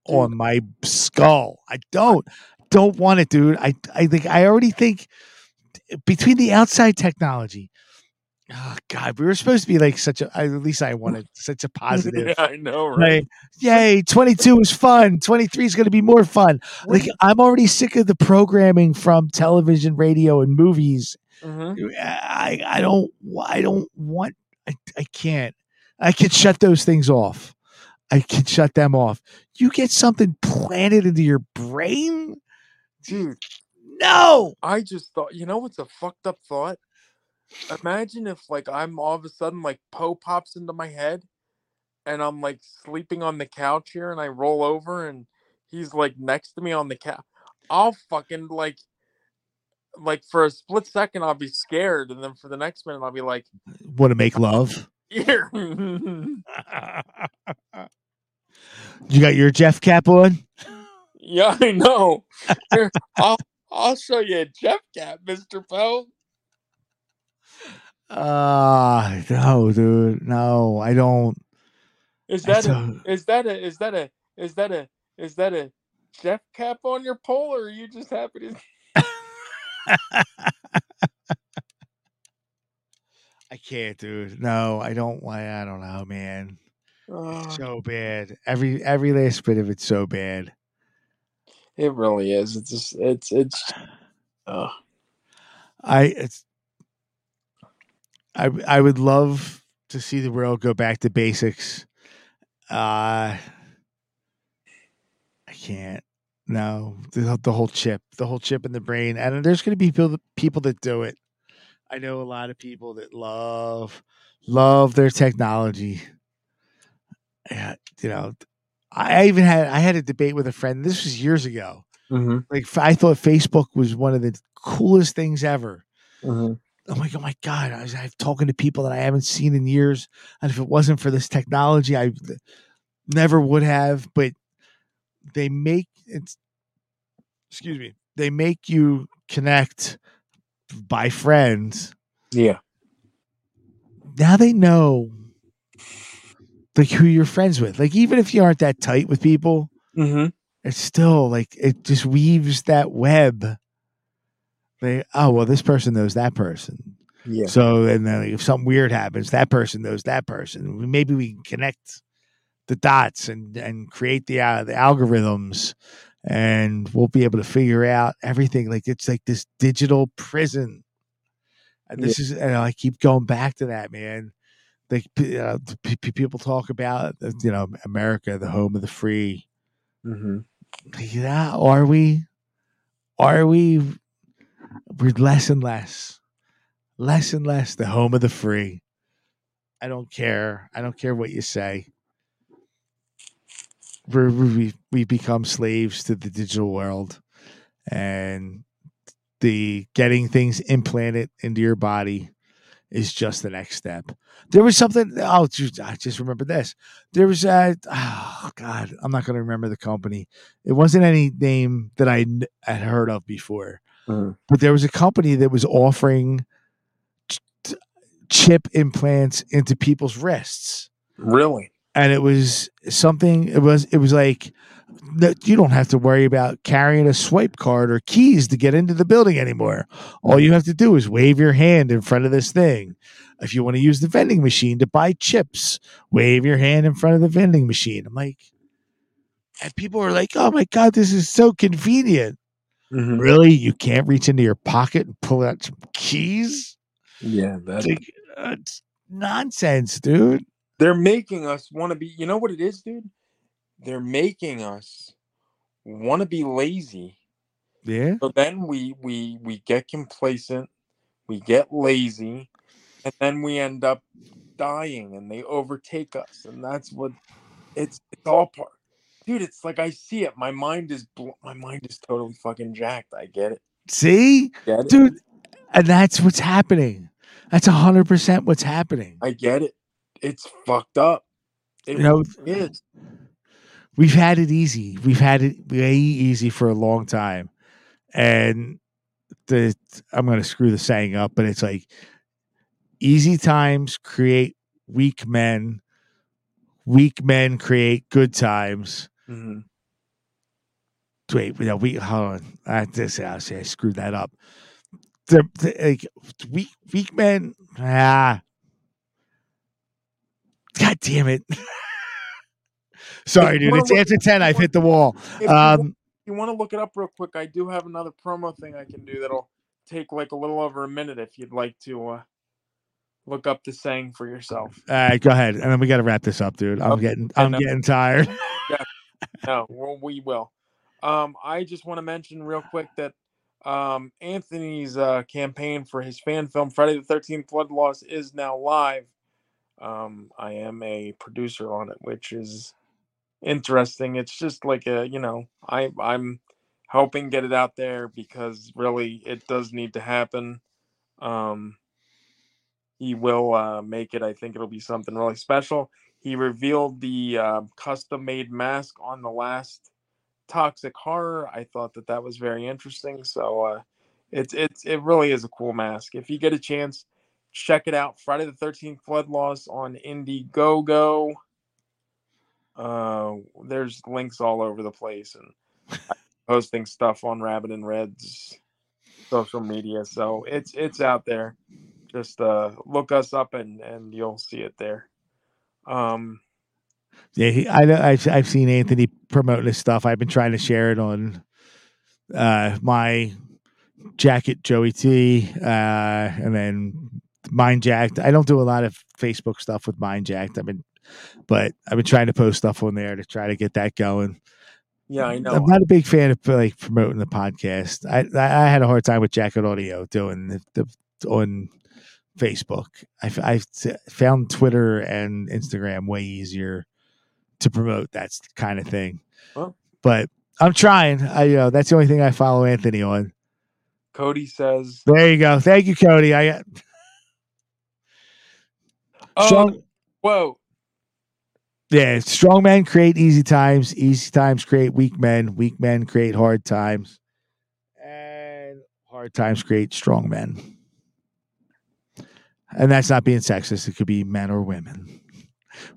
S1: on my skull. I don't don't want it, dude. I I think I already think between the outside technology. Oh God, we were supposed to be like such a. At least I wanted such a (laughs) positive.
S2: yeah, I know, right?
S1: Right. Yay, 22 is fun. 23 is going to be more fun. Like, I'm already sick of the programming from television, radio, and movies.
S2: Mhm.
S1: I, I don't, I don't want, I, I can't. I can shut those things off. I can shut them off. You get something planted into your brain?
S2: dude.
S1: No.
S2: I just thought, you know what's a fucked up thought? Imagine if like I'm all of a sudden like Poe pops into my head and I'm like sleeping on the couch here and I roll over and he's like next to me on the couch. I'll fucking like like for a split second I'll be scared and then for the next minute I'll be like
S1: Want to make love? (laughs)
S2: here. (laughs) (laughs)
S1: You got your Jeff cap on?
S2: yeah, I know. Here, I'll I'll show you a Jeff cap, Mr. Poe.
S1: Ah, no, dude. No, I don't.
S2: Is that a, is that a is that a is that a is that a Jeff Cap on your poll, or are you just happy to? (laughs)
S1: I can't, dude. No, I don't. Why? I don't know, man.
S2: Uh,
S1: So bad. Every every last bit of it's so bad.
S2: it really is. It's just it's it's. Uh,
S1: I it's. I I would love to see the world go back to basics. Uh I can't. No, the the whole chip, the whole chip in the brain, and there's going to be people people that do it. I know a lot of people that love love their technology. Yeah, you know, I even had I had a debate with a friend. This was years ago.
S2: mhm,
S1: Like I thought Facebook was one of the coolest things ever.
S2: mhm.
S1: I'm like, oh my god! I was I'm talking to people that I haven't seen in years, and if it wasn't for this technology, I never would have. But they make it's, excuse me, they make you connect by friends.
S2: Yeah.
S1: Now they know like who you're friends with. Like even if you aren't that tight with people,
S2: Mm-hmm.
S1: it's still like it just weaves that web. They oh well, this person knows that person.
S2: Yeah.
S1: So, and then if something weird happens, that person knows that person. Maybe we can connect the dots and and create the uh, the algorithms, and we'll be able to figure out everything. Like it's like this digital prison, and this is. And I keep going back to that, man. P- uh, p- people talk about, uh, you know, America, the home of the free.
S2: Mm-hmm.
S1: Yeah, are we? Are we? We're less and less, less and less the home of the free. I don't care. I don't care what you say. We're, we we become slaves to the digital world, and the getting things implanted into your body is just the next step. There was something. Oh, just, I just remember this. There was a. Oh God, I'm not going to remember the company. It wasn't any name that I had heard of before,
S2: Mhm.
S1: but there was a company that was offering ch- chip implants into people's wrists
S2: Really?
S1: And it was something it was it was like you don't have to worry about carrying a swipe card or keys to get into the building anymore. All you have to do is wave your hand in front of this thing. If you want to use the vending machine to buy chips wave your hand in front of the vending machine. I'm like and people are like oh my god this is so convenient.
S2: Mm-hmm.
S1: really? You can't reach into your pocket and pull out some keys?
S2: Yeah.
S1: that's like, uh, nonsense dude
S2: they're making us want to be. You know what it is, dude? They're making us want to be lazy.
S1: yeah
S2: So then we we we get complacent, we get lazy, and then we end up dying, and they overtake us, and that's what it's it's all part. Dude, it's like I see it. My mind is bl- my mind is totally fucking jacked. I get it.
S1: see
S2: Get it.
S1: dude and that's what's happening that's 100% what's happening
S2: I get it. It's fucked up. It
S1: You know,
S2: is.
S1: we've had it easy we've had it way easy for a long time and the i'm going to screw the saying up but it's like easy times create weak men weak men create good times
S2: Mhm.
S1: wait no we hold on i this i say i screwed that up the, the like weak weak men ah god damn it sorry
S2: If
S1: dude it's
S2: look-
S1: after 10 i've hit the wall
S2: If you,
S1: um
S2: you want to look it up real quick, I do have another promo thing I can do that'll take like a little over a minute if you'd like to uh, look up the saying for yourself.
S1: all right go ahead and then we got to wrap this up dude i'm
S2: Okay,
S1: getting i'm
S2: no.
S1: getting tired (laughs)
S2: no, well, we will. Um, I just want to mention real quick that um, Anthony's uh, campaign for his fan film Friday the Thirteenth Blood Loss is now live. Um, I am a producer on it, which is interesting. It's just like a you know I I'm helping get it out there because really it does need to happen. Um, he will uh, make it. I think it'll be something really special. He revealed the uh, custom made mask on the last Toxic Horror. I thought that that was very interesting. So uh, it's it's it really is a cool mask. If you get a chance, check it out. Friday the Thirteenth Blood Loss on Indiegogo. Uh, there's links all over the place, and (laughs) posting stuff on Rabbit in Red's social media, so it's it's out there. Just uh, look us up and and you'll see it there. Um,
S1: Yeah, he, I know. I've, I've seen Anthony promoting his stuff. I've been trying to share it on uh, my jacket, Joey T, uh, and then Mindjacked. I don't do a lot of Facebook stuff with Mindjacked. I've been, but I've been trying to post stuff on there to try to get that going.
S2: yeah, I know.
S1: I'm not a big fan of like promoting the podcast. I I, I had a hard time with Jacket Audio doing the, the on Facebook. I found Twitter and Instagram way easier to promote that kind of thing.
S2: Well.
S1: but I'm trying. I you know that's the only thing I follow Anthony on.
S2: Cody says,
S1: There you go. Thank you, Cody. I
S2: "Oh,
S1: strong,
S2: whoa,
S1: yeah, strong men create easy times. Easy times create weak men. Weak men create hard times, and hard times create strong men. And that's not being sexist. It could be men or women.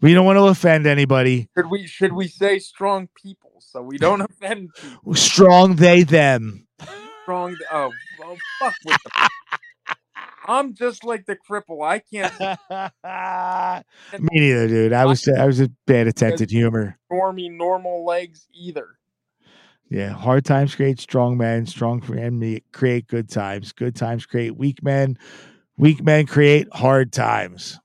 S1: We don't want to offend anybody.
S2: should we should we say strong people so we don't (laughs) offend people?
S1: Strong they them.
S2: Strong. Oh, well, fuck with them. (laughs) I'm just like the cripple. I can't (laughs) (laughs)
S1: Me neither, dude. I was I was a bad attempt at humor.
S2: stormy normal legs either.
S1: Yeah, hard times create strong men. Strong men me- create good times. Good times create weak men. Weak men create hard times.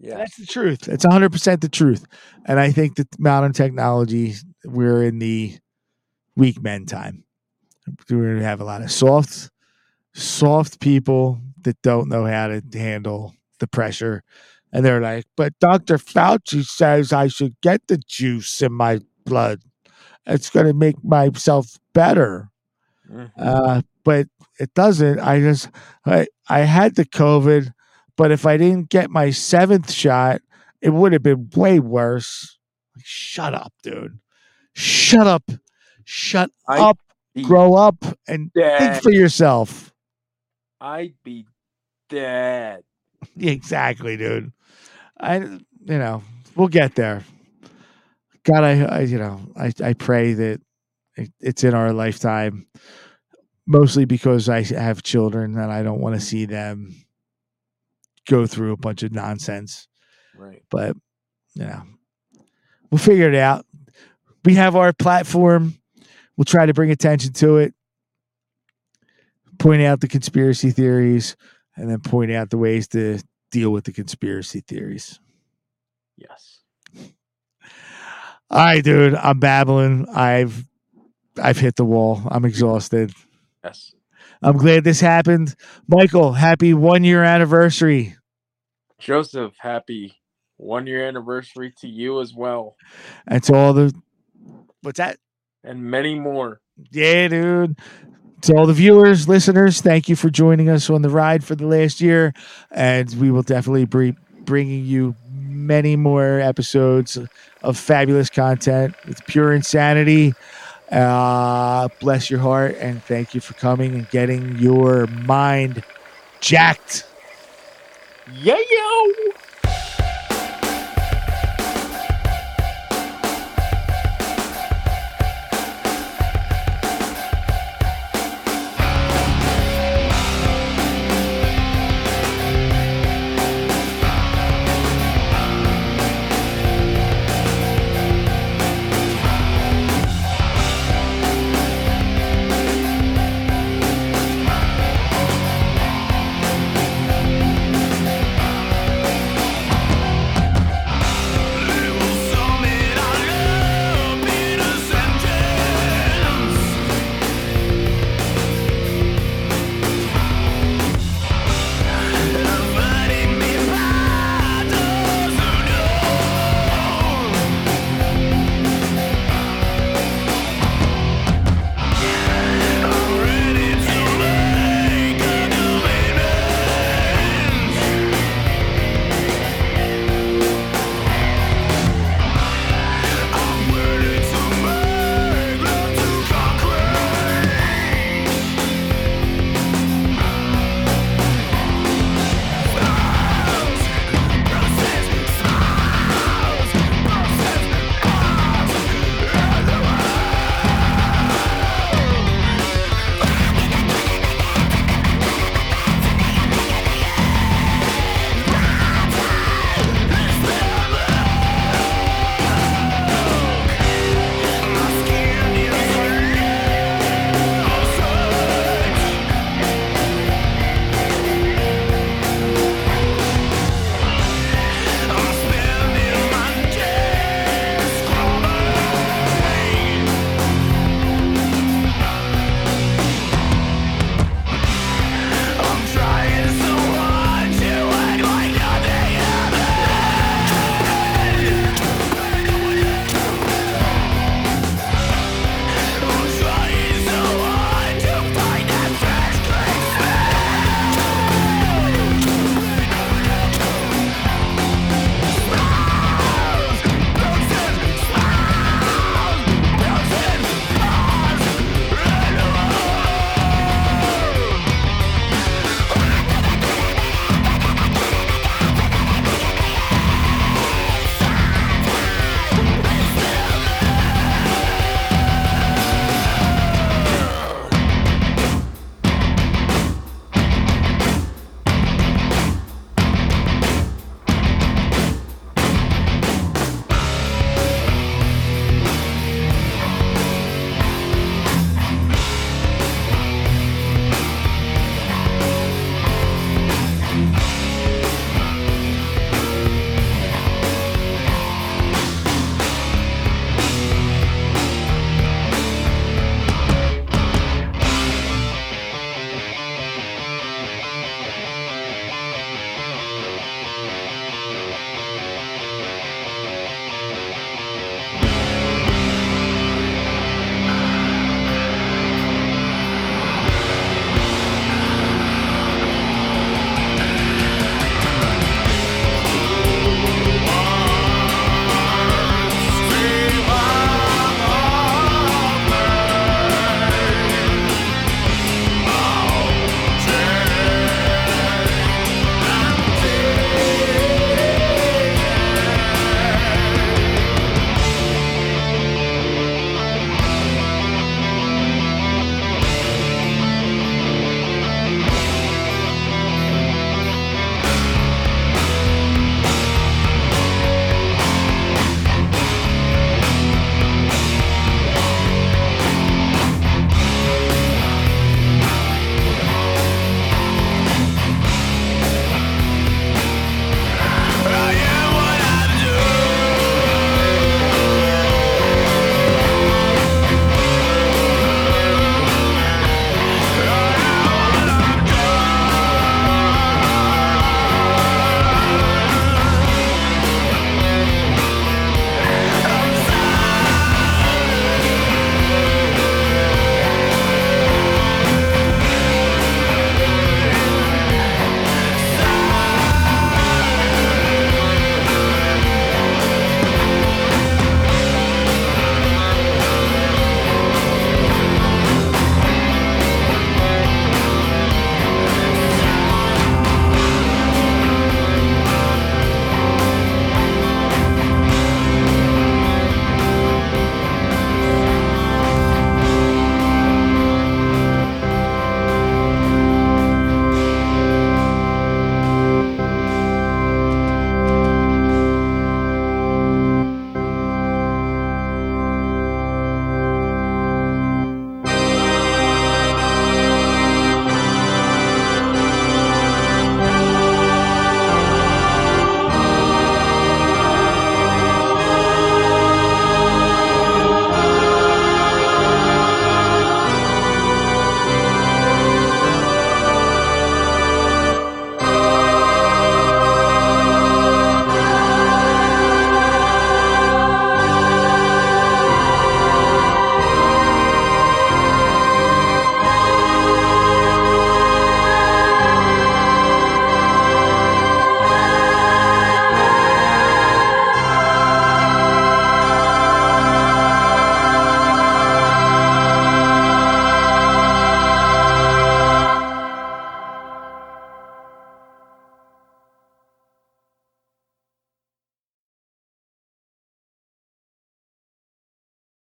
S2: Yeah,
S1: That's the truth. It's 100% the truth. And I think that modern technology, we're in the weak men time. We're to have a lot of soft, soft people that don't know how to handle the pressure. And they're like, but Dr. Fauci says I should get the juice in my blood. It's going to make myself better
S2: Mhm.
S1: uh, but it doesn't. I just I, I had the COVID, but if I didn't get my seventh shot, it would have been way worse. Like, shut up, dude. Shut up. Shut
S2: I-
S1: up. Grow up and think for yourself.
S2: I'd be dead. (laughs)
S1: exactly, dude. I you know we'll get there. God, I, I you know I I pray that it, it's in our lifetime. Mostly because I have children and I don't want to see them go through a bunch of nonsense.
S2: Right.
S1: But you know, we'll figure it out. We have our platform. We'll try to bring attention to it, point out the conspiracy theories, and then point out the ways to deal with the conspiracy theories.
S2: Yes.
S1: All right, dude. I'm babbling. I've I've hit the wall. I'm exhausted.
S2: Yes.
S1: I'm glad this happened. Michael, happy one year anniversary.
S2: Joseph, happy one year anniversary to you as well,
S1: And to all the what's that?
S2: and many more.
S1: Yeah, dude. To all the viewers, listeners, thank you for joining us on the ride for the last year. And we will definitely be bringing you many more episodes of fabulous content with pure insanity. Uh, bless your heart and thank you for coming and getting your mind jacked.
S2: Yeah, yo.